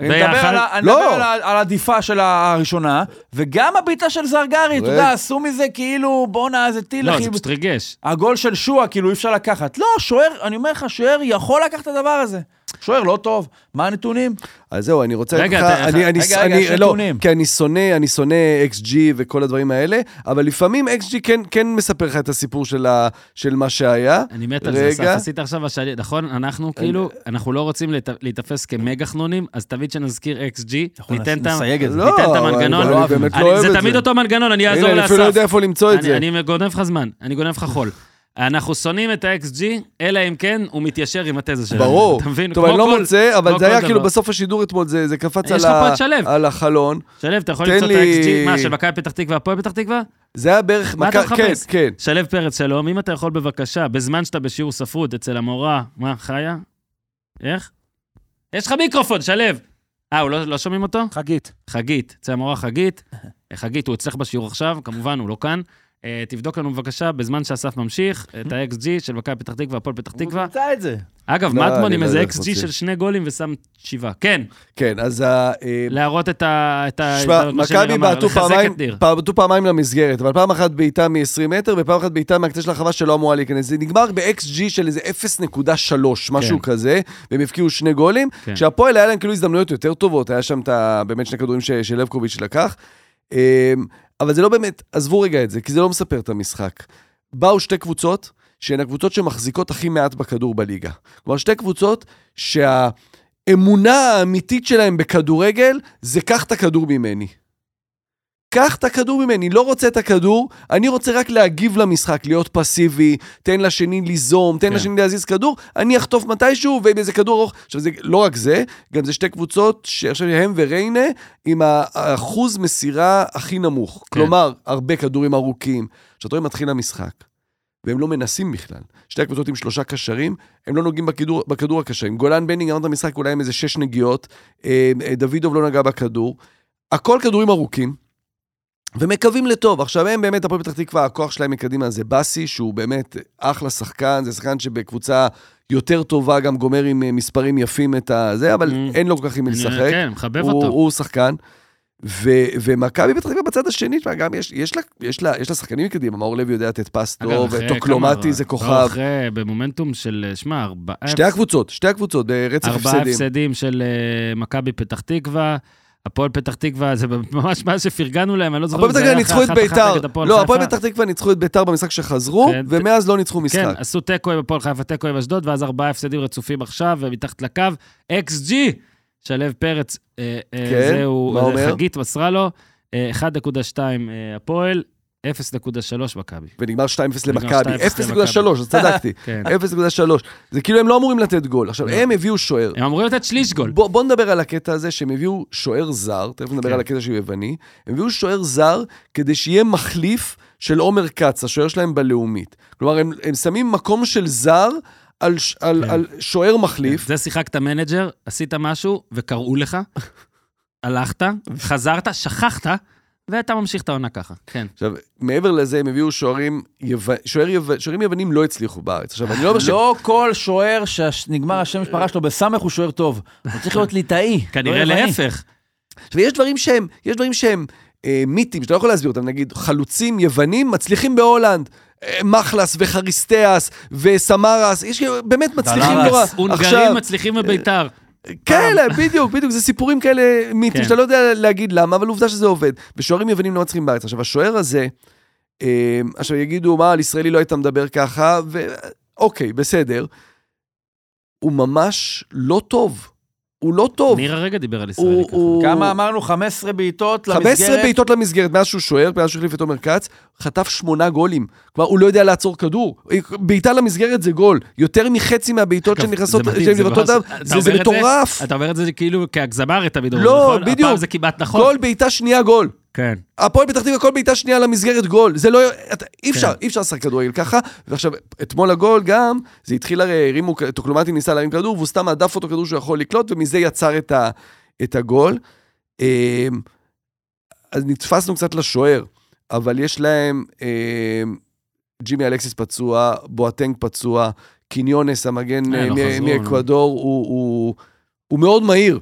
אני מדבר? על, אני לא. מדבר על, על עדיפה של הראשונה, וגם הבעיטה של זרגרי, אתה. יודע, עשו מזה כאילו, בואנה, איזה טיל, לא, אחי. זה פשוט ריגש. הגול של שועה, כאילו, אי אפשר לקחת. לא, שוער, אני אומר לך, שוער יכול לקחת את הדבר הזה. שוער לא טוב. מה הנתונים? אז זהו, אני רוצה... רגע, אתה- אני, אני, רגע, אני, רגע, יש לא, נתונים. כי אני שונא, אני שונא XG וכל הדברים האלה, אבל לפעמים XG כן, כן מספר לך את הסיפור של, ה, של מה שהיה. אני מת על זה. אסף, עשית עכשיו השני, נכון? אנחנו כאילו, אנחנו לא רוצים להיתפס כמגה חנונים, אז תמיד שנזכיר XG, ניתן את. לא, ניתן את אבל המנגנון. אני באמת אני- לא אוהב זה את תמיד. אותו מנגנון, אני אעזור הנה, אני אפילו לא לאסף. יודע איפה למצוא את זה. אני גונב לך זמן, אני גונב לך חול. אנחנו שונאים את ה-XG, אלא אם כן הוא מתיישר עם התזה שלנו. ברור. אתה מבין? טוב, אני לא כל- מוצא, אבל זה היה כאילו. בסוף השידור אתמול, זה זה קפץ יש על לך ה- פה את שלו. החלון. שלו, אתה יכול למצוא את ה-XG, מה, של מכבי פתח תקווה, הפועל פתח תקווה? זה היה בערך... מה אתה כן, מחפש? כן. שלו פרץ, שלום, אם אתה יכול בבקשה, בזמן שאתה בשיעור ספרות אצל המורה, מה, חיה? איך? יש לך מיקרופון, שלו. אה, הוא לא, לא שומעים אותו? חגית. חגית, אצל המורה חגית. חגית, הוא אצלך בשיעור עכשיו, כמובן, הוא לא כאן. אה, תבדוק לנו בבקשה, בזמן שאסף ממשיך, את ה-XG של מכבי פתח תקווה, הפועל פתח תקווה. תמצא את זה. אגב, לא, מטמון עם לא איזה XG. של שני גולים ושם שבעה. כן, כן, אז ה... אה, להראות את ה... שמע, מכבי בעטו פעמיים, למסגרת, אבל פעם אחת בעיטה מ-20 מטר, ופעם אחת בעיטה מהקצה של הרחבה שלא אמורה להיכנס. זה נגמר ב-XG של איזה 0.3, משהו כן. כזה, והם הבקיעו שני גולים. כן. כשהפועל היה להם כאילו הזדמנויות יותר טובות, היה שם. באמת שני כדורים שלבקוביץ' לקח. אמ, אבל זה לא באמת, עזבו רגע את זה, כי זה לא מספר את המשחק. באו שתי קבוצות, שהן הקבוצות שמחזיקות הכי מעט בכדור בליגה. כלומר, שתי קבוצות שהאמונה האמיתית שלהן בכדורגל זה קח את הכדור ממני. קח את הכדור ממני, לא רוצה את הכדור, אני רוצה רק להגיב למשחק, להיות פסיבי, תן לשני ליזום, תן כן. לשני להזיז כדור, אני אחטוף מתישהו, ואם איזה כדור ארוך. עכשיו, זה לא רק זה, גם זה שתי קבוצות שעכשיו הם וריינה עם האחוז מסירה הכי נמוך. כן. כלומר, הרבה כדורים ארוכים. כשאתה רואה מתחיל המשחק, והם לא מנסים בכלל. שתי הקבוצות עם שלושה קשרים, הם לא נוגעים בכדור, בכדור הקשרים. גולן בני גמר את המשחק אולי עם איזה שש נגיעות, אה, אה, דוידוב לא נגע בכדור. הכל כדורים ארוכים, ומקווים לטוב. עכשיו, הם באמת, הפועל פתח תקווה, הכוח שלהם מקדימה זה באסי, שהוא באמת אחלה שחקן, זה שחקן שבקבוצה יותר טובה גם גומר עם אה, מספרים יפים את הזה, אבל Mm. אין לו כל כך עם מי לשחק. כן, מחבב הוא, אותו. הוא שחקן. ו- ומכבי פתח תקווה בצד השני, תשמע, גם יש, יש, לה, יש, לה, יש לה שחקנים מקדימה, מאור לוי יודע לתת פס טוב, וטוקלומטי כמה- זה לא, כוכב. אחרי, במומנטום של, שמע, ארבעה... שתי הקבוצות, שתי הקבוצות, אה, רצף ארבעה הפסדים. הפסדים של אה, מכבי פתח תקווה. הפועל פתח תקווה, זה ממש מאז שפרגנו להם, אני לא זוכר אם זה היה אחת אחת. נגד הפועל לא, חיפה. הפועל פתח תקווה ניצחו את ביתר במשחק שחזרו, כן, ומאז לא ניצחו כן, משחק. עשו תיקו עם הפועל חיפה, תיקו עם אשדוד, ואז ארבעה הפסדים רצופים עכשיו, ומתחת לקו, אקס ג'י, שלו פרץ, אה, אה, כן, זהו, מה זה אומר? חגית מסרה לו, אה, 1.2 אה, הפועל, 0.3 מכבי. ונגמר 2-0 ונגמר למכבי. 2-0 0.3, אז צדקתי. כן. 0.3. זה כאילו הם לא אמורים לתת גול. עכשיו, לא. הם הביאו שוער. הם אמורים לתת שליש גול. בוא, בוא נדבר על הקטע הזה שהם הביאו שוער זר, תכף נדבר כן. על הקטע שהוא יווני, הם הביאו שוער זר כדי שיהיה מחליף של עומר כץ, השוער שלהם בלאומית. כלומר, הם, שמים מקום של זר על, כן. על שוער מחליף. זה שיחקת מנג'ר, עשית משהו, וקראו לך, הלכת, חזרת, שכחת, ואתה ממשיך את העונה ככה. כן. עכשיו, מעבר לזה, הם הביאו שוערים, יו... שוער יו... שוערים יוונים לא הצליחו בארץ. עכשיו, אני לא אומר ש... לא כל שוער שנגמר השם משפחה שלו בסמך הוא שוער טוב. הוא צריך להיות ליטאי. כנראה לא יווני. להפך. עכשיו, יש דברים שהם, יש דברים שהם אה, מיתים, שאתה לא יכול להסביר אותם, נגיד, חלוצים יוונים מצליחים בהולנד. אה, מחלס וחריסטיאס וסמרס, יש כאילו, באמת מצליחים נורא. הונגרים מצליחים בביתר. כאלה, בדיוק, בדיוק, זה סיפורים כאלה מיתים, כן. שאתה לא יודע להגיד למה, אבל עובדה שזה עובד. ושוערים יוונים לא מצליחים בארץ. עכשיו, השוער הזה, אה, עכשיו יגידו, מה, על ישראלי לא היית מדבר ככה, ואוקיי, בסדר. הוא ממש לא טוב. הוא לא טוב. ניר הרגע דיבר על ישראלי ככה. הוא- כמה אמרנו? 15 בעיטות 15 למסגרת? בעיטות למסגרת, מאז שהוא שוער, מאז שהוא החליף את עומר כץ, חטף שמונה גולים. כלומר, הוא לא יודע לעצור כדור. בעיטה למסגרת זה גול. יותר מחצי מהבעיטות שנכנסות, שהן אתה זה? מטורף. אתה אומר את זה כאילו כהגזמה הרי תמיד אומרים, לא, נכון? בדיוק. הפעם זה כמעט נכון. כל בעיטה שנייה גול. כן. הפועל פתח תקווה, כל בעיטה שנייה למסגרת גול. זה לא... אתה, אי אפשר, כן. אי אפשר לשחק כדורגל ככה. ועכשיו, אתמול הגול גם, זה התחיל הרי, הרימו, טוקלומטי ניסה להרים כדור, והוא סתם הדף אותו כדור שהוא יכול לקלוט, ומזה יצר את, ה, את הגול. אמ, אז נתפסנו קצת לשוער, אבל יש להם אמ, ג'ימי אלקסיס פצוע, בואטנג פצוע, קיניונס, המגן אה, לא מאקוודור, הוא מאוד מהיר.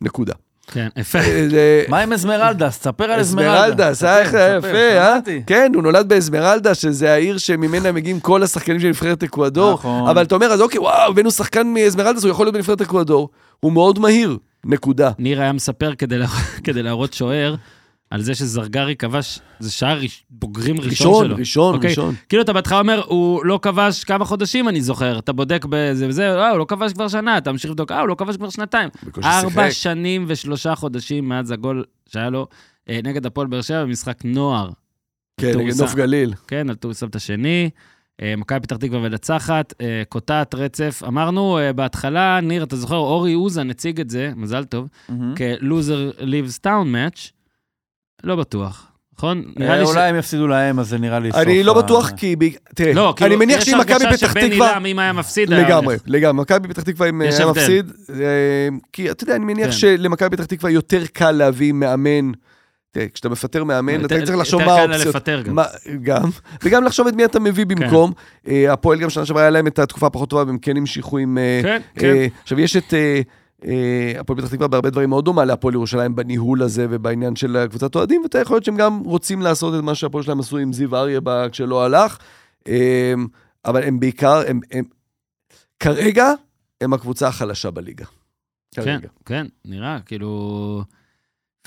נקודה. כן, יפה. אה, מה עם אזמרלדס? תספר על אזמרלדס. אסמרלדה, זה היה איך היה ספר, יפה, אה? כן, הוא נולד באסמרלדה, שזה העיר שממנה מגיעים כל השחקנים של נבחרת אקוודור. נכון. אבל אתה אומר, אז אוקיי, וואו, הבאנו שחקן מאסמרלדה, אז הוא יכול להיות בנבחרת אקוודור. הוא מאוד מהיר, נקודה. ניר היה מספר כדי להראות שוער, על זה שזרגרי כבש, זה שער ראש- בוגרים ראשון ראשון, שלו. ראשון, אוקיי? ראשון. כאילו אתה בהתחלה אומר, הוא לא כבש כמה חודשים, אני זוכר. אתה בודק בזה וזה, אה, הוא לא כבש כבר שנה, אתה ממשיך לבדוק, אה, הוא לא כבש כבר שנתיים. ארבע. שנים ושלושה חודשים מאז הגול שהיה לו אה, נגד הפועל באר שבע במשחק נוער. כן, נגד. נוף גליל. כן, על טורי סבתא שני. אה, מכבי פתח תקווה מנצחת, אה, קוטעת רצף. אמרנו אה, בהתחלה, ניר, אתה זוכר, אורי אוזן הציג את זה, מזל טוב. כלוזר ליבס טאון מאץ'. לא בטוח, נכון? נראה אה, לי ש... אולי הם יפסידו להם, אז זה נראה לי סוף. אני לא ה- בטוח כי... תראה, לא, כאילו, אני מניח שאם מכבי יש הרגשה פתח שבן תקווה... עילם, אם היה מפסיד, לגמרי. לגמרי. מכבי פתח תקווה אם היה. מפסיד, אה, כי אתה יודע, אני מניח כן. שלמכבי פתח תקווה יותר קל להביא מאמן. תראה, כשאתה מפטר מאמן, אתה יותר- צריך לחשוב מה יותר קל האופציות. לפטר גם. מה- גם, וגם לחשוב את מי אתה מביא במקום. אה, הפועל גם שנה שעברה היה להם את התקופה הפחות טובה, והם כן המשיכו עם... כן, כן. עכשיו, יש את... אה, הפועל פתח תקווה בהרבה דברים מאוד דומה להפועל ירושלים בניהול הזה ובעניין של הקבוצת אוהדים, ואתה יכול להיות שהם גם רוצים לעשות את מה שהפועל שלהם עשו עם זיו אריה כשלא הלך, אה, אבל הם בעיקר, הם, הם, כרגע, הם הקבוצה החלשה בליגה. כן, כרגע. כן, נראה, כאילו...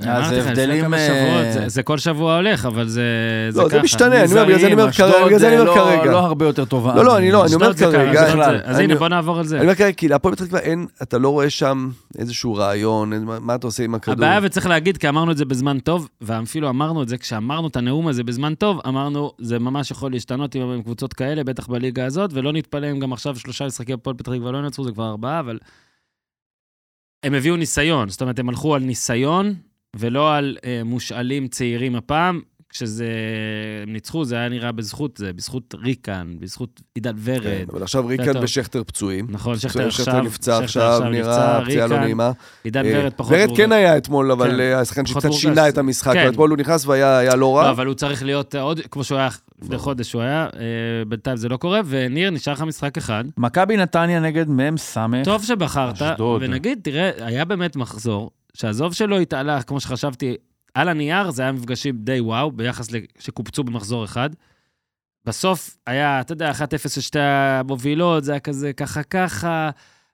אז לפני הבדלים, אה, זה- כל שבוע הולך, אבל זה זה לא, זה ככה. משתנה, אני אומר, בגלל זה אני אומר כרגע, זה אומר לא-. לא הרבה יותר טובה. לא, לא, אני לא, אני אומר כרגע. ככה, אז הנה, בוא נעבור על זה. אני אומר כרגע, כי להפועל פתח תקווה אין, אתה לא רואה שם איזשהו רעיון, מה אתה עושה עם הכדור? הבעיה, וצריך להגיד, כי אמרנו את זה בזמן טוב, ואפילו אמרנו את זה, כשאמרנו את הנאום הזה בזמן טוב, אמרנו, זה ממש יכול להשתנות עם עם קבוצות כאלה, בטח בליגה הזאת, ולא נתפלא אם גם עכשיו שלושה משחקי הפועל פתח תקווה לא ינצחו, זה כבר ארבעה, אבל... הם הביאו ניסיון, זאת אומרת, הם הלכו על ניסיון, ולא על אה, מושאלים צעירים הפעם. כשזה, הם ניצחו, זה היה נראה בזכות זה, בזכות ריקן, בזכות עידן ורד. כן, אבל עכשיו טוב. ריקן ושכטר פצועים. נכון, שכטר שכטר עכשיו, נפצע שכטר עכשיו, נראה פציעה לא נעימה. עידן אה, ורד פחות... ורד. כן היה אתמול, אבל כן. אה, השחקן שקצת. שינה את המשחק. כן. אתמול הוא נכנס והיה היה לא רע. לא, אבל הוא צריך להיות עוד, כמו שהוא היה לפני חודש הוא היה, אה, בינתיים זה לא קורה, וניר, נשאר לך משחק אחד. מכבי נתניה נגד מ"ם סמך. טוב שבחרת. ונגיד, תראה, היה באמת מחזור, שעזוב שלא התעלה, כמו שחשבתי, על הנייר זה היה מפגשים די וואו, ביחס שקופצו במחזור אחד. בסוף היה, אתה יודע, 1-0 של שתי המובילות, זה היה כזה ככה ככה,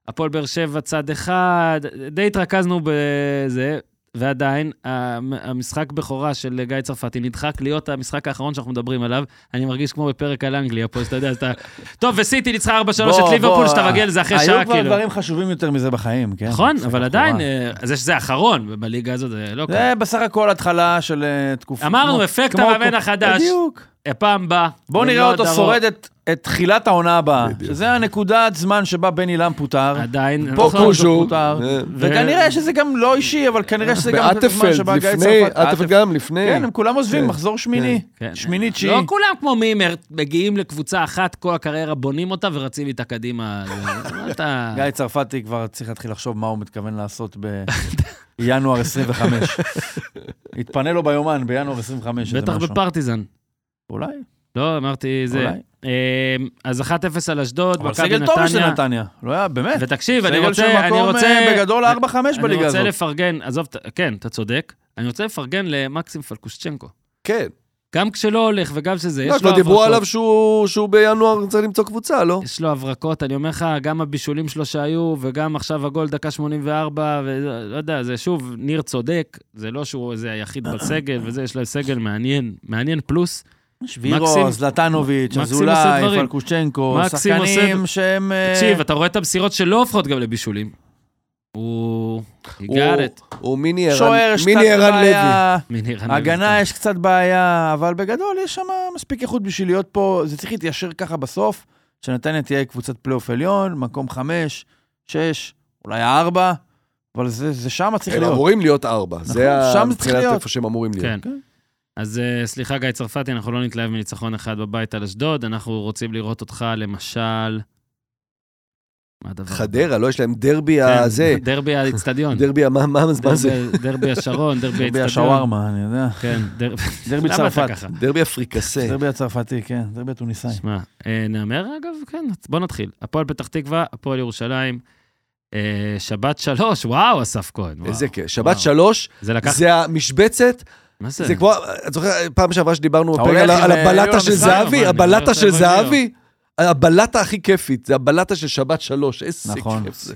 הפועל באר שבע צד אחד, די התרכזנו בזה, ועדיין, המ- המשחק בכורה של גיא צרפתי נדחק להיות המשחק האחרון שאנחנו מדברים עליו. אני מרגיש כמו בפרק על אנגליה פה, שאתה יודע, אתה... טוב, וסיטי ניצחה 4-3 בוא, את ליברפול, בוא, שאתה מגיע לזה אחרי שעה, היו כבר כאילו. דברים חשובים יותר מזה בחיים, כן? נכון, אבל. עדיין, אה, זה שזה האחרון בליגה הזאת, זה לא קורה. זה בסך הכל התחלה של אה, תקופה. אמרנו, אפקט המאמן החדש. בדיוק. הפעם בא. בואו נראה אותו. שורד את- את תחילת העונה הבאה, בדיוק. שזה הנקודת זמן שבה בן אילם פוטר. עדיין, פה נכון. קוז'ו פוטר. אה, וכנראה שזה גם לא אישי, אבל כנראה שזה גם באטפלד, שבה גיא לפני, צרפת... אטפלד גם לפני. כן, הם כולם עוזבים, כן. מחזור שמיני. כן. שמיני, תשיעי. לא כולם כמו מימר, מגיעים לקבוצה אחת, כל הקריירה בונים אותה ורצים איתה קדימה. גיא צרפתי כבר צריך להתחיל לחשוב מה הוא מתכוון לעשות בינואר 25. יתפנה לו ביומן בינואר 25. איזה בטח. בפרטיזן. אולי, לא, אמרתי זה. אה, אז 1-0 על אשדוד, אבל מכבי סגל טוב יש נתניה. לא היה, באמת. ותקשיב, אני סגל רוצה, של אני מקום. אה, בגדול 4-5 בליגה אני רוצה הזאת. לפרגן, עזוב, כן, אתה צודק. אני רוצה לפרגן למקסים פלקושצ'נקו. כן. גם כשלא הולך וגם כשזה, לא, יש לו כבר דיברו הברקות. עליו שהוא שהוא בינואר צריך למצוא קבוצה, לא? יש לו הברקות, אני אומר לך, גם הבישולים שלו שהיו, וגם עכשיו הגול דקה 84, ולא יודע, זה שוב, ניר צודק, זה לא שהוא איזה היחיד בסגל, וזה, יש לו סגל מעניין, מעניין פלוס. שבירו, זלטנוביץ', אזולאי. פלקושצ'נקו, עושה שחקנים שהם... אה, תקשיב, אתה רואה את המסירות שלא הופכות גם לבישולים. הוא... he הוא- got it. הוא מיני ערן לוי. הגנה יש קצת בעיה, אבל בגדול יש שם מספיק איכות בשביל להיות פה, זה צריך להתיישר ככה בסוף, שנתניה תהיה קבוצת פלייאוף עליון, מקום חמש, שש, אולי ארבע, אבל זה זה שם צריך הם להיות. אמורים להיות ארבע. זה נכון, שם זה צריך מבחינת להיות. איפה שהם אמורים להיות. כן. אז אה, סליחה, גיא צרפתי, אנחנו לא נתלהב מניצחון אחד בבית על אשדוד, אנחנו רוצים לראות אותך, למשל... מה הדבר? חדרה, לא, יש להם דרבי כן, הזה. דרבי האיצטדיון. דרבי, מה מה- מה זה? דרבי- דרבי השרון, דרבי דרבי האיצטדיון. השווארמה, אני יודע. כן, דר- דרבי אתה צרפת. דרבי אפריקסה. דרבי הצרפתי, כן, דרבי התוניסאי. שמע, אה, נאמר אגב, כן, בוא נתחיל. הפועל פתח תקווה, הפועל ירושלים, אה, שבת שלוש, וואו, אסף כהן. איזה כיף. שבת וואו. שלוש, זה לקח... זה המשבצת, מה זה? זה כמו, את זוכר, פעם שעברה שדיברנו בפרק על עם, על אה, הבלטה של זהבי, הבלטה של זה זהבי, הבלטה הכי כיפית, זה הבלטה של שבת שלוש, איזה נכון. כיף זה.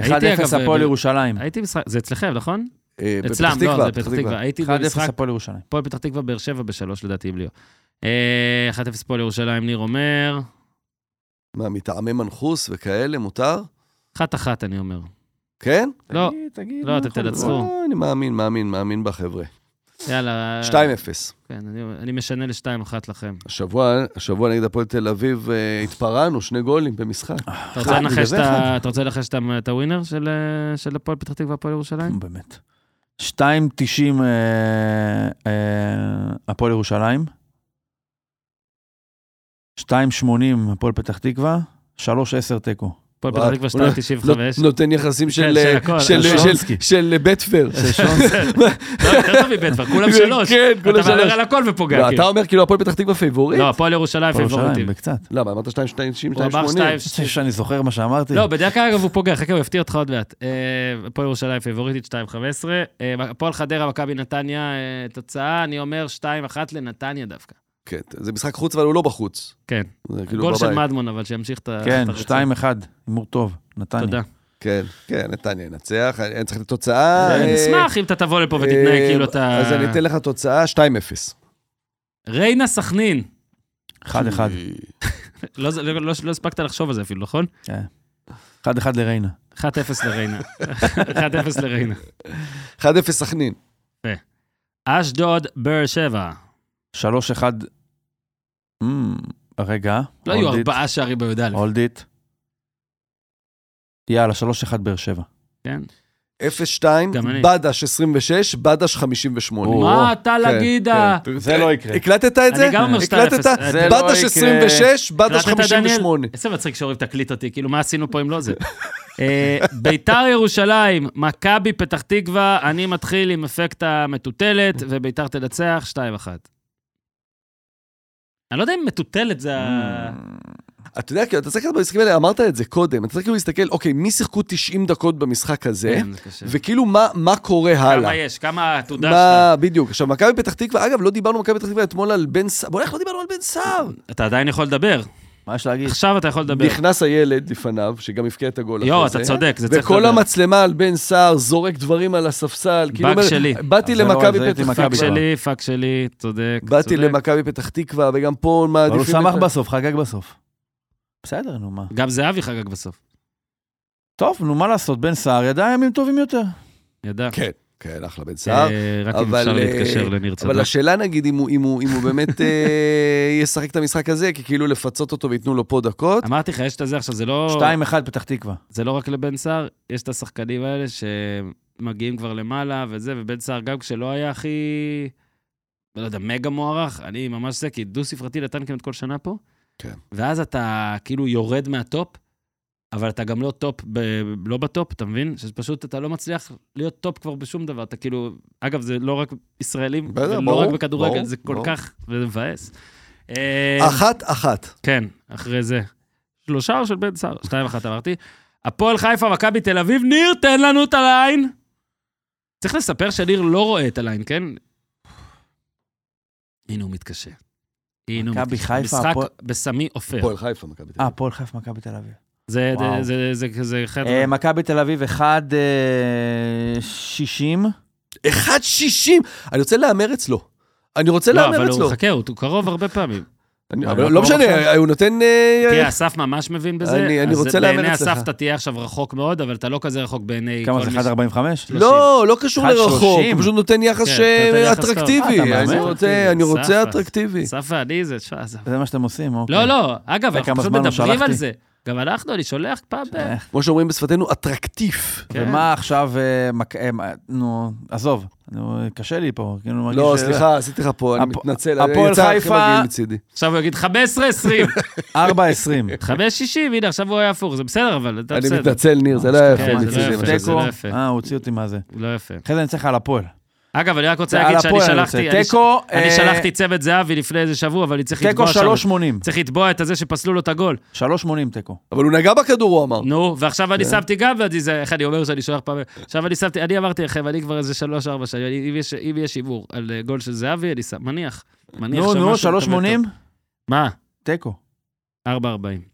1-0 הייתי, אגב, הפועל ירושלים. הייתי משחק, זה אצלכם, נכון? אה, אצלם, לא, זה פתח תקווה. הייתי 1-0 במשחק, הפועל ירושלים. הפועל פתח תקווה, באר שבע בשלוש, לדעתי, בלי... אה, 1-0 הפועל ירושלים, ניר אומר. מה, מטעמי מנחוס וכאלה, מותר? אחת-אחת, אני אומר. כן? לא. לא, אתם? תנצחו. אה, אני מאמין, מאמין, מאמין בחבר'ה. יאללה. 2-0. כן, אני- אני משנה ל-2-1 לכם. השבוע, השבוע נגד הפועל תל אביב אה, התפרענו, שני גולים במשחק. אתה רוצה בגלל לנחש זה את ה- אחד. אתה רוצה לנחש את הווינר של אה, של הפועל פתח תקווה, הפועל ירושלים? באמת. 2.90 אה, אה, הפועל ירושלים. 2.80 הפועל פתח תקווה. 3.10 תיקו. הפועל פתח תקווה הוא 2.95. נותן יחסים של כן, של הכל, של- של של- שרונסקי. של בטפר. לא, יותר טוב מבטפר, כולם שלוש. כן, כולם אתה מהמר שלוש. על הכל ופוגע. לא, כאילו. אתה אומר כאילו הפועל פתח תקווה פייבוריט? לא, הפועל ירושלים פיבוריטים. בקצת. למה, אמרת 2, 2, 2, הוא אמר 80? שתיים, חושב שאני זוכר מה שאמרתי. לא, בדרך כלל אגב הוא פוגע, חכה, הוא יפתיע אותך עוד מעט. אה, הפועל ירושלים פיבוריטית 2-15. אה, הפועל חדרה, מכבי נתניה, אה, תוצאה, אני אומר 2-1 לנתניה דווקא. כן, זה משחק חוץ, אבל הוא לא בחוץ. כן. זה כאילו גול של. מדמון, אבל שימשיך את ה... כן, את הרצף. 2-1, הימור טוב, נתניה. תודה. כן, כן, נתניה ינצח, אני צריך לתת תוצאה. אני אה, אשמח אם אתה תבוא לפה ותתנהג אה, כאילו אתה... אז אני אתן לך תוצאה 2-0. ריינה סכנין. 1-1. לא לא- לא- לא הספקת לחשוב על זה אפילו, נכון? 1-1 לריינה. 1-0 לריינה. 1-0 לריינה. 1-0 סכנין. אשדוד, באר שבע. 3-1. אמ, רגע. לא it, ארבעה שערים בי"א, hold it. יאללה, 3-1 באר שבע. כן? 0-2, גם אני. בדש 26, בדש 58. או, מה אתה כן, לגידה? כן. זה לא יקרה. הקלטת את זה? אני גם אומר 2-0. הקלטת? לא בדש יקרה. 26, בדש הקלטת, דניאל? 58. איזה מצחיק שאוהב תקליט אותי, כאילו, מה עשינו פה אם לא זה? אה, ביתר ירושלים, מכבי פתח תקווה, אני מתחיל עם אפקט המטוטלת, וביתר תנצח 2-1. אני לא יודע אם מטוטלת זה ה... אתה יודע, כאילו, אתה צריך לקחת במשחקים האלה, אמרת את זה קודם, אתה צריך כאילו להסתכל, אוקיי, מי שיחקו 90 דקות במשחק הזה, כן. וכאילו מה- מה קורה כמה הלאה. יש? כמה העתודה שלך? בדיוק. עכשיו, מכבי פתח תקווה, אגב, לא דיברנו במכבי פתח תקווה אתמול על בן סער, בוא, איך לא דיברנו על בן סער? אתה עדיין יכול לדבר. מה יש להגיד? עכשיו אתה יכול לדבר. נכנס הילד לפניו, שגם הבקיע את הגול יואו, אחרי אתה זה. צודק, זה צריך וכל לדבר. המצלמה על בן סער זורק דברים על הספסל. כאילו באג אומר, שלי. באתי לא- למכבי פתח פאק תקווה. כבר. שלי, פאק שלי, צודק. באתי. למכבי פתח תקווה, וגם פה אבל הוא מעדיפים... שמח את- בסוף, חגג בסוף. בסדר, נו מה. גם זהבי חגג בסוף. טוב, נו מה לעשות, בן סער ידע ימים טובים יותר. ידע. כן, כן, אחלה בן סער. אה, רק אם אבל, אפשר אה, להתקשר לניר צדוק. אבל השאלה נגיד אם הוא, אם הוא, אם הוא באמת אה, ישחק את המשחק הזה, כי כאילו לפצות אותו וייתנו לו פה דקות. אמרתי לך, יש את זה עכשיו, זה לא... 2-1 פתח תקווה. זה לא רק לבן סער, יש את השחקנים האלה שמגיעים כבר למעלה וזה, ובן סער גם כשלא היה הכי, לא יודע, מגה מוערך, אני ממש זה, כי דו-ספרתי נתן כמעט כל שנה פה. כן. ואז אתה כאילו יורד מהטופ, אבל אתה גם לא טופ, ב, לא בטופ, אתה מבין? שפשוט אתה לא מצליח להיות טופ כבר בשום דבר. אתה כאילו, אגב, זה לא רק ישראלים, בטח, ולא ברור, רק בכדורגל, ברור, זה כל ברור. כך, וזה מבאס. אה, אחת, אחת. כן, אחרי זה. שלושה של בן סער, שתיים אחת אמרתי. הפועל חיפה, מכבי תל אביב, ניר, תן לנו את הליין. צריך לספר שניר לא רואה את הליין, כן? הנה הוא מתקשה. הנה הוא מכבי מתקשה. חיפה, משחק הפועל- בסמי עופר. הפועל חיפה, מכבי תל אה, אביב. הפועל חיפה, מכבי תל אביב. זה- וואו. זה- זה- זה זה אחד... אה, מכבי תל אביב 1 60. 1.60! אני רוצה להמר אצלו. אני רוצה לא, להמר אבל אצלו. הוא חכה, הוא קרוב הרבה פעמים. אני- אבל אבל לא לא משנה. הוא נותן... אה, תראה, אסף ממש מבין בזה. אני- אני רוצה בעיני אצלך. אסף אתה תהיה עכשיו רחוק מאוד, אבל אתה לא כזה רחוק בעיני כמה כל זה מי ש- 1.45? לא, לא קשור 1.30. לרחוק, הוא פשוט נותן יחס כן, טוב. אטרקטיבי. אה, אתה אני? רוצה-. אטרקטיבי. אסף ואני זה, זה... זה מה שאתם עושים, אוקיי. לא, לא, אגב, אנחנו פשוט לא מדברים על? זה. גם אנחנו, אני שולח פעם ב... כמו שאומרים בשפתנו, אטרקטיף. כן. ומה עכשיו, אה, אה, נו, עזוב, נו, קשה לי פה. כאילו, לא, סליחה, עשיתי לך פה, אני מתנצל. הפועל חיפה-. עכשיו הוא יגיד 15-20, 4.20. 5-60, הנה, עכשיו הוא היה הפוך, זה בסדר, אבל אתה אני בסדר. מתנצל, ניר, זה לא. יפה. אה, הוא הוציא אותי מה זה. לא יפה. אחרי זה אני צריך על הפועל. אגב, אני רק רוצה להגיד שאני שלחתי... רוצה. אני- תיקו, אני אה, שלחתי צוות זהבי לפני איזה שבוע, אבל אני צריך תיקו לתבוע שם... 3.80. צריך לתבוע את הזה שפסלו לו את הגול. 3.80 תיקו. אבל הוא נגע בכדור, הוא אמר. נו, ועכשיו אני כן. שמתי גם, איך אני אומר שאני שולח פעם... עכשיו אני שמתי, אני אמרתי לכם, אני כבר איזה שלוש-ארבע שנים, אני- אם יש- הימור על אה, גול של זהבי, אני שם, מניח. מניח נו, נו, משהו, 3.80? מה? תיקו. 4.40.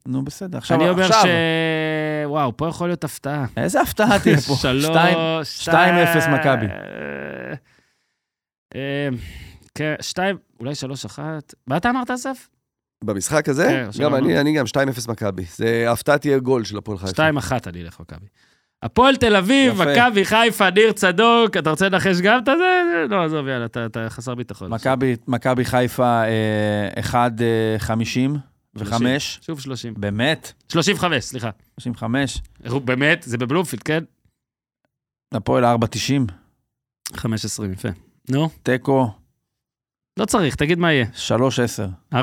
נו, בסדר. עכשיו, אני אומר עכשיו. ש... וואו, פה יכול להיות הפתעה. איזה הפתעה תהיה פה. שלוש, שתיים. שתיים, 2-0 מכבי. אה, אה, כן, שתיים, אולי שלוש אחת. מה אתה אמרת, אסף? במשחק הזה, כן, גם אני. אני גם 2-0 מכבי. זה ההפתעה תהיה גול של הפועל חיפה. שתיים אחת אני אלך מכבי. הפועל תל אביב. מכבי חיפה, ניר צדוק, אתה רוצה לנחש גם את הזה? לא, עזוב, יאללה, אתה- אתה חסר ביטחון. מכבי- חיפה 1.50 ו-5. שוב 30. באמת? 35, סליחה. 35. הוא באמת, זה בבלומפילד, כן? הפועל 4.90. 5-20, יפה. נו, תיקו לא צריך, תגיד מה יהיה. 3.10. 4-10.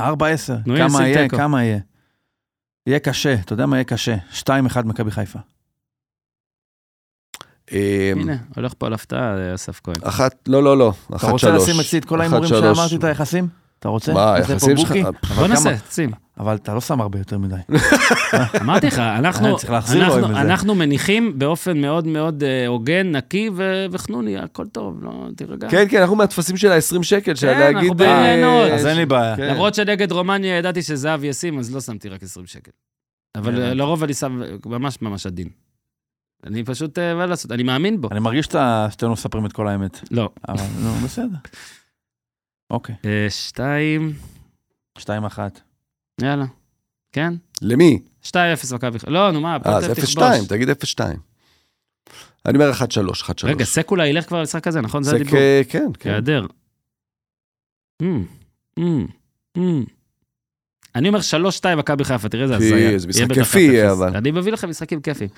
4.10. נו, יהיה, כמה שים יהיה? תיקו. כמה יהיה? יהיה קשה, אתה יודע מה יהיה קשה? 2-1 מכבי חיפה. אה, הנה, הולך פה על הפתעה, אסף כהן. אחת, לא, לא, לא. אתה אחת רוצה שלוש. לשים אצלי את כל אחת, ההימורים שלוש. שאמרתי את היחסים? אתה רוצה? מה, נעשה פה היחסים שלך? בוקי? בוא אבל נעשה, שים. אבל אתה לא שם הרבה יותר מדי. אמרתי לך, אנחנו, לו אנחנו. אנחנו מניחים באופן מאוד מאוד אה, הוגן, נקי ו- וחנוני, הכל טוב, לא, תירגע. כן, כן, אנחנו מהטפסים של ה-20 שקל, של כן, אנחנו להגיד... באים אה, ליהנות. אז אין לי בעיה. כן. למרות שנגד רומניה ידעתי שזהב ישים, אז לא שמתי רק 20 שקל. אבל. אה, לרוב אני שם ממש ממש עדין. אני פשוט, אה, מה לעשות, אני מאמין בו. אני מרגיש שאתם לא מספרים את כל האמת. לא. אבל נו, בסדר. אוקיי, אה, שתיים, שתיים אחת. יאללה. כן? למי? 2-0 מכבי חיפה. לא, נו מה, אה, הפועל זה תכבוש. 0-2, תגיד 0-2. אני אומר 1-3, 1-3. רגע, סקולה ילך כבר למשחק הזה, נכון? זה זה הדיבור. כן, כן. כהיעדר. אמ, אמ, אמ. אני אומר 3-2 מכבי חיפה, תראה איזה הזיה. איזה משחק כיפי יהיה, 1-0. אבל. אני מביא לכם משחקים כיפים.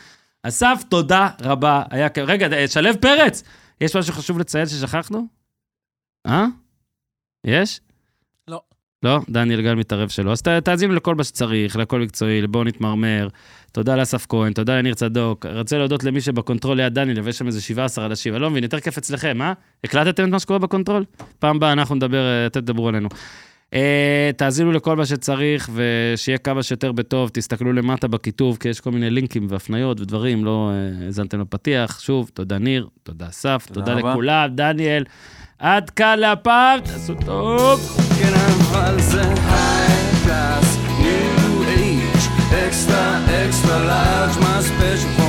אסף, תודה רבה. היה כיף. רגע, אה, שלו פרץ, יש משהו חשוב לציין ששכחנו? אה? יש? לא. דניאל גל מתערב שלא. אז ת- תאזינו לכל מה שצריך, לכל מקצועי, לבואו נתמרמר. תודה לאסף כהן, תודה לניר צדוק. רוצה להודות למי שבקונטרול ליד דניאל, ויש שם איזה 17 אנשים. אני לא מבין, יותר כיף אצלכם, אה? הקלטתם את מה שקורה בקונטרול? פעם הבאה אנחנו נדבר, אה, אתם תדברו עלינו. אה, תאזינו לכל מה שצריך, ושיהיה כמה שיותר בטוב. תסתכלו למטה בכיתוב, כי יש כל מיני לינקים והפניות ודברים, לא אה, האזנתם לפתיח. שוב, תודה ניר, תודה אסף, תודה תודה. לכולם, דניאל. עד כאן להפעם, תעשו טוב. כן אבל זה high class, new age, extra extra large, מה special